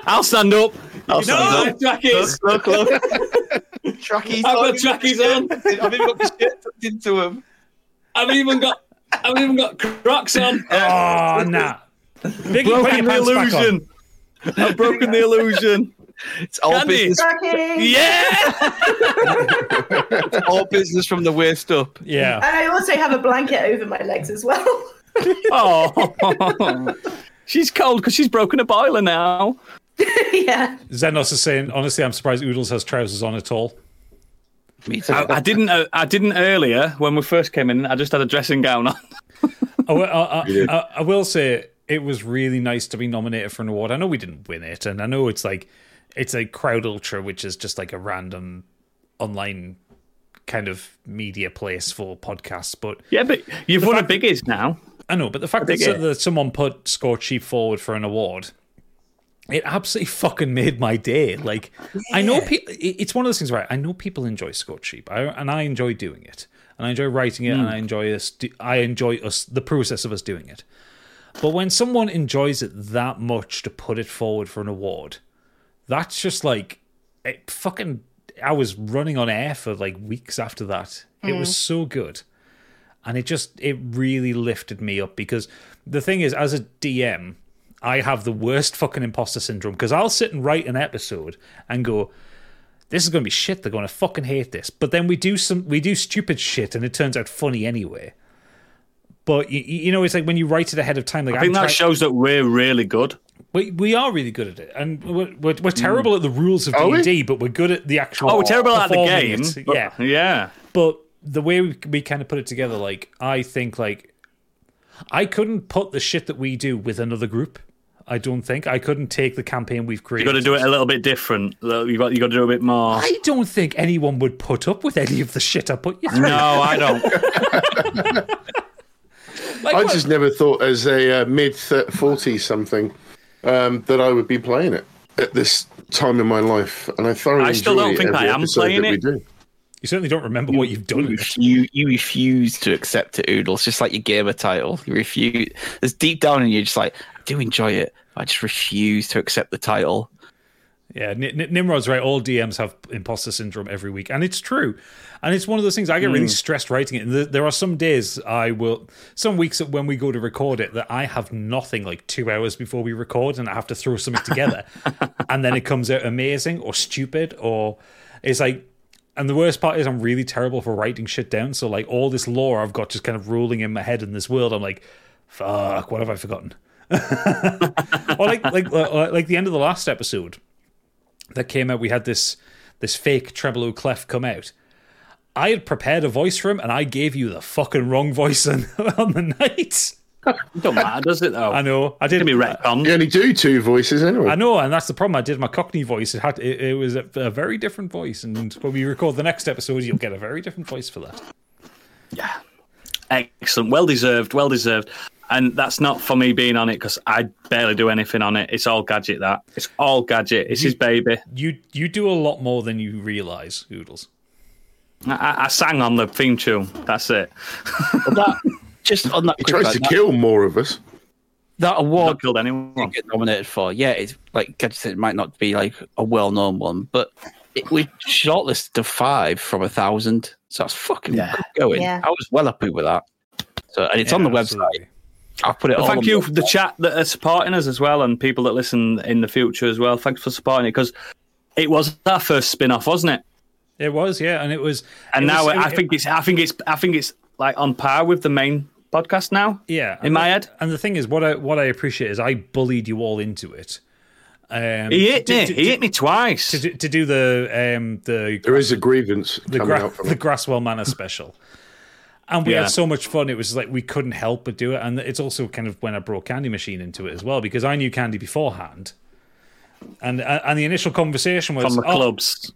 I'll stand up. I'll stand No, trackies. Look, look. Trackies. I've got trackies on. I've even got my shit tucked into them. I've even got. I've even got Crocs on. Oh, nah. Biggie, broken the pants back on. illusion. I've broken the illusion. It's all Candy. business. Cracking! Yeah. It's all business from the waist up. Yeah. And I also have a blanket over my legs as well. oh. she's cold because she's broken a boiler now. yeah. Zenos is saying, honestly, I'm surprised Oodles has trousers on at all. Me too. I, I didn't. Uh, I didn't earlier when we first came in. I just had a dressing gown on. I, I, I, I will say it was really nice to be nominated for an award. I know we didn't win it, and I know it's like it's a crowd ultra, which is just like a random online kind of media place for podcasts. But Yeah, but you've won a fact that- biggies now. I know, but the fact that, that someone put Score Cheap forward for an award, it absolutely fucking made my day. Like, I know people. It's one of those things, right? I know people enjoy Score Cheap, I, and I enjoy doing it, and I enjoy writing it, and I mm. enjoy us. I enjoy us the process of us doing it. But when someone enjoys it that much to put it forward for an award, that's just like it fucking. I was running on air for like weeks after that. It was mm. so good and it just it really lifted me up because the thing is as a dm i have the worst fucking imposter syndrome because i'll sit and write an episode and go this is going to be shit they're going to fucking hate this but then we do some we do stupid shit and it turns out funny anyway but you, you know it's like when you write it ahead of time like I think I'm that try- shows that we're really good. we, we are really good at it and we're, we're, we're mm. terrible at the rules of d&d but we're good at the actual Oh, we're terrible at the game. it. yeah yeah. but the way we, we kind of put it together like i think like i couldn't put the shit that we do with another group i don't think i couldn't take the campaign we've created. You got to do it a little bit different. You got. You got to do a bit more. i don't think anyone would put up with any of the shit i put you through No, I don't. like, I what- just never thought as a uh, mid 40 something um, that I would be playing it at this time in my life. And I thoroughly I still don't think I am episode playing it. you certainly don't remember what you've done You, in it. refu- you refuse to accept it, Oodles, just like your gamer title. You refuse. There's deep down in you, just like, I do enjoy it. I just refuse to accept the title. Yeah, N- N- Nimrod's right. All DMs have imposter syndrome every week, and it's true. And it's one of those things I get really hmm. stressed writing it. And th- there are some days I will, some weeks that when we go to record it, that I have nothing like two hours before we record, and I have to throw something together, and then it comes out amazing or stupid, or it's like. And the worst part is I'm really terrible for writing shit down. So like all this lore I've got just kind of ruling in my head in this world, I'm like, fuck, what have I forgotten? or like like like the end of the last episode that came out, we had this this fake treble clef come out. I had prepared a voice for him, and I gave you the fucking wrong voice on, on the night. It don't matter, does it? Though. I know. I did. Can be retconned. You only do two voices anyway. I know, and that's the problem. I did my Cockney voice. It had it, it was a, a very different voice, and when we record the next episode, you'll get a very different voice for that. Yeah, excellent, well deserved, well deserved. And that's not for me being on it because I barely do anything on it. It's all gadget. That it's all gadget. It's his baby. You you do a lot more than you realize, Oodles. I- I, I sang on the theme tune. That's it. But that, just on that, He quick, tries to like, kill more of us. that, that award killed anyone. get nominated for. Yeah, it's like Gadget said, it might not be like a well-known one, but it, we shortlisted to five from a thousand, so that's fucking Yeah. good going. Yeah. I was well happy with that. So, and it's on the Yeah, website. Absolutely. I'll put it. Well, all thank on you the for the chat that are supporting us as well, and people that listen in the future as well. Thanks for supporting it because it was our first spin-off, wasn't it? It was, yeah, and it was. And it now was- I it- think it's, I think it's, I think it's like on par with the main podcast now. yeah, in my the- head. And the thing is, what I what I appreciate is I bullied you all into it. Um, He hit to- me. to- he hit me twice. to, do- to do the um the There is a grievance the, coming Gra- up from the. Grasswell Manor special. And we Yeah. had so much fun. It was like we couldn't help but do it. And it's also kind of when I brought Candy Machine into it as well because I knew Candy beforehand. And uh, and the initial conversation was from the oh, clubs.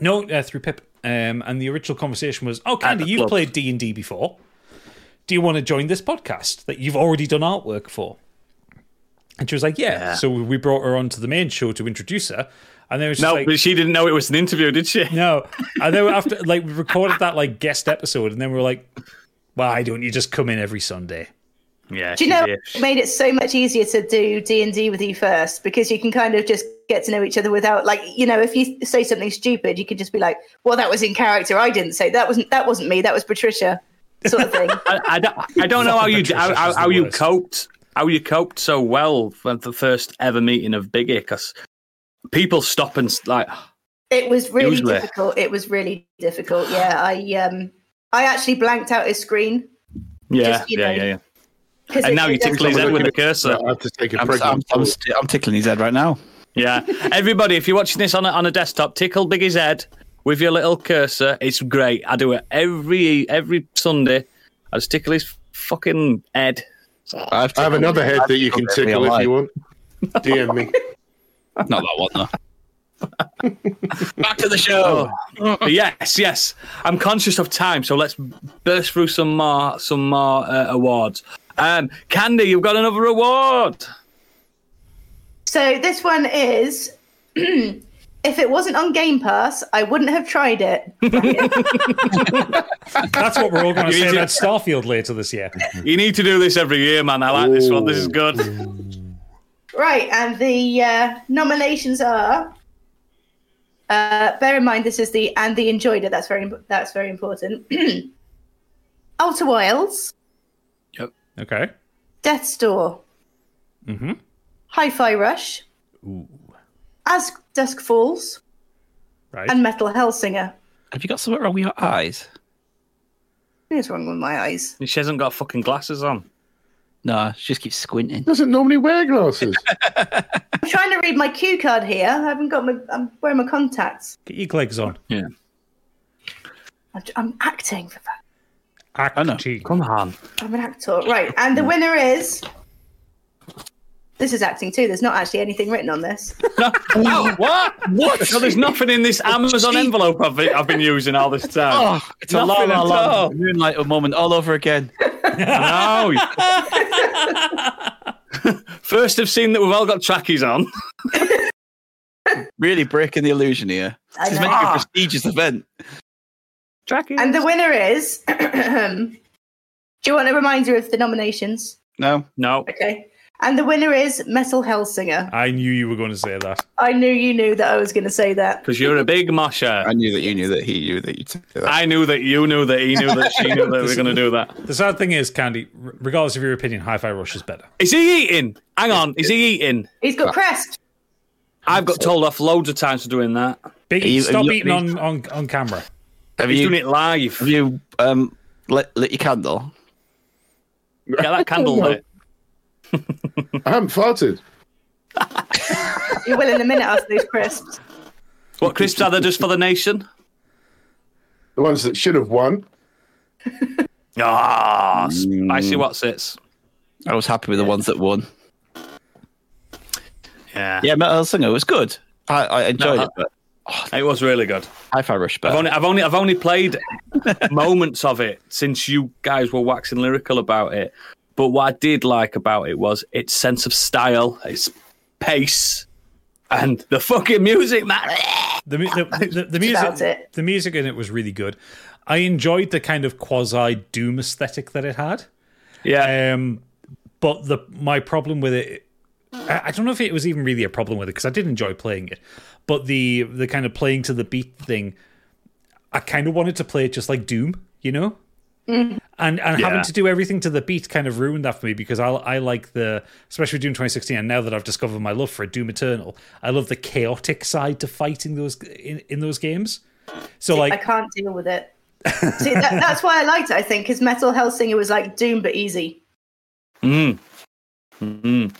no uh, through Pip. Um, and the original conversation was, "Oh, Candy, you've club. played D and D before. Do you want to join this podcast that you've already done artwork for?" And she was like, "Yeah." Yeah. So we brought her onto the main show to introduce her, and then it was just No, like, but she didn't know it was an interview, did she? no. And then after, like, we recorded that like guest episode, and then we were like, "Why don't you just come in every Sunday?" Yeah. Do you know it made it so much easier to do D and D with you first because you can kind of just get to know each other without like you know if you say something stupid you can just be like well that was in character I didn't say that wasn't that wasn't me that was Patricia sort of thing. I, I don't, I don't know how you how, how, how you coped how you coped so well for the first ever meeting of Biggie because people stop and like. It was really Usually. difficult. It was really difficult. Yeah, I um, I actually blanked out his screen Yeah, Just, yeah, know, yeah, yeah. because And now you tickle his head with a cursor. I have to take a I'm, I'm. I'm, st- I'm tickling his head right now. Yeah, everybody, if you're watching this on a, on a desktop, tickle Biggie's head with your little cursor. It's great. I do it every every Sunday. I just tickle his fucking head. I have, I have another head that you can tickle if you want. DM me. Not that one though. Back to the show. But yes, yes. I'm conscious of time, so let's burst through some more some more uh, awards. Um, Candy, you've got another award. So this one is. If it wasn't on Game Pass, I wouldn't have tried it. That's what we're all going to You say need about Starfield later this year. You need to do this every year, man. I like this one. This is good. Right, and the uh, nominations are. Uh, bear in mind, this is the and the enjoyed it. That's very that's very important. Outer Wilds, Yep. Okay. Death's Door, Mm-hmm. Hi-Fi Rush, Ooh. As Dusk Falls, Right. and Metal Hellsinger. Have you got something wrong with your eyes? What is wrong with my eyes? She hasn't got fucking glasses on. No, she just keeps squinting. Doesn't normally wear glasses. I'm trying to read my cue card here. I haven't got my. I'm wearing my contacts. Get your legs on. Yeah. I'm, I'm acting for that. Acting. Come on. I'm an actor. Right, and the winner is. This is acting too. There's not actually anything written on this. No. what? What? No, there's nothing in this Amazon envelope I've been, I've been using all this time. Oh, it's a la Nothing la at la all. moonlight a moment all over again. No. First, I've seen that we've all got trackies on. Really breaking the illusion here. This is know. meant to be a prestigious event. Trackies. And the winner is. Do you want a reminder of the nominations? No, no. Okay. And the winner is Metal Hellsinger. I knew you were going to say that. I knew you knew that I was going to say that. Because you're a big mosher. I knew that you knew that he knew that you took that. I knew that you knew that he knew that she knew that we were going to do that. The sad thing is, Candy, regardless of your opinion, Hi-Fi Rush is better. Is he eating? Hang on. Is he eating? He's got crest. I've got told off loads of times for doing that. Biggie, you- stop you- eating on, on, on camera. have He's you doing it live. have you um lit, lit your candle? Get that candle lit. I haven't farted. You will in a minute after these crisps. What crisps are there just for the nation? The ones that should have won. Ah, spicy what's it's. I was happy with the ones that won. Yeah. Yeah, Metal Singer was good. I, I enjoyed No, it, but It was really good. Hi-Fi Rush I've only, I've only, I've only played moments of it since you guys were waxing lyrical about it. But what I did like about it was its sense of style, its pace, and the fucking music, man. The, mu- the, the, the music, the music in it was really good. I enjoyed the kind of quasi Doom aesthetic that it had. Yeah. Um, but the my problem with it, I, I don't know if it was even really a problem with it because I did enjoy playing it, but the the kind of playing to the beat thing, I kind of wanted to play it just like Doom, you know. And and Yeah. having to do everything to the beat kind of ruined that for me because I I like the especially Doom 2016 and now that I've discovered my love for Doom Eternal, I love the chaotic side to fighting those in, in those games. So I like I can't deal with it. See, that, that's why I liked it, I think, because Metal Hellsinger was like Doom but easy. Mm. Mm.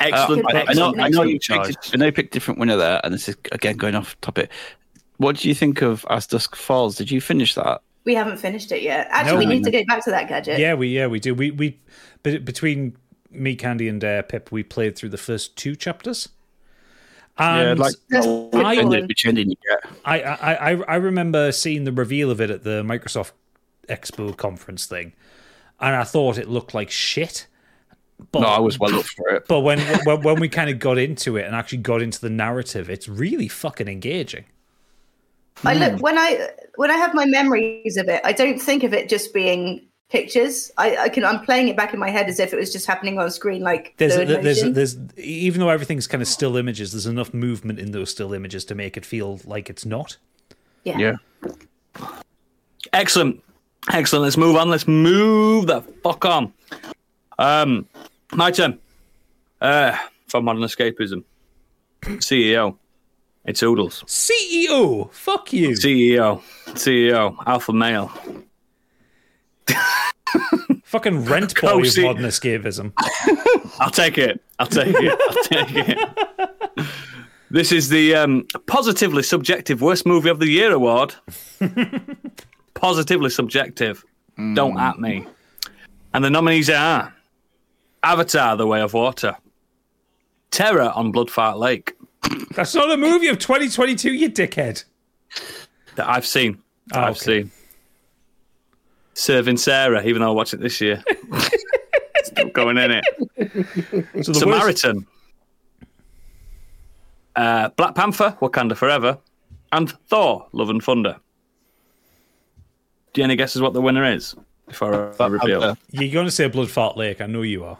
Excellent, Uh, I, I know, excellent, I know you excellent picked, choice. I know you picked a different winner there, and this is again going off topic. What do you think of As Dusk Falls? Did you finish that? We haven't finished it yet. Actually, No. we need to go back to that gadget. Yeah, we yeah we do. We we but between me, Candy, and uh, Pip, we played through the first two chapters. And like That's I- ending, which ending? I, I I I remember seeing the reveal of it at the Microsoft Expo conference thing, and I thought it looked like shit. But No, I was well up for it. but when when, when we kind of got into it and actually got into the narrative, it's really fucking engaging. I look when I when I have my memories of it, I don't think of it just being pictures. I, I can I'm playing it back in my head as if it was just happening on screen, like There's fluid there's motion. there's even though everything's kind of still images, there's enough movement in those still images to make it feel like it's not. yeah. Yeah. Excellent. Excellent. Let's move on. Let's move the fuck on. Um, my turn. Uh, for modern escapism, CEO. It's Oodles. CEO. Fuck you. CEO. CEO. Alpha male. Fucking rent boy Go of see- modern escapism. I'll take it. I'll take it. I'll take it. This is the um, positively subjective worst movie of the year award. positively subjective. Don't at me. And the nominees are Avatar: The Way of Water, Terror on Bloodfart Lake That's not a movie of 2022, you dickhead. that I've seen. Ah, I've okay. seen. Serving Sara, even though I watched it this year. Still going in it. So the worst, uh, Black Panther, Wakanda Forever, and Thor: Love and Thunder. Do you any guesses what the winner is? Before I reveal, you're going to say Blood Fart Lake. I know you are.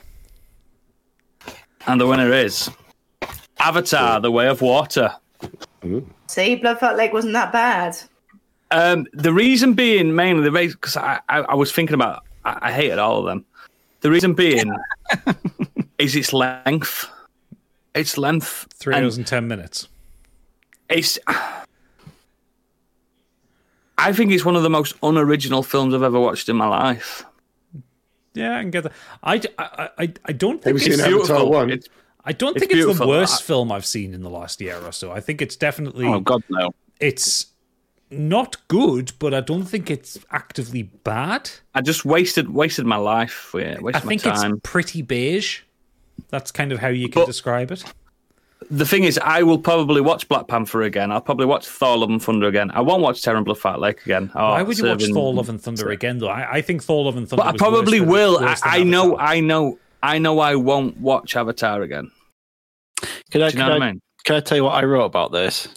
and the winner is Avatar: The Way of Water. See, Bloodfart Lake wasn't that bad. Um, the reason being mainly the reason because I, I, I was thinking about I, I hated all of them. The reason being is its length. Its length. Three and hours and 10 minutes. It's. I think it's one of the most unoriginal films I've ever watched in my life. Yeah, I can get that. I, I, I, I don't Have think you it's, seen beautiful. 1? It's, I don't it's think it's the worst film I've seen in the last year or so. I think it's definitely Oh God, no. it's not good, but I don't think it's actively bad. I just wasted wasted my life. Yeah, I think my it's pretty beige. That's kind of how you can But- describe it. The thing is, I will probably watch Black Panther again. I'll probably watch Thor: Love and Thunder again. I won't watch Terror and Bloodfart Lake again. or Why would you watch Thor: Love and Thunder again, though? I, I think Thor: Love and Thunder. But I probably will. I, I know. I know. I know. I won't watch Avatar again. Can I, Do you know can, what I, I mean? can I tell you what I wrote about this?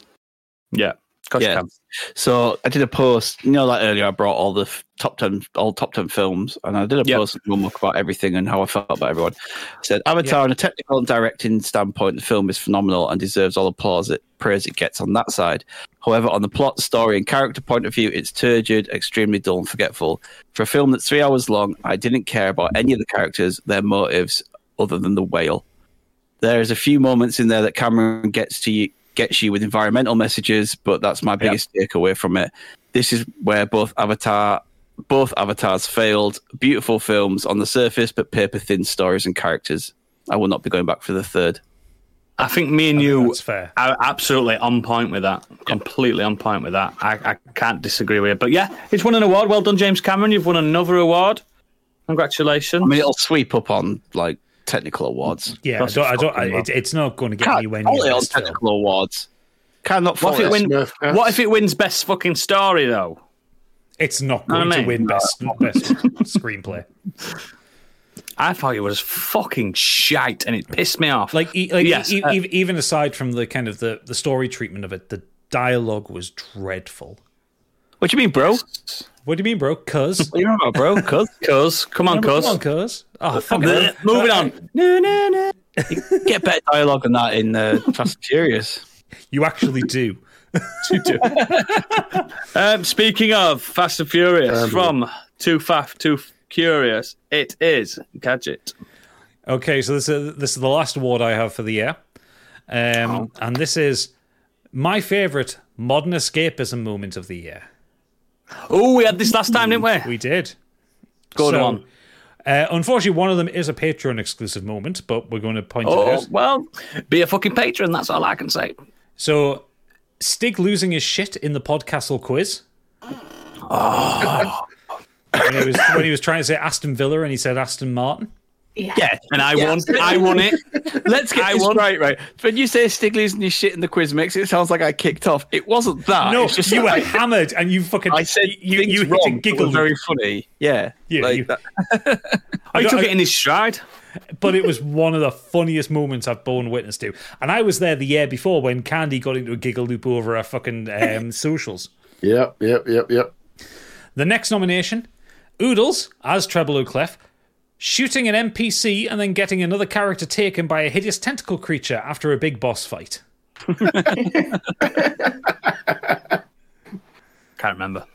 Yeah. Of course you Yeah. can. So I did a post, you know, like earlier I brought all the f- top ten, all top ten films, and I did a Yep. post about everything and how I felt about everyone. I said Avatar, on a technical and directing standpoint, the film is phenomenal and deserves all the applause it praise it gets on that side. However, on the plot, story, and character point of view, it's turgid, extremely dull, and forgetful. For a film that's three hours long, I didn't care about any of the characters, their motives, other than the whale. There's a few moments in there that Cameron gets to you, gets you with environmental messages, but that's my biggest takeaway from it. This is where both Avatar, both avatars failed. Beautiful films on the surface, but paper thin stories and characters. I will not be going back for the third. I think me and I you that's fair. are absolutely on point with that. Completely on point with that. I, I can't disagree with it. But yeah, it's won an award. Well done, James Cameron. You've won another award. Congratulations. I mean, it'll sweep up on like technical awards. Yeah, I don't. I don't I, it, it's not going to get Can't anywhere near it on best film. technical awards. Cannot what if it it. win, Smurf cats. What if it wins best fucking story though? It's not going I to mean? win best best screenplay. I thought it was fucking shite, and it pissed me off. Like, e- like Yes, e- uh, e- even aside from the kind of the, the story treatment of it, the dialogue was dreadful. What do you mean, bro? What What do you mean, bro? Cuz. you mean about bro? Cuz Cuz, come on, Come cuz. on, cuz. Oh, fuck Bleh, it. Moving on. No, no, no. get better dialogue than that in uh, Fast and Furious. You actually do. Um, speaking of Fast and Furious, from Too Fast, Too Curious, it is Gadget. Okay, so this is this is the last award I have for the year, um, and this is my favorite modern escapism moment of the year. Oh, we had this last time, didn't we? We did. Go So, on. Uh, unfortunately, one of them is a Patreon exclusive moment, but we're going to point it Oh, out. well, be a fucking patron, that's all I can say. So, Stig losing his shit in the Podcastle quiz. Oh. When, he was, when he was trying to say Aston Villa and he said Aston Martin. Yeah. Yeah, And I won. I won it. Let's get I this won. right, right. When you say Stig losing his shit in the quiz mix, it sounds like I kicked off. It wasn't that. No, it's just you were like, hammered and you fucking. I said you, things you hit wrong, a giggle were very funny. Yeah, Yeah, like you- I took I- it in his stride. but it was one of the funniest moments I've borne witness to. And I was there the year before when Candy got into a giggle loop over our fucking um, socials. Yep, yep, yep, yep. The next nomination Oodles as Treble O'Clef, shooting an NPC and then getting another character taken by a hideous tentacle creature after a big boss fight. Can't remember.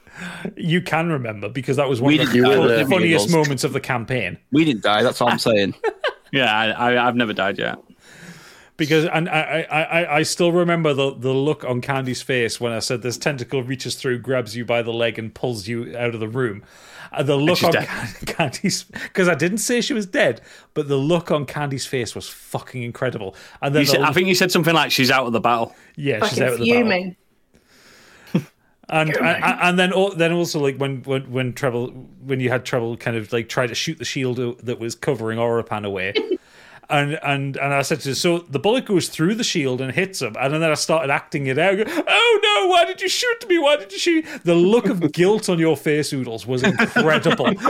You can remember because that was one We of the didn't die uh, fun- funniest Giggles. moments of the campaign. We didn't die. That's all I'm saying. Yeah, I, I, I've never died yet. because and I, I, I, I still remember the, the look on Candy's face when I said this tentacle reaches through, grabs you by the leg, and pulls you out of the room. And the look on dead. Candy's because I didn't say she was dead, but the look on Candy's face was fucking incredible. And then You said, the- I think you said something like she's out of the battle. yeah, she's out of the battle. fuming. And, and and then then also like when when when Treble when you had trouble kind of like try to shoot the shield that was covering Orapan away. And, and and I said to her, so the bullet goes through the shield and hits him, and then I started acting it out. Go, oh no! Why did you shoot me? Why did you shoot? The look of guilt on your face, Oodles, was incredible.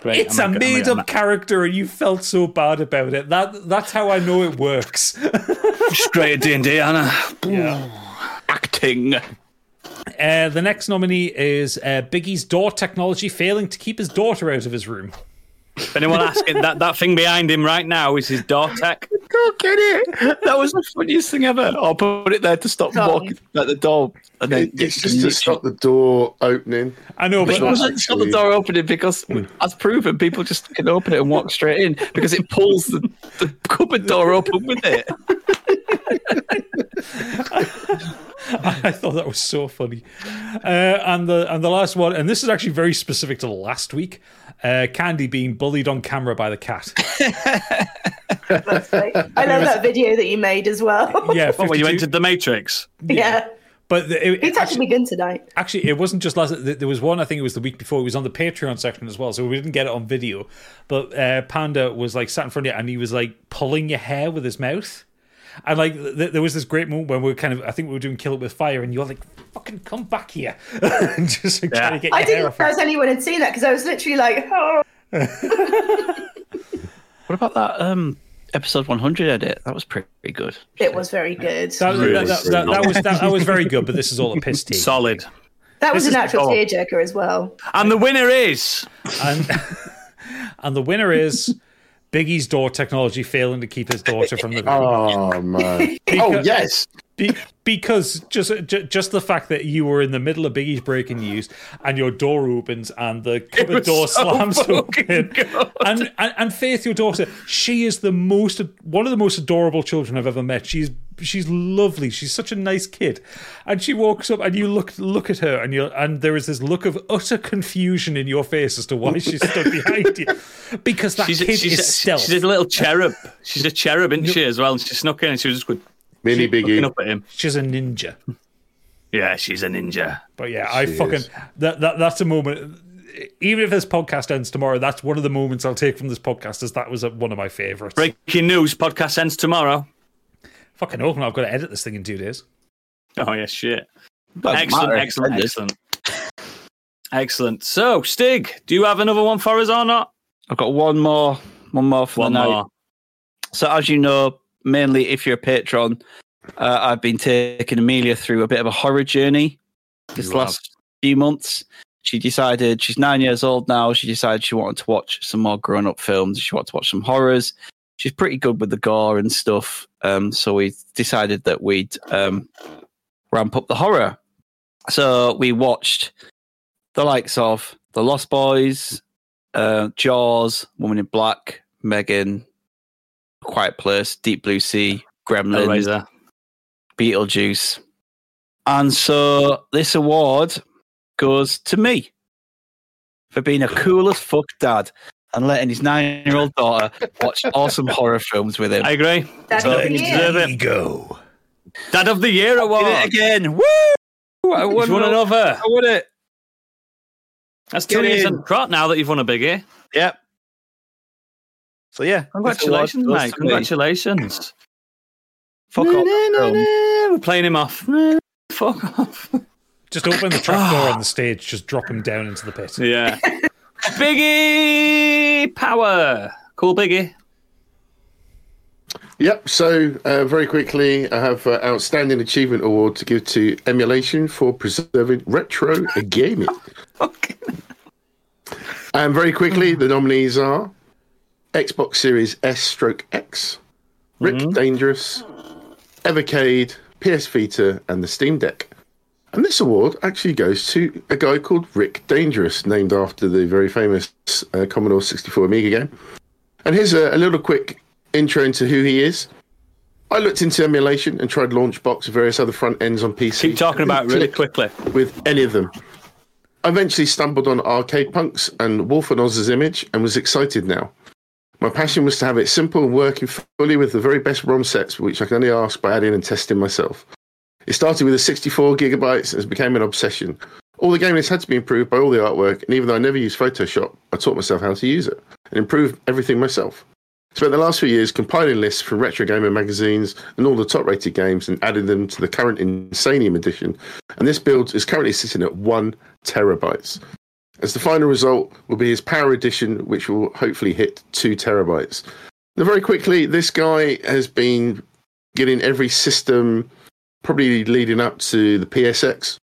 Great, it's I'm a a- I'm a- made I'm up character, and you felt so bad about it. That that's how I know it works. Straight at D&D, Anna. Acting. Uh, the next nominee is uh, Biggie's door technology failing to keep his daughter out of his room. If anyone asking, that, that thing behind him right now is his door tech. Go get it. That was the funniest thing ever. I'll put it there to stop Sorry. walking at the door. And then it's just to stop the door opening. I know, But it but wasn't stop the door opening because, as proven, people just can open it and walk straight in because it pulls the, the cupboard door open with it. I thought that was so funny. Uh, and the and the last one, and this is actually very specific to last week. Uh, Candy being bullied on camera by the cat. I love that video that you made as well. Yeah, What, when you entered the Matrix? yeah. But the- it, It's actually good tonight. Actually, it wasn't just last. There was one. I think it was the week before. It was on the Patreon section as well, so we didn't get it on video. But uh, Panda was like sat in front of you, and he was like pulling your hair with his mouth. And like, th- there was this great moment when we were kind of, I think we were doing Kill It with Fire, and you're like, "Fucking come back here!" and just like, trying to get your I didn't off. realize anyone had seen that because I was literally like, oh. What about that um, episode 100 edit? That was pretty good. It was very good. That, that, that, that, that was that, that was very good, but this is all a piss take. Solid. That was This an actual gold. tearjerker as well. And the winner is and and the winner is Biggie's door technology failing to keep his daughter from the room. Oh man! oh yes, Be- because just ju- just the fact that you were in the middle of Biggie's breaking news and your door opens and the cupboard door so slams open, and, and and Faith, your daughter, she is the most one of the most adorable children I've ever met. She's she's lovely. She's such a nice kid, and she walks up and you look look at her and you and there is this look of utter confusion in your face as to why she's stood behind you, because that she's a, kid she's, is a, stealth. she's a little cherub. She's a cherub, isn't she, as well? And she snuck in and she was just good, mini looking biggie. up at him. she's a ninja. Yeah, she's a ninja. But yeah, I fucking is. that, that that's a moment. Even if this podcast ends tomorrow, that's one of the moments I'll take from this podcast. As that was a, one of my favorites. Breaking news: podcast ends tomorrow. Fucking open! I've got to edit this thing in two days. Oh yeah, shit. Doesn't Excellent, matter, excellent, excellent, excellent. So, Stig, do you have another one for us or not? I've got one more, one more for One the night. more. So, as you know, mainly if you're a patron, uh, I've been taking Amelia through a bit of a horror journey this You last few months. She decided she's nine years old now. She decided she wanted to watch some more grown-up films. She wanted to watch some horrors. She's pretty good with the gore and stuff. Um, so we decided that we'd um, ramp up the horror. So we watched the likes of The Lost Boys, uh, Jaws, Woman in Black, Megan, Quiet Place, Deep Blue Sea, Gremlins. Beetlejuice. And so this award goes to me for being a cool as fuck dad and letting his nine year old daughter watch awesome horror films with him. I agree. That's So, the you year. deserve it. Ego. Dad of the Year Did award. it again. Woo! I You've won, won another. I won it. That's Get two years in. in trot now that you've won a biggie. Yep. So yeah, Congratulations, this award goes mate. Congratulations. Fuck off. We're playing him off. Fuck off. Just open the trapdoor on the stage. Just drop him down into the pit. Yeah. Biggie power. Cool Biggie. Yep. So uh, very quickly, I have uh, outstanding achievement award to give to Emulation for preserving retro gaming. And very quickly, the nominees are Xbox Series S Stroke X, Rick Dangerous, Evercade, PS Vita, and the Steam Deck. And this award actually goes to a guy called Rick Dangerous, named after the very famous uh, Commodore 64 Amiga game. And here's a, a little quick intro into who he is. I looked into emulation and tried Launchbox and various other front ends on PC. Keep talking about it really quickly. with any of them. I eventually stumbled on Arcade Punks and Wolf and Oz's image and was excited now. My passion was to have it simple and working fully with the very best ROM sets, which I can only ask by adding and testing myself. It started with a 64 gigabytes and became an obsession. All the game list had to be improved by all the artwork, and even though I never used Photoshop, I taught myself how to use it and improved everything myself. Spent the last few years compiling lists from retro gamer magazines and all the top rated games and added them to the current Insanium edition. And this build is currently sitting at one terabytes. As the final result will be his Power Edition, which will hopefully hit two terabytes. Now, very quickly, this guy has been getting every system probably leading up to the PSX.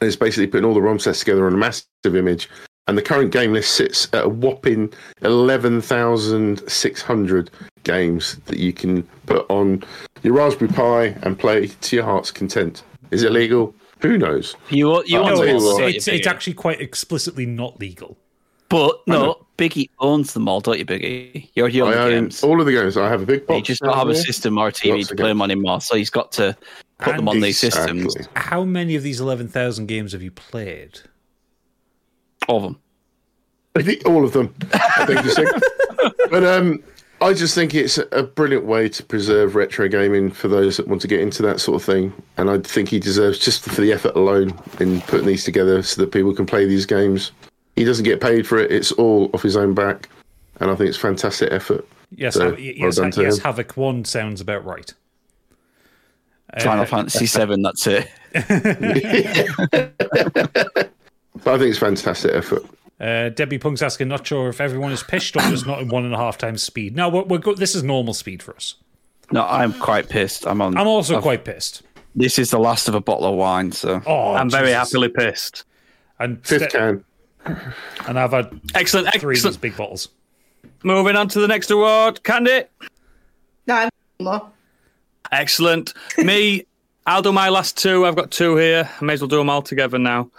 And it's basically putting all the ROM sets together on a massive image. And the current game list sits at a whopping 11,600 games that you can put on your Raspberry Pi and play to your heart's content. Is it legal? Who knows? You, you want No, it's, it's, it's actually quite explicitly not legal. But no, Biggie owns them all, don't you, Biggie? You're the own games. all of the games. I have a big box. You just don't have a system or a TV Lots to play them on anymore, so he's got to put them on these systems. How many of these 11,000 games have you played? All of them. I think all of them. I think you said. but um, I just think it's a brilliant way to preserve retro gaming for those that want to get into that sort of thing. And I think he deserves just for the effort alone in putting these together so that people can play these games. He doesn't get paid for it; it's all off his own back, and I think it's fantastic effort. Yes, So, ha- y- well yes, ha- yes. Havoc 1 sounds about right. Final Fantasy Seven. That's it. But I think it's fantastic effort. Uh, Debbie Punk's asking, not sure if everyone is pissed or just not in one and a half times speed. No, we're, we're go- this is normal speed for us. No, I'm quite pissed. I'm on. I'm also I've- quite pissed. This is the last of a bottle of wine, so Oh, I'm very happily pissed. And, Fifth st- can. and I've had Excellent, three of these excellent. big bottles. Moving on to the next award. Candy. No, I'm more. Excellent. Me, I'll do my last two. I've got two here. I may as well do them all together now.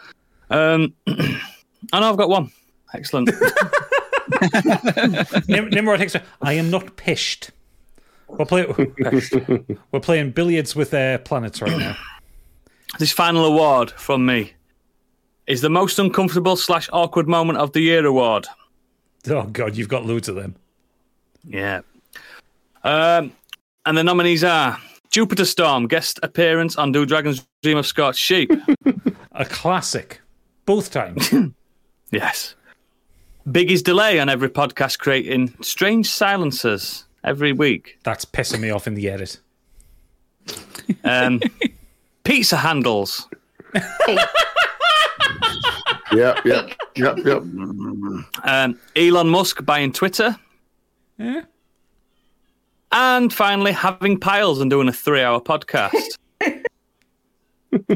Um, I know I've got one. Excellent. Nim- Nimrod Hicks, I am not pished. We're, play- we're playing billiards with uh, planets right now. this final award from me is the most uncomfortable slash awkward moment of the year award. Oh, God, you've got loads of them. Yeah. Um, and the nominees are Jupiter Storm, guest appearance on Do Dragons Dream of Scorched Sheep. A classic. Both times. yes. Biggie's delay on every podcast, creating strange silences every week. That's pissing me off in the edit. Um, pizza handles. Yep, yep, yep, yep. Um, Elon Musk buying Twitter. Yeah. And finally, having piles and doing a three hour podcast.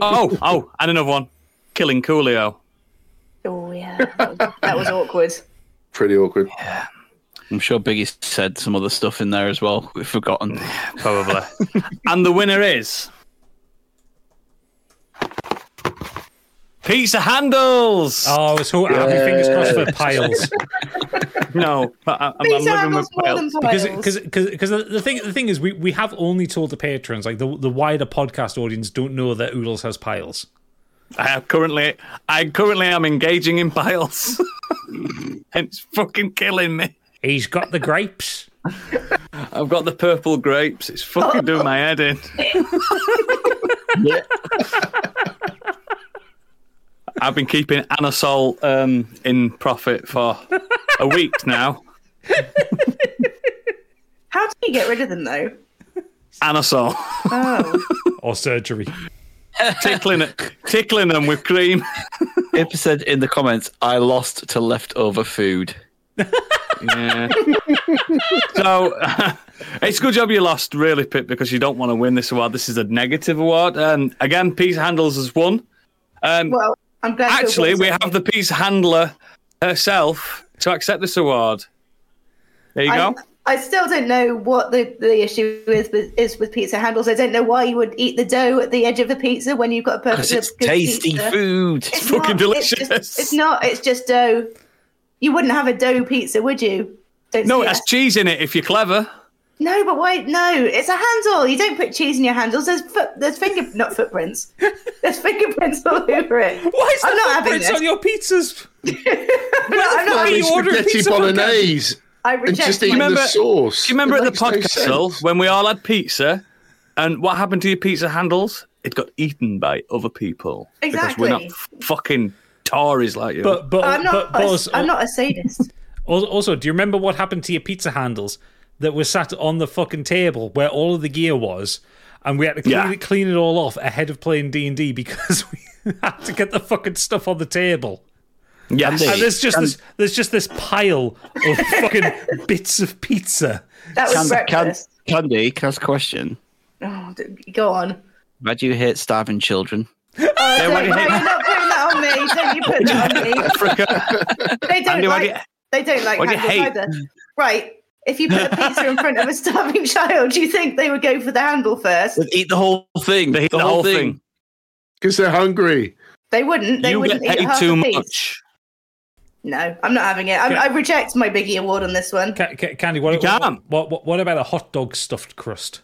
oh, oh, and another one. Killing Coolio. Oh yeah, that was, that was awkward. Pretty awkward. Yeah. I'm sure Biggie said some other stuff in there as well. We've forgotten. Probably. and the winner is. Pizza handles. Oh, I was hoping, having fingers crossed for piles. No, I, I'm, I'm living handles with more than piles. because piles. because because the, the thing the thing is we, we have only told the patrons like the the wider podcast audience don't know that Oodles has piles. I have currently, I currently am engaging in piles. and it's fucking killing me. He's got the grapes. I've got the purple grapes. It's fucking doing my head in. I've been keeping Anusol um, in profit for a week now. How do you get rid of them though? Anusol, Oh, or surgery. tickling it, tickling them with cream. Pippa said in the comments, "I lost to leftover food." Yeah. so it's a good job you lost, really, Pip, because you don't want to win this award. This is a negative award. And again, Pizza Handles has won. Um, well, I'm glad. actually, we have the pizza handler herself to accept this award. There you I, go. I still don't know what the, the issue is with is with pizza handles. I don't know why you would eat the dough at the edge of the pizza when you've got a Because perfectly it's good tasty pizza. food. It's fucking not- it's delicious. just- It's, not. It's just dough. You wouldn't have a dough pizza, would you? Don't No, it has that. cheese in it if you're clever. No, but wait, no, it's a handle. You don't put cheese in your handles. There's foot, there's finger, not footprints. There's fingerprints all over it. Why is I'm there not having footprints on your pizzas? No, I'm not having you this. order a Spaghetti pizza from bolaise I reject just my- eating Remember- the sauce. Do you remember It at the makes no podcast though, when we all had pizza, and what happened to your pizza handles? It got eaten by other people exactly. because we're not f- fucking Tories like you. But but I'm not. but a, also, I'm uh, not a sadist. also, do you remember what happened to your pizza handles that were sat on the fucking table where all of the gear was, and we had to clean, Yeah. it, clean it all off ahead of playing D and D because we had to get the fucking stuff on the table. Yeah, And there's just Can- this there's just this pile of fucking bits of pizza. That was Can, can. Candy, can I ask a question? Oh, go on. Why do you hate starving children? Oh, don't, why you no, hate- you're not putting that on me. Don't you put that on me? They don't Andy, why do like. you- They don't like why do you hate? either. Right. If you put a pizza in front of a starving child, do you think they would go for the handle first? They'd eat the whole thing. They eat the whole thing. Because they're hungry. They wouldn't. They you wouldn't get eat paid half too a piece. much. No, I'm not having it. I, I reject my Biggie award on this one. Ca- Ca- Candy, what, You can't. what, what, what about a hot dog stuffed crust?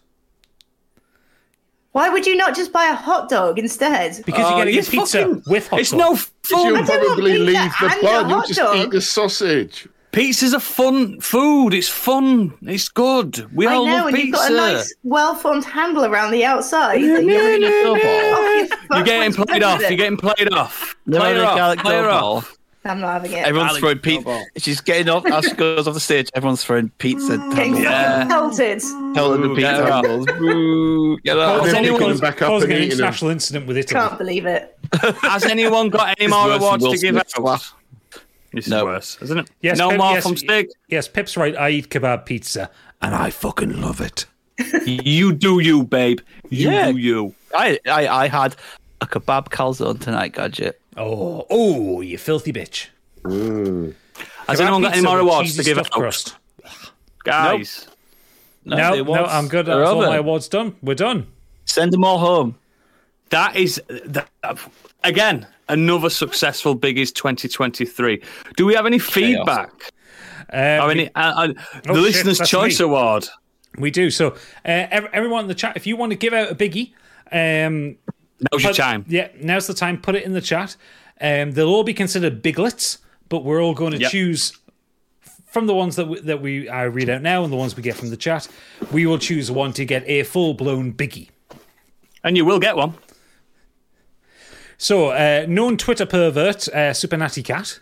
Why would you not just buy a hot dog instead? Because Oh, you're getting a it's pizza fucking- with hot It's dog. It's no food. You fun. would probably leave the bun. You hot just dog. eat the sausage. Pizza's a fun food. It's fun. It's good. We I all know, love and pizza. you've got a nice, well-formed handle around the outside. that Never oh, you're in a really- dough ball. Oh, you You're getting played off. You're getting played off. Never Play in her off. garlic Play her off. I'm not having it. Everyone's Garlic throwing pizza. She's getting off as she goes off the stage. Everyone's throwing pizza. Mm, getting Yeah. pelted. Telling the Boo, pizza get her off. handles. Boo, get out. they're anyone- picking back up an eating them. international incident with Italy. Can't believe it. Has anyone got any more awards to give out? Laugh. This No. is worse, isn't it? Yes, no Pip- more yes, from Stig. Yes, Pip's right. I eat kebab pizza, and I fucking love it. You do you, babe. You Yeah. do you. I, I, I had a kebab calzone tonight, gadget. Oh, oh, you filthy bitch! Mm. Has Kebab anyone got any more awards to give out? stuffed crust. Guys. No, the no, I'm good. are That's all over. my awards done. We're done. Send them all home. That is that, again another successful Biggies 2023. Do we have any feedback? Uh, Or we- any uh, uh, the Oh, listeners' that's choice me. award? We do. So, uh, everyone in the chat, if you want to give out a biggie, um, Now's your time. Yeah, now's the time. Put it in the chat. Um, they'll all be considered biglets, but we're all going to Yep. choose from the ones that we, that we I read out now and the ones we get from the chat. We will choose one to get a full blown biggie. And you will get one. So, uh, known Twitter pervert uh, Super Natty Cat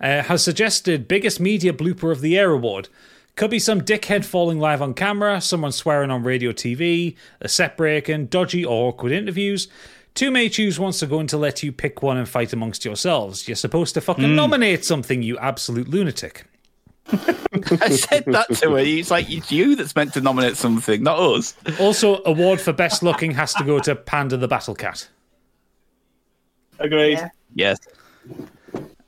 uh, has suggested biggest media blooper of the year award. Could be some dickhead falling live on camera, someone swearing on radio TV, a set breaking, dodgy or awkward interviews. Two may choose wants to going to let you pick one and fight amongst yourselves. You're supposed to fucking nominate something, you absolute lunatic. I said that to her. It's like it's you that's meant to nominate something, not us. Also, award for best looking has to go to Panda the Battle Cat. Agreed. Yeah. Yes.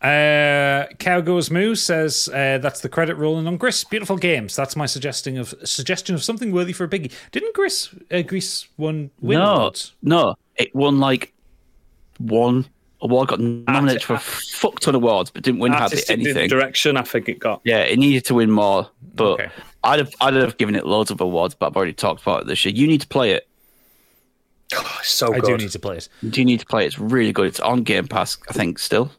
Uh, Cow Goes Moo says uh, that's the credit rolling on Gris. Beautiful games. That's my suggesting of suggestion of something worthy for a biggie. Didn't Gris uh, Gris won win no, awards? no. It won like one award, got nominated for a fuck ton of awards, but didn't win hardly anything. direction, I think it got. Yeah, it needed to win more, but Okay. I'd have I'd have given it loads of awards, but I've already talked about it this year. You need to play it. Oh, it's so I good. do need to play it. Do you do need to play it. It's really good. It's on Game Pass, I think, still.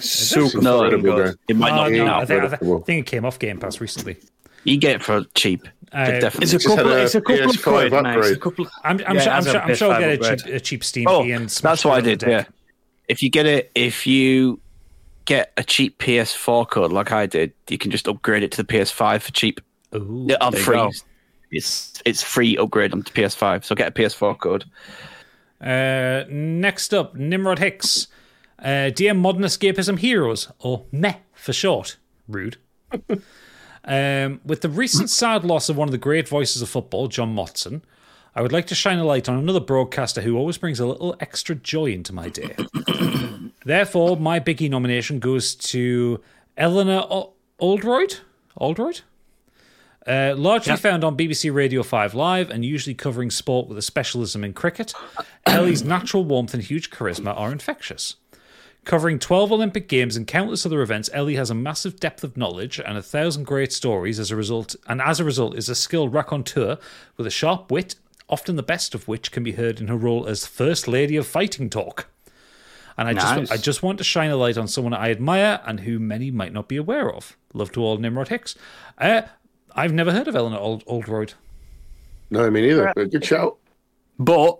Super No, fucking incredible good. game. It might Oh, not be no, now. I think, I, think it came off Game Pass recently. You get it for cheap. Uh, definitely. It's a couple. a It's a couple of PS5 quid, mate. It's a upgrade. couple. I'm, I'm Yeah, sure. I'm sure. a I'm sure I'll get a cheap, a cheap Steam Oh, key and that's what I it on the did. Yeah. If you get it, if you get a cheap PS4 code like I did, you can just upgrade it to the PS5 for cheap. Ooh. Yeah, on free. It's it's free upgrade onto PS5. So get a PS4 code. Uh, next up, Nimrod Hicks. Uh, dear Modern Escapism Heroes, or MEH for short. Rude. um, with the recent sad loss of one of the great voices of football, John Motson, I would like to shine a light on another broadcaster who always brings a little extra joy into my day. Therefore, my biggie nomination goes to Eleanor o- Oldroyd. Oldroyd? Uh, largely found on BBC Radio 5 Live and usually covering sport with a specialism in cricket, Ellie's natural warmth and huge charisma are infectious. Covering 12 Olympic Games and countless other events, Ellie has a massive depth of knowledge and a thousand great stories as a result, and as a result is a skilled raconteur with a sharp wit, often the best of which can be heard in her role as First Lady of Fighting Talk. And I Nice. just I just want to shine a light on someone I admire and who many might not be aware of. Love to all Nimrod Hicks. Uh, I've never heard of Eleanor Old- Oldroyd. No, me neither. But Good shout. But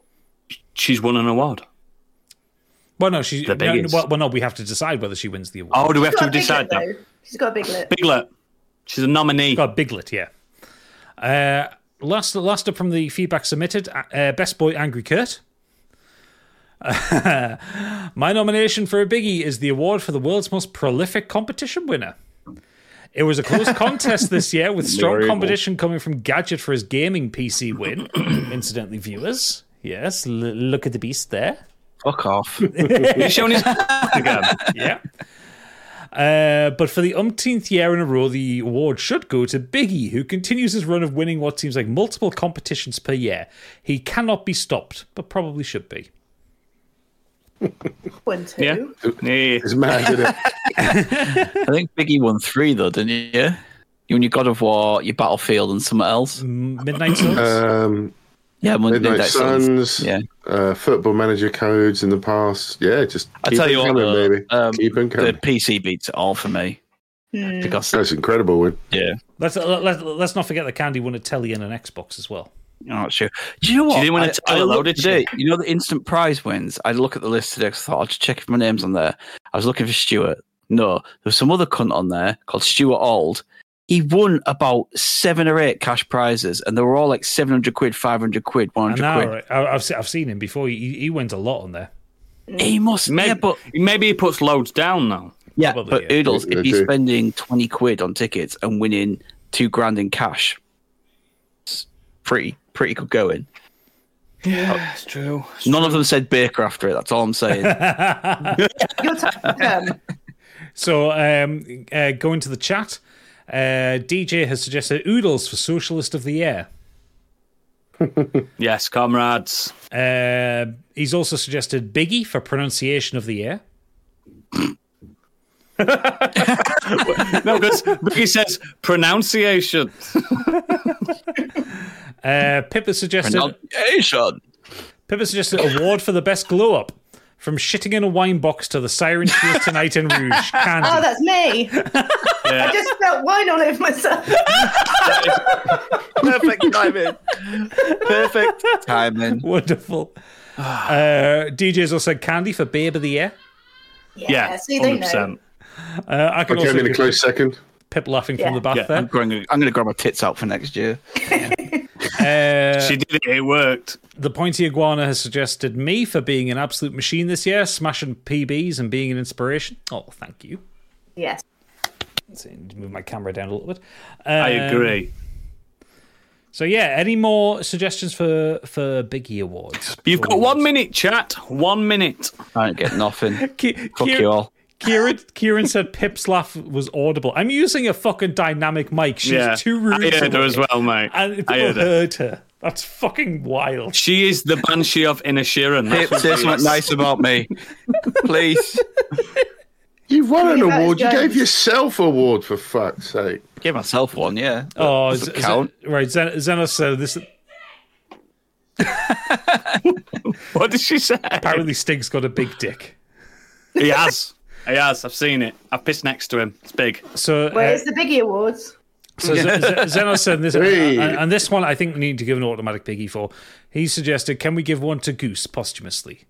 she's won an award. Well, no, she. The no, biggest. well, well, no, we have to decide whether she wins the award. Oh, do we have She's to got a decide biglet, that? though. She's got a biglet. Biglet. She's a nominee. Got Biglet, yeah. Uh, last, last up from the feedback submitted, uh, Best Boy Angry Kurt. My nomination for a biggie is the award for the world's most prolific competition winner. It was a close contest this year with strong Variable. competition coming from Gadget for his gaming PC win. Incidentally, viewers, yes, l- look at the beast there. Fuck off. He's showing his again. yeah. Uh, but for the umpteenth year in a row, the award should go to Biggie, who continues his run of winning what seems like multiple competitions per year. He cannot be stopped, but probably should be. One, two. Yeah. Yeah. It's mad, isn't it? I think Biggie won three though, didn't you? Yeah. You won your God of War, your Battlefield, and something else. Midnight Suns? Um, Yeah, Monday Midnight Night Suns. Suns. Yeah. Uh, football manager codes in the past. Yeah, just I tell it you what, coming, though, baby. um, keep it the. PC beats it all for me Hmm. because That's incredible win. yeah, let's, let's, let's not forget that Candy won a telly and an Xbox as well. I'm not sure. Do you know what? didn't win a I, title, I though, looked did today. You know the instant prize wins. I look at the list today. I thought I'll just check if my name's on there. I was looking for Stuart. No, there was some other cunt on there called Stuart Auld. He won about seven or eight cash prizes, and they were all like seven hundred quid, five hundred quid, hundred quid. right, I- I've, I've seen him before. He, he wins a lot on there. He must, Maybe, yeah, but maybe he puts loads down though. yeah, Probably, but yeah. Oodles, Yeah, if you're spending twenty quid on tickets and winning two grand in cash, it's pretty pretty good going. Yeah, it's true. None of them said Baker after it. That's all I'm saying. Your time will. So, um, uh, going to the chat, uh, DJ has suggested Oodles for Socialist of the Year. Yes, comrades. Uh, he's also suggested Biggie for Pronunciation of the Year. No, because Biggie says pronunciation. Uh, Pip suggested Pronunciation. Pip suggested award for the best glow up. From shitting in a wine box to the siren cheers tonight in Rouge. Candy. Oh, that's me. I just spelt wine all over myself. Perfect timing. Perfect timing. Wonderful. Uh, DJ's also said Candy for Babe of the Year. Yeah, Yeah, see, they 100%. Uh, I can Okay, I'm also in a close second. Pip laughing Yeah. from the back Yeah, I'm going. I'm going to grab my tits out for next year. there. Uh, She did it. It worked. The Pointy Iguana has suggested me for being an absolute machine this year, smashing PBs and being an inspiration. Oh, thank you. Yes. Let's see, move my camera down a little bit. I Um, agree. So yeah, any more suggestions for for Biggie awards? You've got one minute, chat. One minute. I don't get nothing. Ki- Fuck Kieran, you all. Kieran, Kieran said Pip's laugh was audible. I'm using a fucking dynamic mic. She's yeah, too rude. I to heard her as well, mate. And people I heard her. heard her. That's fucking wild. She is the banshee of Inisherin. That's Pip, what say something nice about me, please. You've won an award. You gave yourself an award for fuck's sake. Give myself one, yeah. Oh, Doesn't Z- count. Z- right. Zen- Zenos said this. What did she say? Apparently, Stig's got a big dick. He has. He has. I've seen it. I've pissed next to him. It's big. So, uh, Where's the Biggie Awards? so Z- Z- Zenos said this, Hey. and, and this one I think we need to give an automatic biggie for. He suggested, "Can we give one to Goose posthumously?"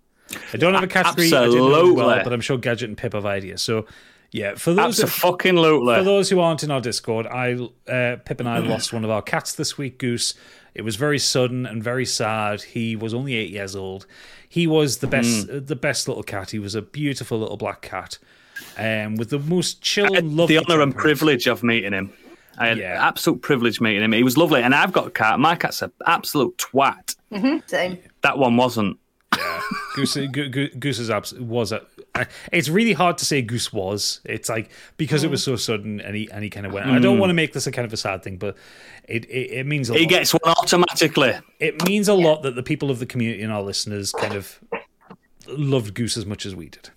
I don't have a category. I didn't know it well, Absolutely. but I'm sure Gadget and Pip have ideas. So, yeah, for those Absolutely. For those who aren't in our Discord, I uh, Pip and I lost one of our cats this week, Goose. It was very sudden and very sad. He was only eight years old. He was the best, Hmm. the best little cat. He was a beautiful little black cat, um, with the most chill, I had lovely the honour and privilege of meeting him. I had Yeah. absolute privilege meeting him. He was lovely, and I've got a cat. My cat's an absolute twat. Same. That one wasn't. Goose, Go- Go- Goose is abs- was a. It's really hard to say Goose was. It's like because it was so sudden, and he and he kind of went. I don't want to make this a kind of a sad thing, but it it, it means a He lot. gets one automatically. it means a lot that the people of the community and our listeners kind of loved Goose as much as we did.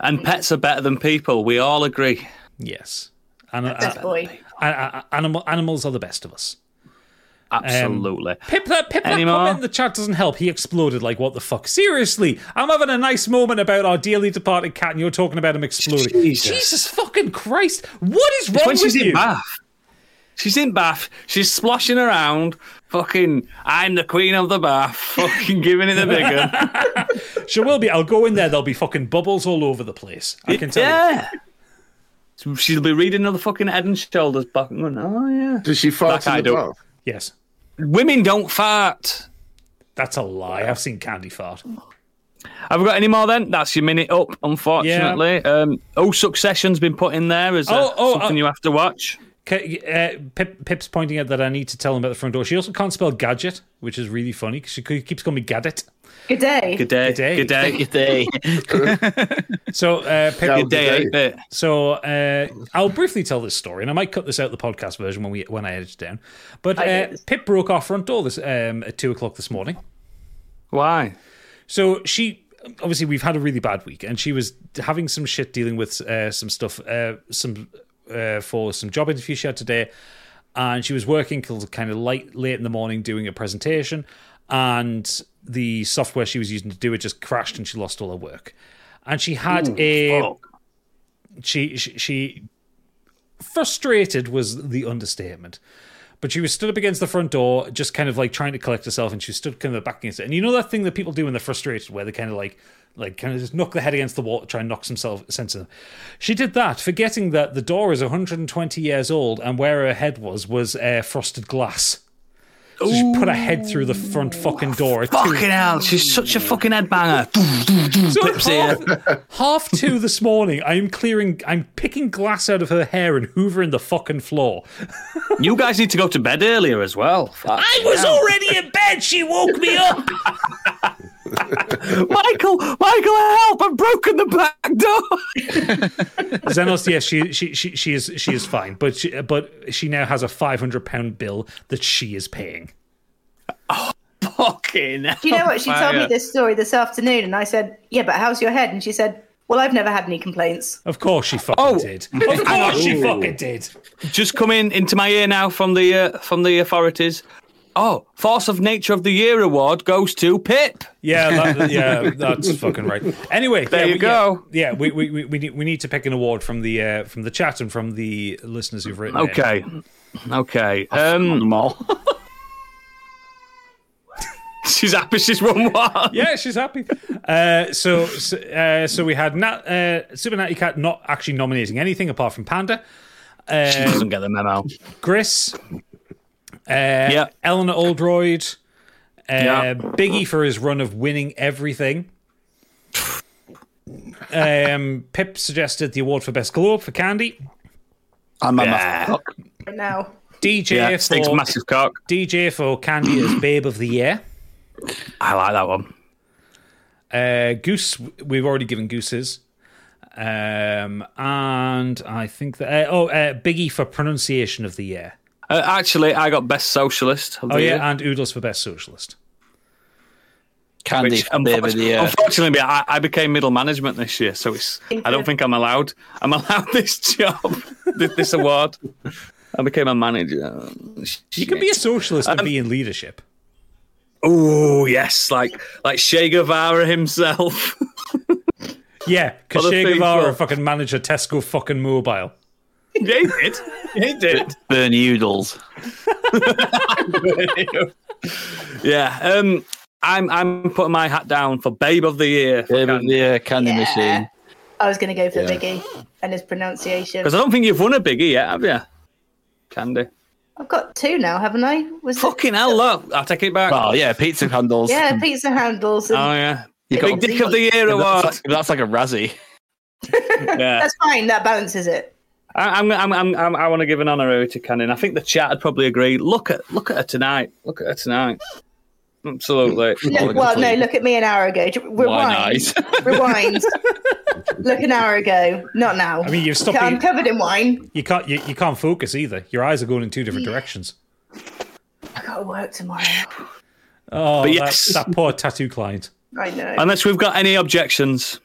And pets are better than people. We all agree. Yes. And, uh, boy. uh, animal, animals are the best of us. Absolutely. Um, Pip, that, Pip, that more? comment in the chat doesn't help. He exploded like, what the fuck? Seriously, I'm having a nice moment about our dearly departed cat, and you're talking about him exploding. Jesus. fucking Christ. What is wrong when with she's you? in Bath. She's in Bath. She's splashing around. Fucking, I'm the queen of the Bath. Fucking giving it the big one. She will be. I'll go in there. There'll be fucking bubbles all over the place. I can tell you. yeah. She'll be reading another fucking head and shoulders back and going, oh, yeah. Does she fart That I in the don't- bath? Yes. Women don't fart. That's a lie. I've seen Candy fart. Have we got any more then? That's your minute up, unfortunately. Um, oh, Succession's been put in there as uh, Oh, oh, something uh, you have to watch. Ca- Uh, Pip, Pip's pointing out that I need to tell him about the front door. She also can't spell gadget, which is really funny because she keeps calling me gadget. Good day. Good day. Good day. Good day. Good day. So, uh, Pip, Good day, Good day. So uh, I'll briefly tell this story, and I might cut this out the podcast version when we when I edit it down. But uh. Pip broke our front door this um, at two o'clock this morning. Why? So she obviously we've had a really bad week, and she was having some shit dealing with uh, some stuff, uh, some uh, for some job interview she had today, and she was working till kind of late late in the morning doing a presentation, and the software she was using to do it just crashed, and she lost all her work, and she had a Fuck. she, she she frustrated was the understatement. But she was stood up against the front door just kind of like trying to collect herself and she stood kind of back against it. And you know that thing that people do when they're frustrated where they kind of like like kind of just knock the head against the wall try and knock some self sense of them she did that forgetting that the door is 120 years old and where her head was was uh, frosted glass so she put her head through the front fucking door at two- Fucking hell, she's such a fucking headbanger. So half, half two this morning, I'm clearing, I'm picking glass out of her hair and hoovering the fucking floor. You guys need to go to bed earlier as well. I was already in bed. She woke me up. Michael, Michael, help! I've broken the back door. Zenos, yes, she, she, she, she is, she is fine, but she, but she now has a 500 pound bill that she is paying. Oh, Fucking. Do you know what? She told me this story this afternoon, and I said, "Yeah, but how's your head?" And she said, "Well, I've never had any complaints." Of course, she fucking Oh. did. Of course, she fucking did. Just coming into my ear now from the uh, from the authorities. Oh, Force of Nature of the Year award goes to Pip. Yeah, that, yeah, that's fucking right. Anyway, There yeah, you we- go. Yeah, yeah we, we, we, we, need, we need to pick an award from the uh, from the chat and from the listeners who've written. in. Okay, okay. Um, them all. she's happy she's won one. Yeah, she's happy. Uh, so, so, uh, so we had Nat, uh, Super Natty Cat not actually nominating anything apart from Panda. She Uh, doesn't get the memo. Gris, uh, Yeah. Eleanor Oldroyd, uh, Yeah. Biggie for his run of winning everything. Um, Pip suggested the award for best glow up for Candy. I'm a Yeah. massive cock. Right now, DJ Yeah, Stig's for massive cock. DJ for Candy as Babe of the Year. I like that one. Uh, Goose, we've already given Gooses. Um, and I think that uh, oh, uh, Biggie for pronunciation of the year. Uh, actually, I got best socialist. Of the Oh year. yeah, and Oodles for best socialist. Candy Which, for babe the year. unfortunately, I, I became middle management this year, so it's. I don't think I'm allowed. I'm allowed this job, this, this award. I became a manager. You can be a socialist and be in leadership. Oh yes, like like Che Guevara himself. Yeah, because Che Guevara people. fucking managed a Tesco fucking mobile. Yeah, he did. He did. Bernie Oodles. yeah. Um. I'm I'm putting my hat down for Babe of the Year Babe of the year, Candy Yeah. Machine. I was going to go for Yeah. Biggie and his pronunciation. because I don't think you've won a biggie yet, have you? Candy. I've got two now, haven't I? Was it- Fucking hell, look. I'll take it back. Oh yeah, pizza handles. Yeah, pizza handles. And Oh yeah. You got Big Dick of the Year That's like, that's like a Razzie. Yeah. That's fine. That balances it. I, I'm, I'm, I'm, I'm, I want to give an honorary to Cannon. I think the chat would probably agree. Look at, look at her tonight. Look at her tonight. Absolutely. Look, well, no, look at me an hour ago. Rewind. Why nice? Rewind. look an hour ago. Not now. I mean, you've stopped. I'm Being, covered in wine. you can't. You, you can't focus either. Your eyes are going in two different directions. I got to work tomorrow. Oh, But that- yes. that, poor tattoo client. I know. Unless we've got any objections.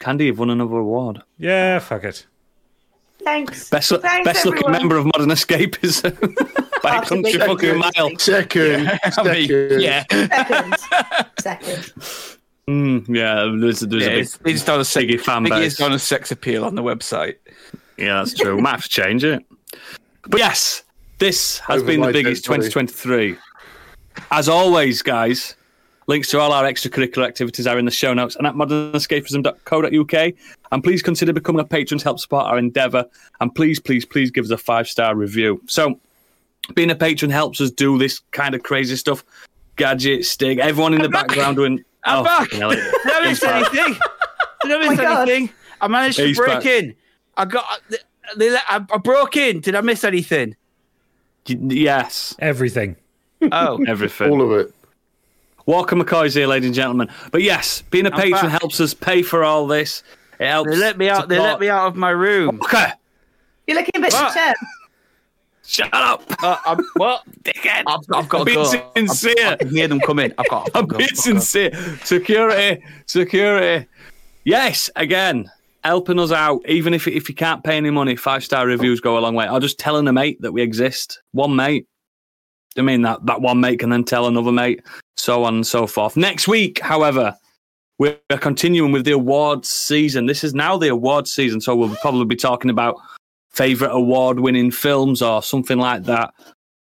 Candy, you've won another award. Yeah, fuck it. Thanks. Best, Thanks, best looking member of Modern Escapism by a country Big fucking mile. Second, I mean, second. yeah. Second. Second. Mm, yeah, there's, there's yeah a big it's, it's done a sex, fan Biggie has base. done a sex appeal on the website. Yeah, that's true. Might have to change it. But yes, this has Over been the biggest 2023. As always, guys, links to all our extracurricular activities are in the show notes and at modernescapism.co.uk. And please consider becoming a patron to help support our endeavour. And please, please, please give us a five star review. So, being a patron helps us do this kind of crazy stuff. Gadget, Stig, everyone in the background doing. I'm oh, back. fucking hell, Did I miss he's back. anything? Did I miss oh my God. anything? I managed to He's break back. in. I got. They, they, let- I, I broke in. Did I miss anything? Yes, Everything. Oh, everything. All of it. Walker McCoy's here, ladies and gentlemen. But yes, being a I'm patron back. helps us pay for all this. It helps. they let me out. They let me out of my room. Okay. You're looking a bit What? perturbed. shut up, Uh, I'm, what? dickhead. I've, I've got I'm to being go. I- sincere. I, can hear them coming. I've got. I'm I've got being to go. sincere. Security, security. Yes, again, helping us out. Even if if you can't pay any money, five star reviews go a long way. Or just telling a mate that we exist. One mate. I mean that that one mate can then tell another mate, so on and so forth. Next week, however, we're continuing with the awards season. This is now the awards season, so we'll probably be talking about favorite award winning films or something like that.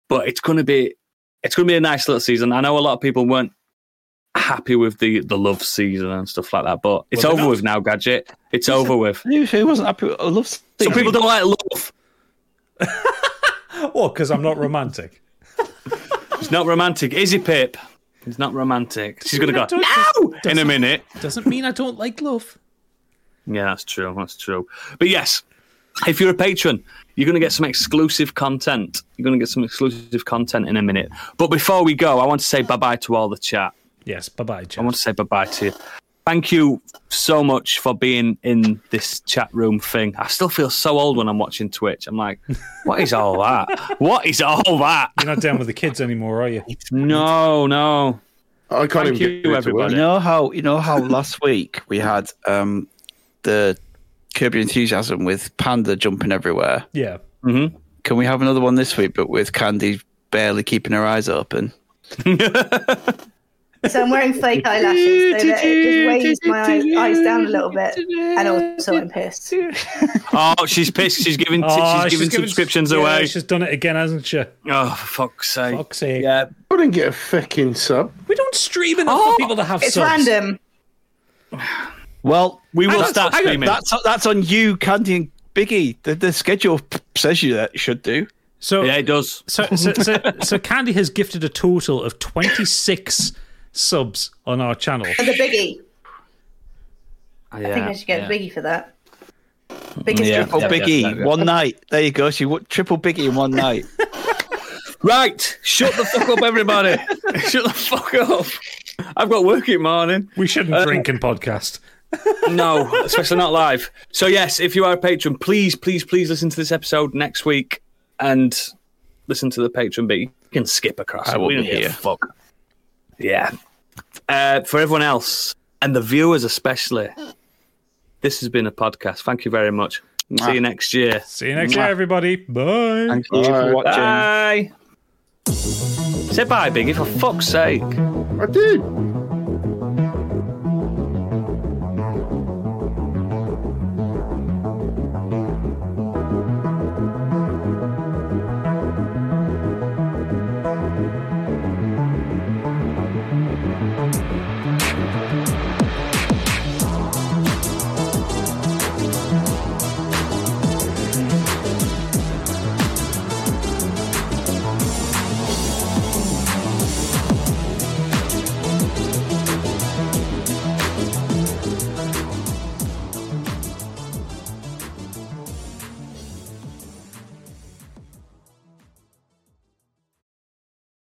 But it's going to be it's going to be a nice little season. I know a lot of people weren't happy with the the love season and stuff like that, but it's Well, over they're with now, gadget. It's over with. Who, who wasn't happy? with- I love. Some people don't like love. well, because I'm not romantic. It's not romantic, is it, Pip? It's not romantic. She's gonna go Don't- no in a minute. Doesn't mean I don't like love. Yeah, that's true. That's true. But yes, if you're a patron, you're going to get some exclusive content. You're going to get some exclusive content in a minute. But before we go, I want to say bye bye to all the chat. Yes, bye bye, I want to say bye bye to you. Thank you so much for being in this chat room thing. I still feel so old when I'm watching Twitch. I'm like, what is all that? What is all that? You're not down with the kids anymore, are you? No, no. I can't Thank even you, get it everybody. You know how you know how last week we had um the Kirby enthusiasm with Panda jumping everywhere. Yeah. Can we have another one this week, but with Candy barely keeping her eyes open? So I'm wearing fake eyelashes so that it just weighs my eyes, eyes down a little bit. And also I'm pissed. Oh, she's pissed. She's giving Oh, she's giving given- subscriptions yeah, away. She's done it again, hasn't she? Oh, for fuck's sake. Fuck's sake. Yeah. I didn't get a fucking sub. We don't stream enough Oh, for people to have It's subs. random. Well, We will that's- start streaming. That's that's on you, Candy and Biggie. The, the schedule says you that should do. So, Yeah, it does. so, so, so, so Candy has gifted a total of 26 subs on our channel. And the biggie. Yeah, I think I should get yeah. a biggie for that. Biggest Yeah, triple biggie. Biggie, yeah, yeah. one night. There you go. She w- triple Biggie in one night. Right, shut the fuck up, everybody. shut the fuck up. I've got work in the morning. We shouldn't Uh, drink in podcast. No, especially not live. So yes, if you are a patron, please, please, please listen to this episode next week and listen to the patron bit. You can skip across. I will We don't be here. Fuck. Yeah. Uh, for everyone else and the viewers especially, this has been a podcast. Thank you very much. See you next year. See you next year, everybody. Bye. Thank you Bye. for watching. Bye. Say bye, Biggie, for fuck's sake. I did.